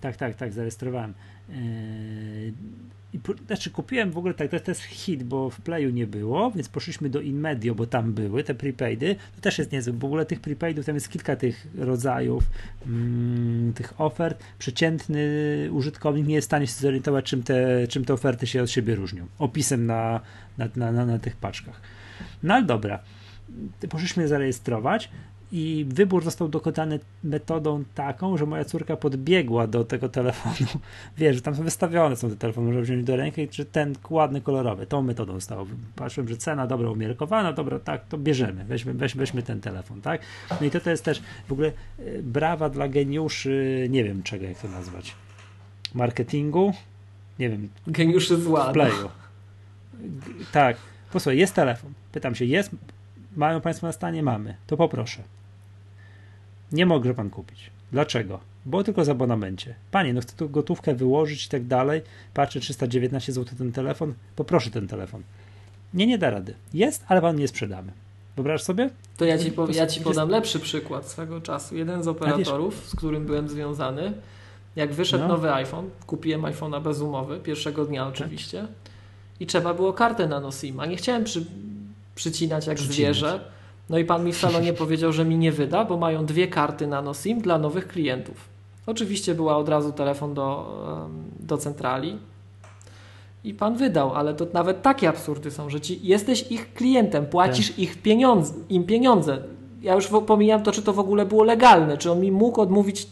Tak, tak, tak, zarejestrowałem. Yy, i, znaczy kupiłem w ogóle tak, to, jest hit, bo w Playu nie było, więc poszliśmy do InMedio, bo tam były te prepaidy. To też jest niezłe. W ogóle tych prepaidów tam jest kilka tych rodzajów mm, tych ofert. Przeciętny użytkownik nie jest w stanie się zorientować, czym te, czym te oferty się od siebie różnią. Opisem na, na, na, na, na tych paczkach. No ale dobra. Poszliśmy zarejestrować i wybór został dokonany metodą taką, że moja córka podbiegła do tego telefonu. Wiesz, że tam są wystawione są te telefony, można wziąć do ręki, czy ten ładny, kolorowy. Tą metodą zostało. Patrzyłem, że cena dobra, umiarkowana, dobra, tak, to bierzemy, weźmy, weź, weźmy ten telefon, tak? No i to, to jest też w ogóle e, brawa dla geniuszy, nie wiem czego, jak to nazwać, marketingu, nie wiem.
Geniuszy zła.
Playu. Tak. Posłuchaj, jest telefon. Pytam się, jest, mają Państwo na stanie? Mamy. To poproszę. Nie może pan kupić. Dlaczego? Bo tylko z abonamencie. Panie, no chcę tu gotówkę wyłożyć i tak dalej. Patrzę, 319 zł ten telefon. Poproszę ten telefon. Nie, nie da rady. Jest, ale pan nie sprzedamy. Wyobraź sobie?
To ja ci, po, ja ci podam lepszy przykład swego czasu. Jeden z operatorów, z którym byłem związany, jak wyszedł no. nowy iPhone, kupiłem iPhone'a bez umowy, pierwszego dnia tak. oczywiście, tak. i trzeba było kartę nano SIM, a nie chciałem przy, przycinać jak przycinać. zwierzę no i pan mi w salonie powiedział, że mi nie wyda, bo mają dwie karty nano SIM dla nowych klientów. Oczywiście była od razu telefon do, do centrali i pan wydał, ale to nawet takie absurdy są, że ci, jesteś ich klientem, płacisz tak. ich pieniądze, im pieniądze. Ja już pomijam to, czy to w ogóle było legalne, czy on mi mógł odmówić,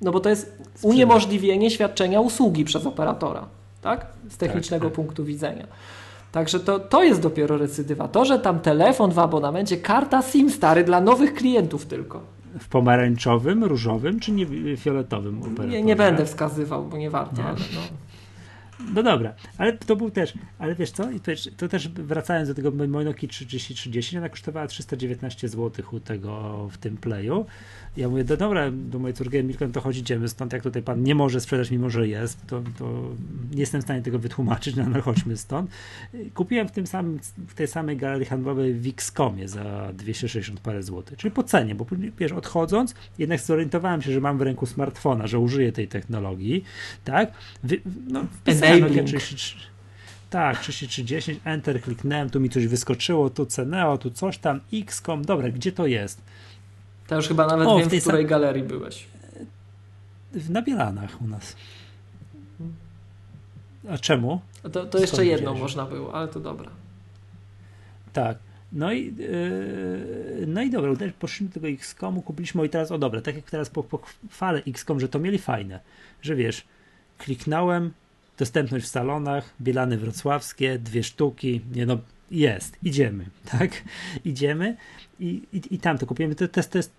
no bo to jest uniemożliwienie świadczenia usługi przez operatora, tak? Z technicznego tak, tak. punktu widzenia. Także to, to jest dopiero recydywa. To, że tam telefon w abonamencie, karta SIM stary dla nowych klientów tylko.
W pomarańczowym, różowym czy nie, fioletowym operatorze?
Nie, nie będę wskazywał, bo nie warto, nie? ale no.
No dobra, ale to był też, ale wiesz co, I to, to też wracając do tego Monoki 3030, ona kosztowała 319 zł u tego w tym playu. Ja mówię, do dobra, do mojej córki Milton, to chodź idziemy stąd, jak tutaj pan nie może sprzedać, mimo że jest, to, to nie jestem w stanie tego wytłumaczyć, no, no chodźmy stąd. Kupiłem w tym samym, w tej samej galerii handlowej w Xcomie za 260 parę złotych, czyli po cenie, bo wiesz, odchodząc, jednak zorientowałem się, że mam w ręku smartfona, że użyję tej technologii, tak? Wy, no, Nokia 33, tak, 3310, Enter, kliknąłem, tu mi coś wyskoczyło, tu Ceneo, tu coś tam, XCOM, dobra, gdzie to jest?
To już chyba nawet o, wiem, w, w której sam... galerii byłeś.
Na Bielanach u nas. A czemu?
To, to jeszcze jedno można było, ale to dobra.
Tak. No i, yy, no i dobra, poszliśmy do tego XCOMu, kupiliśmy i teraz, o dobra, tak jak teraz po, po XCOM, że to mieli fajne, że wiesz, kliknąłem, dostępność w salonach, Bielany Wrocławskie, dwie sztuki, nie no, jest, idziemy, tak, idziemy i, i, i tam to kupujemy, to, to, to jest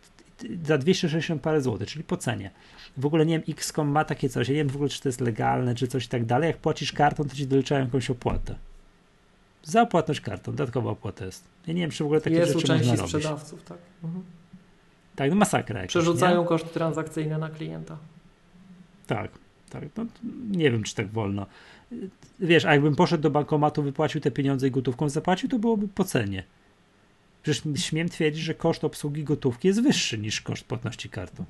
za 260 parę złotych, czyli po cenie. W ogóle nie wiem, XCOM ma takie coś, ja nie wiem w ogóle, czy to jest legalne, czy coś i tak dalej, jak płacisz kartą, to ci doliczają jakąś opłatę. Za opłatność kartą, dodatkowa opłata jest. Ja nie wiem, czy w ogóle takie
jest
rzeczy można robić.
sprzedawców, tak. Mhm.
Tak, no masakra jakaś,
Przerzucają
nie?
koszty transakcyjne na klienta.
Tak, tak. No, nie wiem, czy tak wolno. Wiesz, a jakbym poszedł do bankomatu, wypłacił te pieniądze i gotówką zapłacił, to byłoby po cenie. Przecież śmiem twierdzić, że koszt obsługi gotówki jest wyższy niż koszt płatności kartą.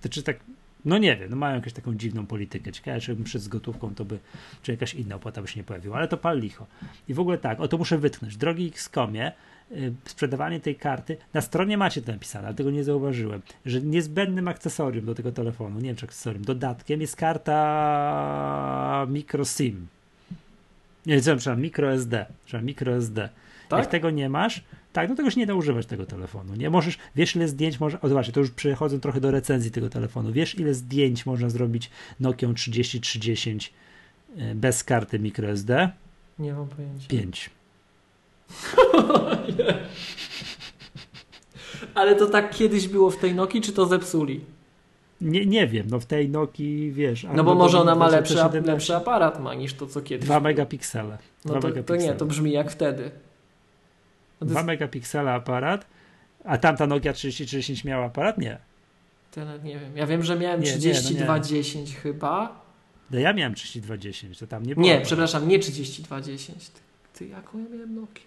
To czy tak, no nie wiem, no mają jakąś taką dziwną politykę. Ciekawe, czy przed z gotówką, to by, czy jakaś inna opłata by się nie pojawiła, ale to pal licho. I w ogóle tak, o to muszę wytknąć. Drogi XCOMie, Y, sprzedawanie tej karty. Na stronie macie to napisane, ale tego nie zauważyłem, że niezbędnym akcesorium do tego telefonu, nie wiem czy akcesorium, dodatkiem jest karta microSIM. Nie, przepraszam, microSD. Przepraszam, microSD. Tak? Jak tego nie masz, tak, no tego się nie da używać tego telefonu. Nie możesz, wiesz ile zdjęć można, o zobaczcie, to już przechodzę trochę do recenzji tego telefonu. Wiesz ile zdjęć można zrobić Nokią 3030 y, bez karty microSD?
Nie mam pojęcia.
5.
Ale to tak kiedyś było w tej Noki, czy to zepsuli?
Nie, nie wiem, no w tej Noki wiesz.
No bo może ona ma lepszy, lepszy aparat ma niż to, co kiedyś.
2 megapiksele.
No to, megapiksele. to nie, to brzmi jak wtedy.
No 2 jest... megapiksele aparat, a tamta Nokia 3030 miała aparat? Nie.
To nie wiem. Ja wiem, że miałem 3210 no chyba.
No ja miałem 3210, to tam nie było.
Nie, aparat. przepraszam, nie 3210. Ty, ty jaką ja miałem Nokia?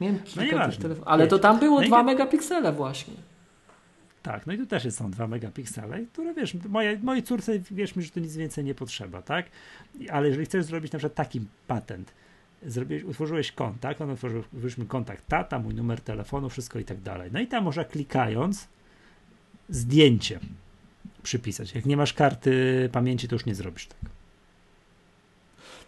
Miałem kilka no tych telefonów. Ale to tam było no 2 megapiksele właśnie.
Tak, no i tu też są 2 megapiksele, które wiesz, moje, mojej córce wiesz mi, że to nic więcej nie potrzeba, tak? Ale jeżeli chcesz zrobić na przykład taki patent, zrobiłeś, utworzyłeś kontakt, on utworzyliśmy kontakt tata, mój numer telefonu, wszystko i tak dalej. No i tam można klikając zdjęcie przypisać. Jak nie masz karty pamięci, to już nie zrobisz tak.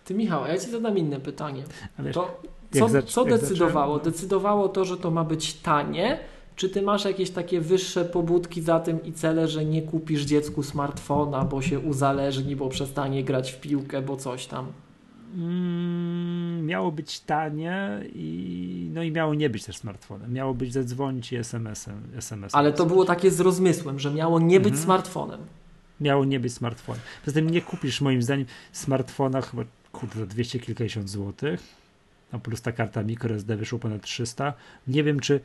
Ty Michał, ja ci zadam inne pytanie. Wiesz, to co, co decydowało? Zacząłem? Decydowało to, że to ma być tanie, czy ty masz jakieś takie wyższe pobudki za tym i cele, że nie kupisz dziecku smartfona, bo się uzależni, bo przestanie grać w piłkę, bo coś tam?
Mm, miało być tanie i no i miało nie być też smartfonem. Miało być zadzwonić i SMS-em. SMS
Ale to było takie z rozmysłem, że miało nie być mhm. smartfonem.
Miało nie być smartfonem. Poza tym nie kupisz moim zdaniem smartfona chyba kurde, za 200 kilkadziesiąt złotych no plus ta karta microSD wyszło ponad 300. Nie wiem, czy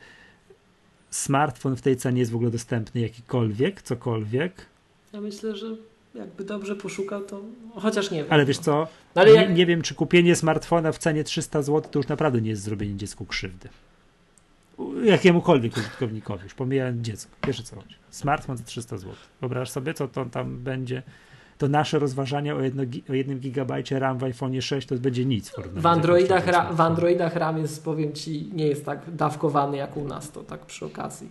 smartfon w tej cenie jest w ogóle dostępny jakikolwiek, cokolwiek.
Ja myślę, że jakby dobrze poszukał, to chociaż nie wiem.
Ale wiesz co, no, ale jak... nie, nie, wiem, czy kupienie smartfona w cenie 300 zł to już naprawdę nie jest zrobienie dziecku krzywdy. Jakiemukolwiek użytkownikowi, już pomijając dziecko. Wiesz o co chodzi. Smartfon za 300 zł. Wyobraź sobie, co to tam będzie to nasze rozważania o, jedno, o jednym gigabajcie RAM w iPhone 6 to będzie nic. W,
w, Androidach, ra, w Androidach RAM jest, powiem Ci, nie jest tak dawkowany jak u nas, to tak przy okazji.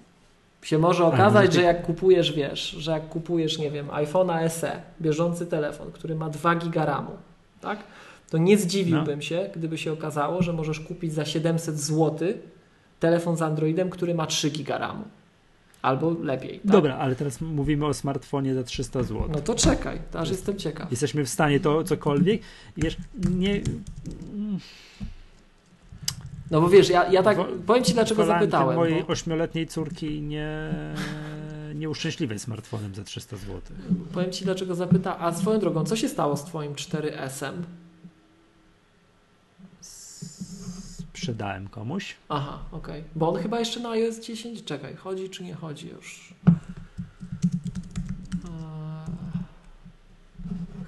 Się może okazać, że jak kupujesz, wiesz, że jak kupujesz, nie wiem, iPhone'a SE, bieżący telefon, który ma 2 giga RAMu, tak? To nie zdziwiłbym no. się, gdyby się okazało, że możesz kupić za 700 zł telefon z Androidem, który ma 3 giga RAMu. Albo lepiej. Tak?
Dobra, ale teraz mówimy o smartfonie za 300 zł.
No to czekaj, aż jestem ciekaw.
Jesteśmy w stanie to cokolwiek. Wiesz, nie.
No bo wiesz, ja, ja tak, powiem Ci dlaczego zapytałem.
mojej
bo...
ośmioletniej córki nie, nie uszczęśliwej smartfonem za 300 zł.
Powiem Ci dlaczego zapyta. A swoją drogą, co się stało z Twoim 4S-em?
Sprzedałem komuś.
Aha, okej. Okay. Bo on chyba jeszcze na iOS 10, czekaj, chodzi czy nie chodzi już?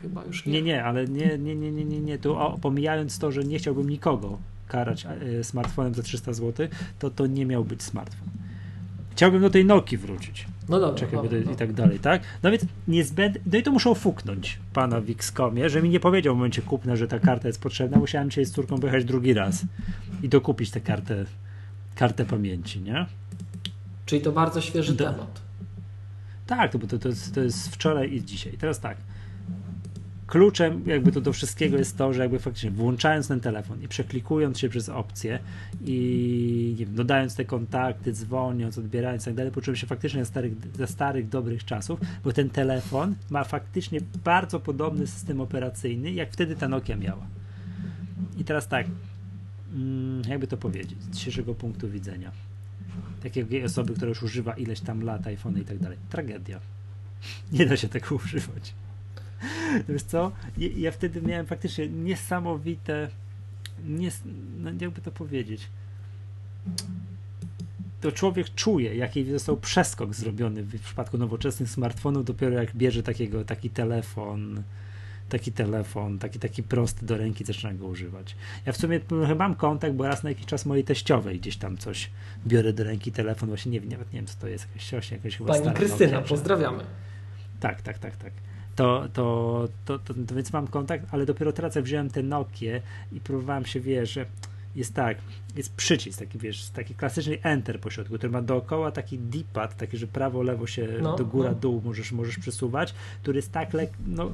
Chyba już nie.
Nie, nie, ale nie, nie, nie, nie, nie, nie. Tu o, pomijając to, że nie chciałbym nikogo karać e, smartfonem za 300 zł, to to nie miał być smartfon. Chciałbym do tej Noki wrócić.
No dobra.
Czekaj,
dobra,
i no. tak dalej, tak? No więc niezbędnie, no i to muszę fuknąć pana w Xcomie, że mi nie powiedział w momencie kupna, że ta karta jest potrzebna. Musiałem dzisiaj z córką wyjechać drugi raz i dokupić tę kartę, kartę pamięci, nie?
Czyli to bardzo świeży do... temat.
Tak, to, to, to, jest, to jest wczoraj i dzisiaj. Teraz tak kluczem jakby to do wszystkiego jest to, że jakby faktycznie włączając ten telefon i przeklikując się przez opcje i wiem, dodając te kontakty, dzwoniąc, odbierając i tak dalej, poczułem się faktycznie ze starych, ze starych, dobrych czasów, bo ten telefon ma faktycznie bardzo podobny system operacyjny, jak wtedy ta Nokia miała. I teraz tak, mm, jakby to powiedzieć, z dzisiejszego punktu widzenia, takiej osoby, która już używa ileś tam lat iPhone i tak dalej, tragedia. Nie da się tego używać. Wiesz co? Ja wtedy miałem faktycznie niesamowite, nies, no jakby to powiedzieć, to człowiek czuje, jaki został przeskok zrobiony w przypadku nowoczesnych smartfonów, dopiero jak bierze takiego, taki telefon, taki telefon, taki, taki prosty do ręki, zaczyna go używać. Ja w sumie mam kontakt, bo raz na jakiś czas mojej teściowej gdzieś tam coś biorę do ręki telefon, właśnie nie wiem, nawet nie wiem, co to jest, jakaś siosia, jakaś chyba
Pani Krystyna, pozdrawiamy.
Tak, tak, tak, tak to, to, to, to, to, więc mam kontakt, ale dopiero teraz jak wziąłem tę Nokię i próbowałem się, wiesz, że jest tak, jest przycisk, taki wiesz, taki klasyczny enter po środku, który ma dookoła taki D-pad, taki, że prawo, lewo się no, do góra, no. dół możesz, możesz przesuwać, który jest tak lek, no,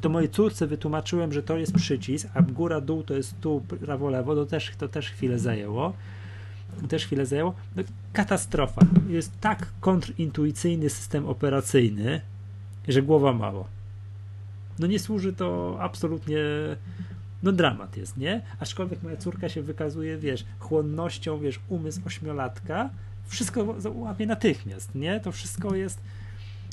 to mojej córce wytłumaczyłem, że to jest przycisk, a góra, dół to jest tu, prawo, lewo, to też, to też chwilę zajęło też chwilę zajęło. No, katastrofa. Jest tak kontrintuicyjny system operacyjny, że głowa mało no nie służy to absolutnie no dramat jest, nie? Aczkolwiek moja córka się wykazuje, wiesz, chłonnością, wiesz, umysł ośmiolatka, wszystko łapie natychmiast, nie? To wszystko jest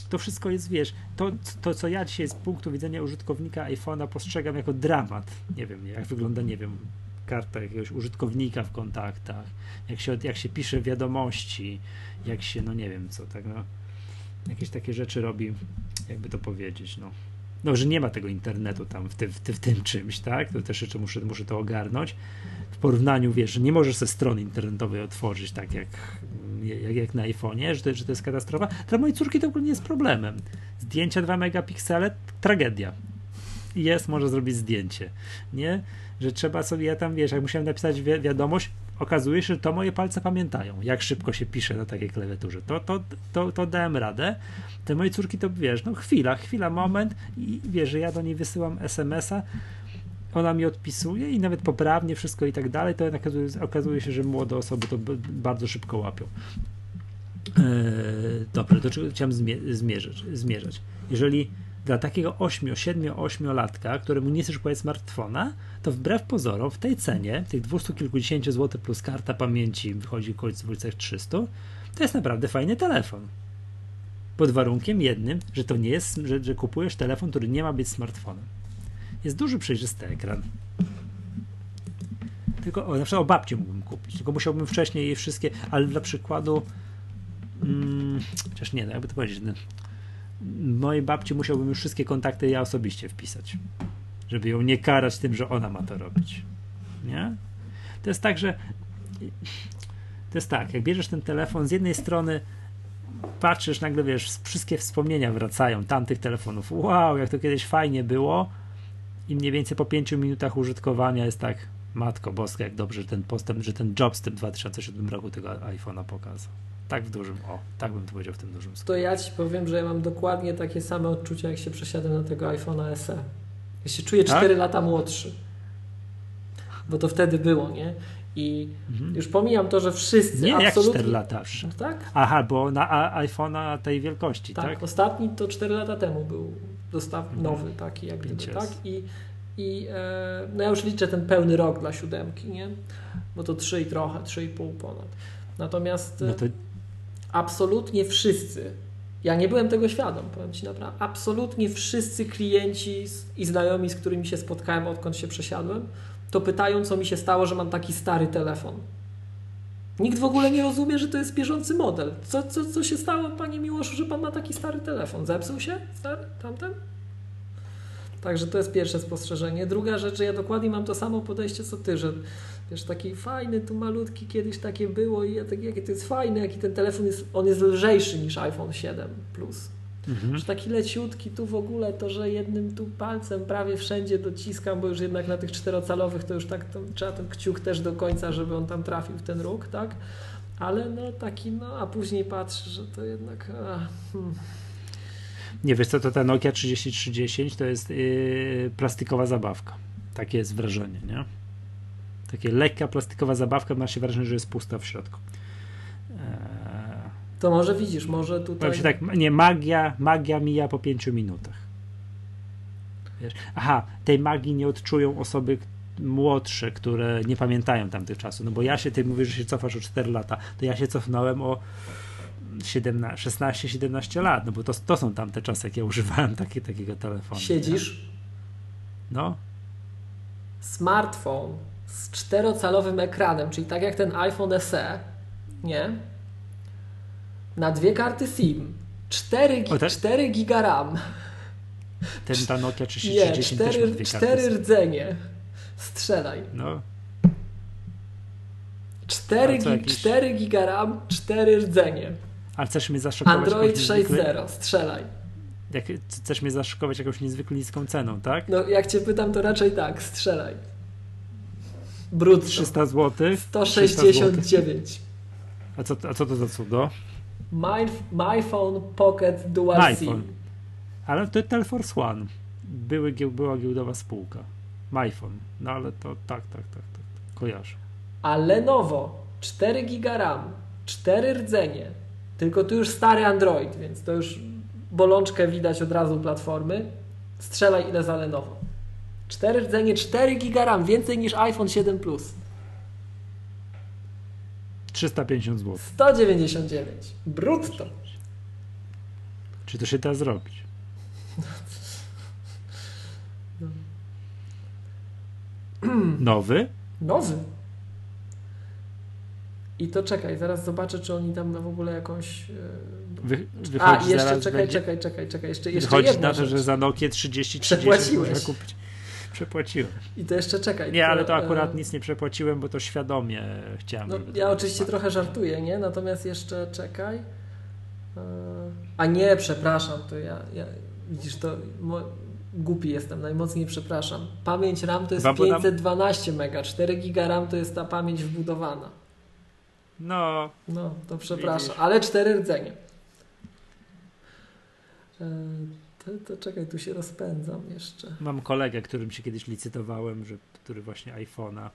to wszystko jest, wiesz, to, to co ja dzisiaj z punktu widzenia użytkownika iPhone'a postrzegam jako dramat, nie wiem, jak wygląda, nie wiem, karta jakiegoś użytkownika w kontaktach, jak się, jak się pisze wiadomości, jak się, no nie wiem co, tak, no, jakieś takie rzeczy robi, jakby to powiedzieć, no no, że nie ma tego internetu tam w, ty, w, ty, w tym czymś, tak? To też jeszcze muszę, muszę to ogarnąć. W porównaniu, wiesz, że nie możesz ze strony internetowej otworzyć tak jak, jak, jak na iPhone'ie, że to, że to jest katastrofa. Dla mojej córki to w ogóle nie jest problemem. Zdjęcia 2 megapiksele, tragedia. Jest, może zrobić zdjęcie, nie? Że trzeba sobie, ja tam, wiesz, jak musiałem napisać wi wiadomość, okazuje się, że to moje palce pamiętają, jak szybko się pisze na takiej klawiaturze. To, to, to, to dałem radę. Te moje córki to wiesz, no chwila, chwila, moment i wiesz, że ja do niej wysyłam SMS-a, ona mi odpisuje i nawet poprawnie wszystko i tak dalej, to okazuje, okazuje się, że młode osoby to bardzo szybko łapią. Eee, dobra, do czego chciałem zmierzać, zmierzać? Jeżeli dla takiego 8, 7, 8 latka, któremu nie chcesz kupować smartfona, to wbrew pozorom w tej cenie, tych 200 kilkudziesięciu złotych plus karta pamięci wychodzi w okolicach 300, to jest naprawdę fajny telefon. Pod warunkiem jednym, że to nie jest, że, że kupujesz telefon, który nie ma być smartfonem. Jest duży przejrzysty ekran. Tylko o, na przykład o babci mógłbym kupić, tylko musiałbym wcześniej je wszystkie, ale dla przykładu mm, chociaż nie, no jakby to powiedzieć, no, mojej babci musiałbym już wszystkie kontakty ja osobiście wpisać, żeby ją nie karać tym, że ona ma to robić. Nie? To jest tak, że to jest tak, jak bierzesz ten telefon, z jednej strony patrzysz, nagle wiesz, wszystkie wspomnienia wracają tamtych telefonów. Wow, jak to kiedyś fajnie było. I mniej więcej po pięciu minutach użytkowania jest tak, matko boska, jak dobrze, ten postęp, że ten Jobs w tym 2007 roku tego iPhone'a pokazał. Tak w dużym, o, tak bym to powiedział w tym dużym
sklepie. To ja ci powiem, że ja mam dokładnie takie same odczucia, jak się przesiadłem na tego iPhone'a SE. Ja się czuję tak? 4 lata młodszy. Bo to wtedy było, nie? I mhm. już pomijam to, że wszyscy
Nie,
absolutnie...
jak 4 lata
no, tak?
Aha, bo na iPhone'a tej wielkości, tak? Tak,
ostatni to 4 lata temu był dostaw mhm. nowy taki, jak gdyby, tak? I I e, no ja już liczę ten pełny rok dla siódemki, nie? Bo to 3 i trochę, 3,5 ponad. Natomiast no to... absolutnie wszyscy, ja nie byłem tego świadom, powiem Ci naprawdę, absolutnie wszyscy klienci i znajomi, z którymi się spotkałem, odkąd się przesiadłem, to pytają, co mi się stało, że mam taki stary telefon. Nikt w ogóle nie rozumie, że to jest bieżący model. Co, co, co się stało, Panie Miłoszu, że Pan ma taki stary telefon? Zepsuł się stary tamten? Także to jest pierwsze spostrzeżenie. Druga rzecz, że ja dokładnie mam to samo podejście co Ty, że wiesz, taki fajny, tu malutki, kiedyś takie było i ja tak, jakie to jest fajne, jaki ten telefon jest, on jest lżejszy niż iPhone 7 Plus. Mhm. Że taki leciutki tu w ogóle, to że jednym tu palcem prawie wszędzie dociskam, bo już jednak na tych czterocalowych to już tak to, trzeba ten kciuk też do końca, żeby on tam trafił w ten róg, tak? Ale no taki, no a później patrzę, że to jednak... A, hmm.
Nie wiesz co, to ta Nokia 3310 to jest yy, plastikowa zabawka. Takie jest wrażenie, nie? Takie lekka plastikowa zabawka, ma się wrażenie, że jest pusta w środku.
Eee to może widzisz, może tutaj.
Powiem się tak, nie, magia, magia mija po pięciu minutach. Wiesz? Aha, tej magii nie odczują osoby młodsze, które nie pamiętają tamtych czasów. No bo ja się, ty mówisz, że się cofasz o 4 lata, to ja się cofnąłem o 16-17 lat, no bo to, to są tamte czasy, jak ja używałem takie, takiego telefonu.
Siedzisz? Nie?
No.
Smartfon z czterocalowym ekranem, czyli tak jak ten iPhone SE, nie? na dwie karty SIM, 4, gi- tak? 4 giga RAM.
Ten ta Nokia 3310
Nie, 4, też ma 4 rdzenie. Strzelaj.
No.
4, gi- jakiś... 4 giga RAM, 4 rdzenie.
A chcesz mnie zaszokować
Android 6.0, strzelaj.
Jak, chcesz mnie zaszokować jakąś niezwykle niską ceną, tak?
No jak cię pytam, to raczej tak, strzelaj. Brutto.
300 zł?
169.
A co, a co to za cudo?
My, MyPhone Pocket Dual My SIM.
Ale to Telforce One. Były, była giełdowa spółka. MyPhone. No ale to tak, tak, tak, tak. Kojarzę.
A Lenovo 4 giga RAM, 4 rdzenie. Tylko tu już stary Android, więc to już bolączkę widać od razu platformy. Strzelaj ile za Lenovo. 4 rdzenie, 4 giga RAM, więcej niż iPhone 7 Plus.
350 zł.
199. Brutto.
Czy to się da zrobić? Nowy?
Nowy. I to czekaj, zaraz zobaczę, czy oni tam w ogóle jakąś. E,
Wy, A,
jeszcze czekaj, będzie... czekaj, czekaj, czekaj, jeszcze, jeszcze
Wychodzi na to, że za Nokia 30 30 można kupić. Przepłaciłem.
I to jeszcze czekaj.
Nie, ale to akurat e... nic nie przepłaciłem, bo to świadomie chciałem. No,
ja oczywiście trochę żartuję, nie? Natomiast jeszcze czekaj. E... A nie, przepraszam, to ja, ja widzisz, to mo... głupi jestem, najmocniej przepraszam. Pamięć RAM to jest Wam 512 MB, 4 GB RAM to jest ta pamięć wbudowana.
No.
No, to przepraszam, widzisz. ale 4 rdzenie. E... To, to czekaj, tu się rozpędzam jeszcze.
Mam kolegę, którym się kiedyś licytowałem, że, który właśnie iPhone'a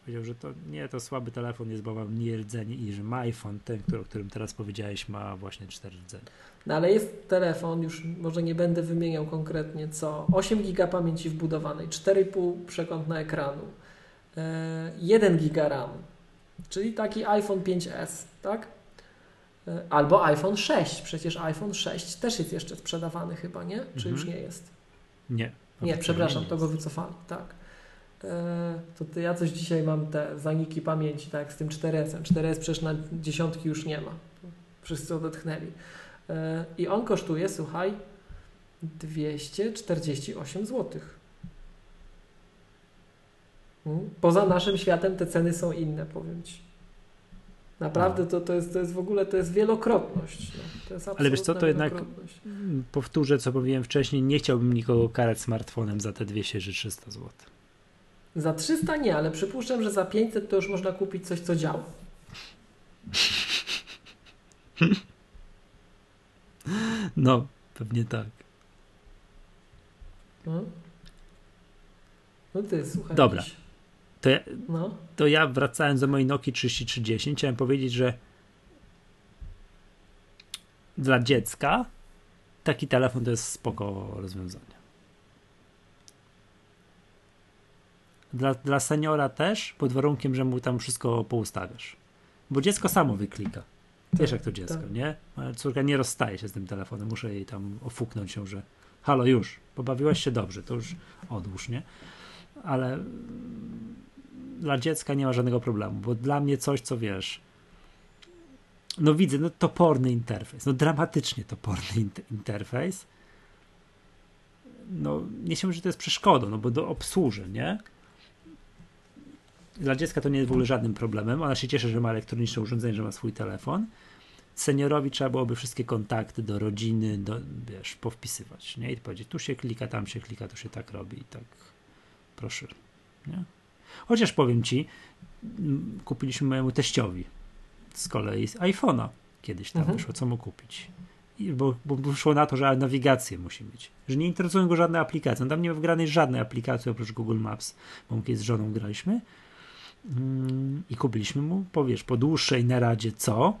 powiedział, że to nie, to słaby telefon jest, bo ma mniej rdzeni i że ma iPhone, ten, o którym teraz powiedziałeś, ma właśnie 4 rdzenie.
No ale jest telefon, już może nie będę wymieniał konkretnie co, 8 giga pamięci wbudowanej, 4,5 przekątna ekranu, 1 e, giga RAM, czyli taki iPhone 5S, tak? E, albo iPhone 6. Przecież iPhone 6 też jest jeszcze sprzedawany chyba, nie? Czy mhm. już nie jest?
Nie.
Nie, przepraszam, to go wycofali, tak. E, to, ja coś dzisiaj mam te zaniki pamięci, tak, z tym 4S-em. 4S przecież na dziesiątki już nie ma. Wszyscy odetchnęli. E, I on kosztuje, słuchaj, 248 zł. Poza naszym światem te ceny są inne, powiem Ci. Naprawdę to, to, jest, to jest w ogóle to jest wielokrotność. No. To jest
Ale wiesz co, to jednak powtórzę, co mówiłem wcześniej, nie chciałbym nikogo karać smartfonem za te 200 czy 300 zł.
Za 300 nie, ale przypuszczam, że za 500 to już można kupić coś, co działa.
No, pewnie tak.
No, no ty, słuchaj.
Dobra. Dziś. To ja, no. to ja wracając do mojej Nokia 3310 chciałem powiedzieć, że dla dziecka taki telefon to jest spoko rozwiązanie. Dla, dla seniora też, pod warunkiem, że mu tam wszystko poustawiasz. Bo dziecko samo wyklika. Wiesz jak to dziecko,
tak.
nie? Moja córka nie rozstaje się z tym telefonem. Muszę jej tam ofuknąć się, że halo już, pobawiłaś się dobrze, to już odłóż, nie? Ale dla dziecka nie ma żadnego problemu, bo dla mnie coś, co wiesz, no widzę, no toporny interfejs, no dramatycznie toporny inter- interfejs. No nie się że to jest przeszkodą, no bo do obsłuży, nie? Dla dziecka to nie jest w ogóle żadnym problemem. Ona się cieszy, że ma elektroniczne urządzenie, że ma swój telefon. Seniorowi trzeba byłoby wszystkie kontakty do rodziny, do, wiesz, powpisywać, nie? I powiedzieć, tu się klika, tam się klika, tu się tak robi i tak proszę, nie? Chociaż powiem ci, m, kupiliśmy mojemu teściowi z kolei z iPhone'a kiedyś tam
Mhm.
wyszło, co mu kupić. I bo, bo wyszło na to, że nawigację musi mieć. Że nie interesują go żadne aplikacje. Tam nie ma wgranej żadnej aplikacji oprócz Google Maps, bo my kiedyś z żoną graliśmy. Mm, I kupiliśmy mu, powiesz, po dłuższej naradzie co?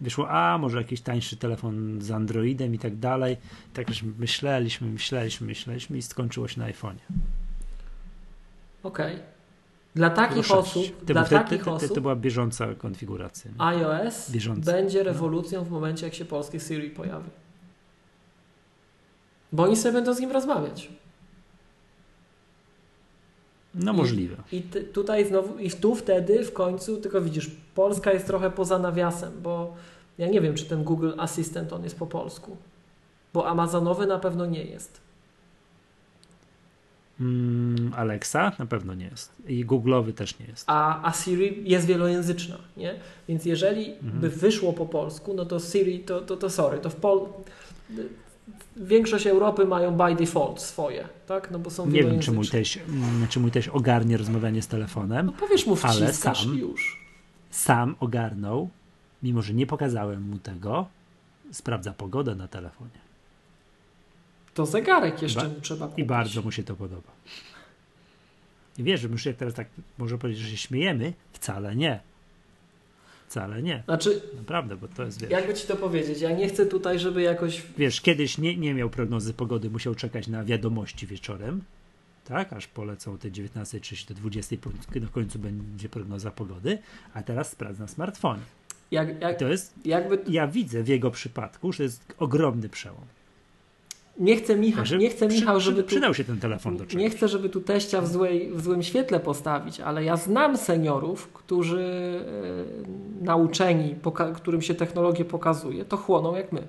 Wyszło, a może jakiś tańszy telefon z Androidem i tak dalej. Tak już myśleliśmy, myśleliśmy, myśleliśmy i skończyło się na iPhone'ie.
Okej. Dla takich
Proszę
osób.
To,
dla
to,
takich
to, to,
osób
to była bieżąca konfiguracja.
iOS
Bieżąco.
będzie rewolucją w momencie, jak się polskie Siri pojawi. Bo oni sobie będą z nim rozmawiać.
No
I-
możliwe.
I ty, tutaj znowu, i tu wtedy w końcu, tylko widzisz, Polska jest trochę poza nawiasem, bo ja nie wiem, czy ten Google Assistant on jest po polsku. Bo Amazonowy na pewno nie jest.
Mm, Alexa na pewno nie jest. I Google'owy też nie jest.
A, a Siri jest wielojęzyczna, nie? Więc jeżeli
Mhm.
by wyszło po polsku, no to Siri, to, to, to sorry, to w Pol... Większość Europy mają by default swoje, tak? No bo są
Nie wiem, czy mój, teś, mm, czy mój teś ogarnie rozmawianie z telefonem.
No powiesz mu
ale sam-
już.
Sam ogarnął, mimo że nie pokazałem mu tego, sprawdza pogodę na telefonie.
To zegarek jeszcze
Ba-
mu trzeba kupić.
I bardzo mu się to podoba. I wiesz, że już jak teraz tak może powiedzieć, że się śmiejemy, wcale nie. Wcale nie.
Znaczy,
Naprawdę, bo to jest, wiesz,
jakby ci to powiedzieć, ja nie chcę tutaj, żeby jakoś
wiesz kiedyś nie, nie miał prognozy pogody, musiał czekać na wiadomości wieczorem, tak, aż polecą te 19.30 do 20, po- na końcu będzie prognoza pogody, a teraz sprawdza na smartfonie.
jak, jak,
to jest,
jakby
ja widzę w jego przypadku, że jest ogromny przełom.
Nie chcę Michał,
Także
nie chcę Michał, żeby tu,
przydał się ten telefon do czegoś.
nie chcę, żeby tu teścia w, złej, w złym świetle postawić, ale ja znam seniorów, którzy e, nauczeni, którym się technologię pokazuje, to chłoną jak my.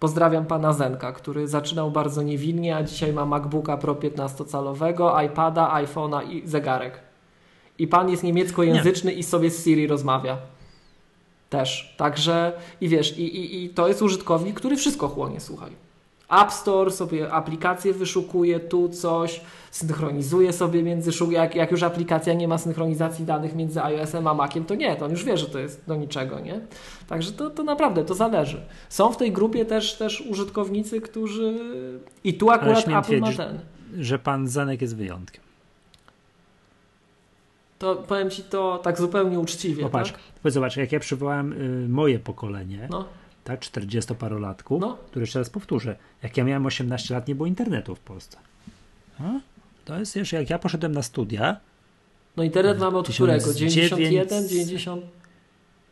Pozdrawiam pana Zenka, który zaczynał bardzo niewinnie, a dzisiaj ma MacBooka Pro 15-calowego, iPada, iPhone'a i zegarek. I pan jest niemieckojęzyczny i sobie z Siri rozmawia. Też. Także i wiesz, i, i, i to jest użytkownik, który wszystko chłonie, słuchaj. App Store sobie aplikacje wyszukuje, tu coś, synchronizuje sobie między jak, jak już aplikacja nie ma synchronizacji danych między iOS-em a Maciem, to nie, to on już wie, że to jest do niczego, nie? Także to, to naprawdę, to zależy. Są w tej grupie też, też użytkownicy, którzy i tu akurat Apple ma
twierdzić,
ten.
Że pan Zanek jest wyjątkiem.
To powiem Ci to tak zupełnie uczciwie,
Popatrz,
tak?
zobacz, jak ja przywołałem y, moje pokolenie,
No,
tak, 40-parolatków,
no.
które jeszcze raz powtórzę, jak ja miałem 18 lat, nie było internetu w Polsce. A? To jest jeszcze, jak ja poszedłem na studia,
No internet mamy od
Tysiąc
którego? 91,
dziewięć-
90,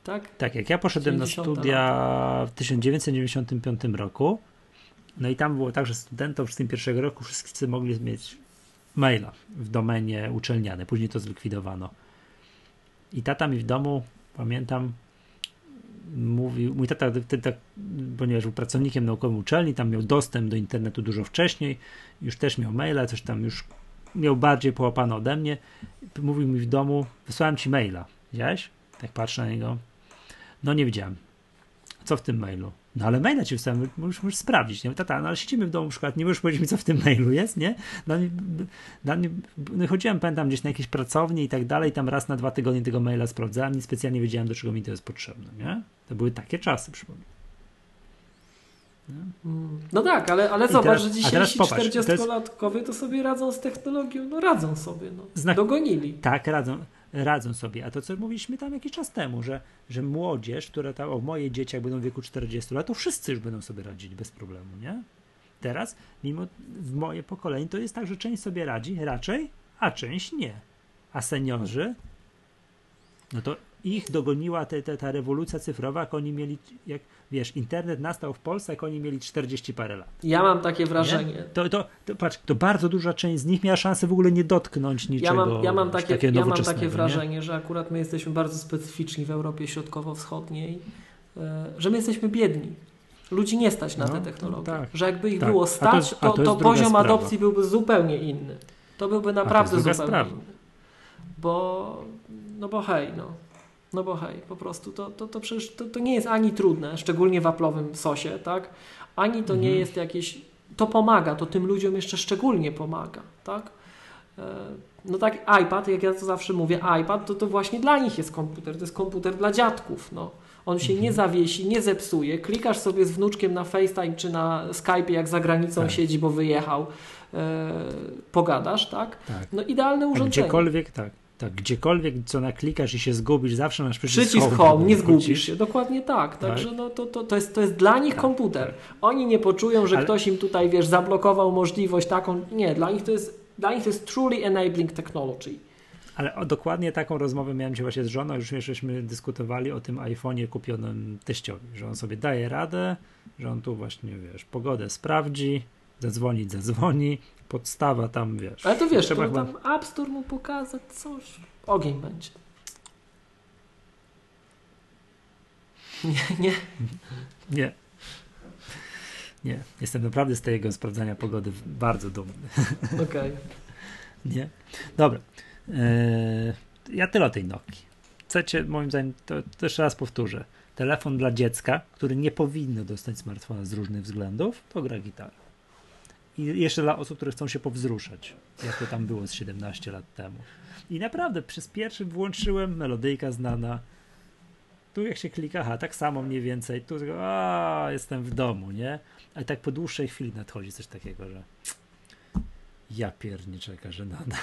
tak?
tak, jak ja poszedłem na
90
studia w 1995 roku, no i tam było tak, że studentom z tym pierwszego roku wszyscy mogli mieć maila w domenie uczelniane, później to zlikwidowano. I tata mi w domu, pamiętam, mówił, mój tata, tak, ponieważ był pracownikiem naukowym uczelni, tam miał dostęp do internetu dużo wcześniej, już też miał maila, coś tam już miał bardziej połapane ode mnie. Mówił mi w domu, wysłałem ci maila. Widziałeś? Tak patrzę na niego. No nie widziałem. Co w tym mailu? No ale maila ci wysłałem, możesz, możesz sprawdzić. Nie? Tata, no ale siedzimy w domu na przykład, nie możesz powiedzieć mi, co w tym mailu jest, nie? Dla mnie, dla mnie, no chodziłem, pamiętam, gdzieś na jakieś pracownie i tak dalej, tam raz na dwa tygodnie tego maila sprawdzałem, nie specjalnie wiedziałem, do czego mi to jest potrzebne, nie? To były takie czasy, przypomnę.
No tak, ale, ale
I
zobacz,
teraz-
że dzisiejsi 40-latkowie to sobie radzą z technologią, no radzą sobie, no.
Znak-
Dogonili.
Tak, radzą, radzą sobie. A to, co mówiliśmy tam jakiś czas temu, że, że młodzież, która tam, o moje dzieci, jak będą w wieku 40 lat, to wszyscy już będą sobie radzić bez problemu, nie? Teraz, mimo w moje pokolenie, to jest tak, że część sobie radzi raczej, a część nie. A seniorzy, no to ich dogoniła te, te, ta rewolucja cyfrowa, jak oni mieli, jak wiesz, internet nastał w Polsce, jak oni mieli 40 parę lat.
Ja mam takie wrażenie.
To, to, to, patrz, to bardzo duża część z nich miała szansę w ogóle nie dotknąć niczego.
Ja mam, ja mam, takie,
ja
mam takie wrażenie, nie? że akurat my jesteśmy bardzo specyficzni w Europie Środkowo-Wschodniej, e, że my jesteśmy biedni. Ludzi nie stać na no, te technologie. Tak, że jakby ich tak. było stać, to, to, to poziom sprawa. adopcji byłby zupełnie inny. To byłby naprawdę zupełnie sprawa. inny. Bo, no bo hej, no. No bo hej, po prostu to, to, to przecież to, to nie jest ani trudne, szczególnie w aplowym sosie, tak? Ani to mhm. nie jest jakieś. To pomaga, to tym ludziom jeszcze szczególnie pomaga, tak? E, no tak, iPad, jak ja to zawsze mówię, iPad to, to właśnie dla nich jest komputer, to jest komputer dla dziadków, no. On się nie mhm. zawiesi, nie zepsuje. Klikasz sobie z wnuczkiem na FaceTime czy na Skype, jak za granicą tak. siedzi, bo wyjechał, e, pogadasz, tak? tak? No idealne urządzenie.
Gdziekolwiek, tak. Tak, gdziekolwiek co naklikasz i się zgubisz, zawsze masz
przycisk, przycisk home, home nie zgubisz się. Dokładnie tak. Także tak? no, to, to, to, jest, to jest dla nich tak, komputer. Tak. Oni nie poczują, że Ale... ktoś im tutaj, wiesz, zablokował możliwość taką. Nie, dla nich to jest, dla nich to jest truly enabling technology.
Ale o, dokładnie taką rozmowę miałem się właśnie z żoną, już żeśmy dyskutowali o tym iPhone'ie kupionym teściowi, że on sobie daje radę, że on tu właśnie, wiesz, pogodę sprawdzi, zadzwonić, zadzwoni, podstawa tam, wiesz.
Ale to wiesz, trzeba to tam App Store mu pokazać coś, ogień będzie. Nie, nie.
Nie. Nie. Jestem naprawdę z tego sprawdzania pogody bardzo dumny.
Okej. Okay.
Nie? Dobra. Eee, ja tyle o tej Nokii. Chcecie, moim zdaniem, to, to jeszcze raz powtórzę. Telefon dla dziecka, który nie powinno dostać smartfona z różnych względów, to gra gitarę. I jeszcze dla osób, które chcą się powzruszać, jak to tam było z 17 lat temu. I naprawdę przez pierwszy włączyłem melodyjka znana. Tu jak się klika, aha, tak samo mniej więcej. Tu a, jestem w domu, nie? Ale tak po dłuższej chwili nadchodzi coś takiego, że ja pierniczeka, że nada.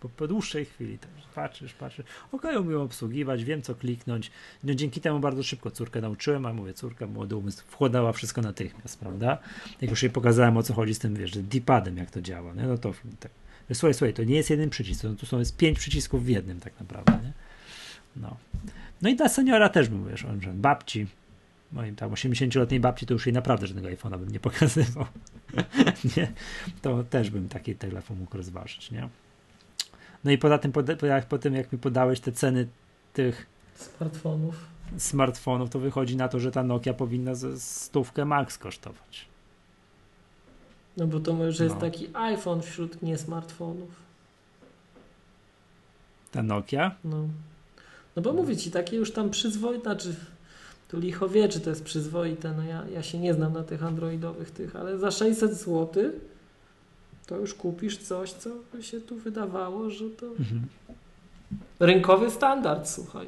Po, po dłuższej chwili tak patrzysz, patrzysz, okej, okay, umiem obsługiwać, wiem co kliknąć. No dzięki temu bardzo szybko córkę nauczyłem, a mówię, córka młody umysł wkładała wszystko natychmiast, prawda? Jak już jej pokazałem o co chodzi z tym, wiesz, D-padem jak to działa, nie? no to tak. Słuchaj, słuchaj, to nie jest jeden przycisk, to tu są jest pięć przycisków w jednym tak naprawdę, nie? No. No i dla seniora też bym, wiesz, babci, moim tam 80-letniej babci, to już jej naprawdę żadnego iPhone'a bym nie pokazywał. nie? To też bym taki telefon mógł rozważyć, nie? No i poza tym, jak, po tym jak mi podałeś te ceny tych
smartfonów,
smartfonów, to wychodzi na to, że ta Nokia powinna ze stówkę max kosztować.
No bo to może jest no. taki iPhone wśród nie smartfonów.
Ta Nokia?
No. No bo mówię ci, takie już tam przyzwoite, znaczy tu licho wie, czy to jest przyzwoite, no ja, ja się nie znam na tych androidowych tych, ale za 600 zł to już kupisz coś, co by się tu wydawało, że to mhm. rynkowy standard, słuchaj.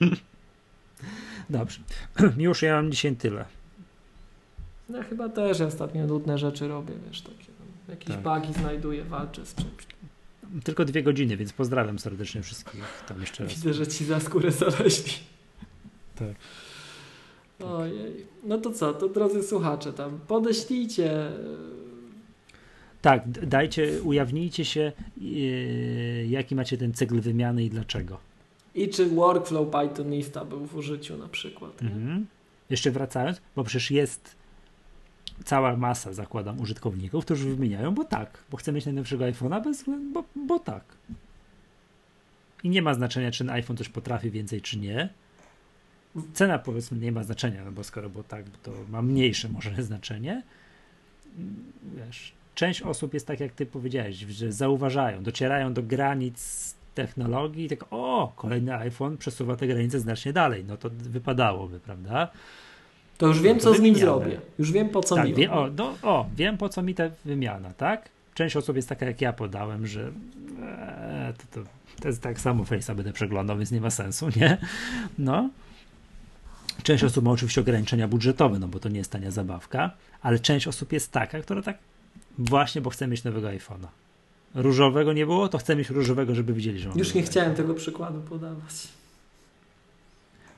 Dobrze. Już ja mam dzisiaj tyle.
No chyba też ja ostatnio nudne rzeczy robię, wiesz, takie jakieś tak. bugi znajduję, walczę z czymś.
Tylko dwie godziny, więc pozdrawiam serdecznie wszystkich tam jeszcze raz.
Widzę, że ci za skórę zaleźli.
Tak.
Ojej. No to co, to drodzy słuchacze, tam podeślijcie.
Tak, dajcie, ujawnijcie się, yy, jaki macie ten cykl wymiany i dlaczego.
I czy workflow Pythonista był w użyciu na przykład. Mhm.
Jeszcze wracając, bo przecież jest cała masa, zakładam, użytkowników, którzy wymieniają, bo tak, bo chcę mieć najnowszego iPhone'a, bez, bo, bo tak. I nie ma znaczenia, czy ten iPhone coś potrafi więcej, czy nie Cena powiedzmy nie ma znaczenia, no bo skoro było tak, to ma mniejsze może znaczenie. Wiesz, część osób jest tak, jak ty powiedziałeś, że zauważają, docierają do granic technologii i tak, o, kolejny iPhone przesuwa te granice znacznie dalej. No to wypadałoby, prawda?
To już wiem, no co z nim zrobię. Już wiem, po co
tak,
mi
wie, o, no, o, wiem, po co mi ta wymiana, tak? Część osób jest taka, jak ja podałem, że e, to, to, to jest tak samo Face'a będę przeglądał, więc nie ma sensu, nie? No. Część osób ma oczywiście ograniczenia budżetowe, no bo to nie jest tania zabawka, ale część osób jest taka, która tak właśnie, bo chce mieć nowego iPhone'a. Różowego nie było, to chcę mieć różowego, żeby widzieli, że mam
Już nie chciałem tego przykładu podawać.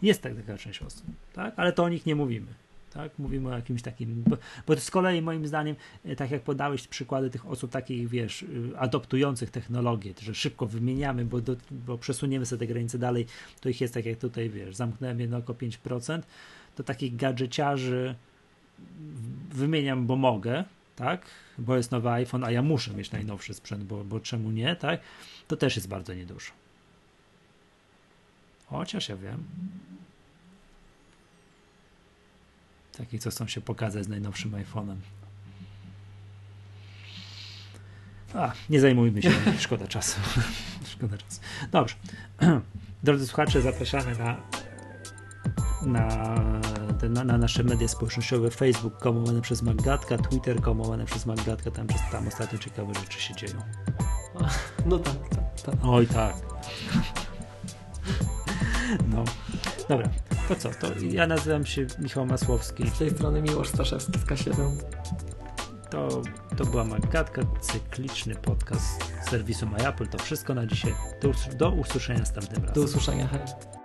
Jest tak taka część osób, tak? Ale to o nich nie mówimy. Tak? Mówimy o jakimś takim, bo, bo z kolei moim zdaniem, e, tak jak podałeś przykłady tych osób takich, wiesz, y, adoptujących technologię, że szybko wymieniamy, bo, do, bo przesuniemy sobie te granice dalej, to ich jest tak jak tutaj, wiesz, zamknąłem jedno oko 5%, to takich gadżeciarzy wymieniam, bo mogę, tak, bo jest nowy iPhone, a ja muszę mieć najnowszy sprzęt, bo, bo czemu nie, tak, to też jest bardzo niedużo. Chociaż ja wiem. Taki, co chcą się pokazać z najnowszym iPhone'em. A, nie zajmujmy się, szkoda czasu. szkoda czasu. Dobrze. Drodzy słuchacze, zapraszamy na, na, na, na nasze media społecznościowe Facebook komowany przez Maggatka, Twitter komowany przez Maggatka, tam, tam ostatnio ciekawe rzeczy się dzieją.
No tak, tak, tak.
Oj tak. No. Dobra, to co? To ja nazywam się Michał Masłowski.
Z tej strony Miłosz Staszewski z K7.
To, to była Magatka, cykliczny podcast serwisu MyApple. To wszystko na dzisiaj. Do, do usłyszenia następnym razem.
Do usłyszenia, hej.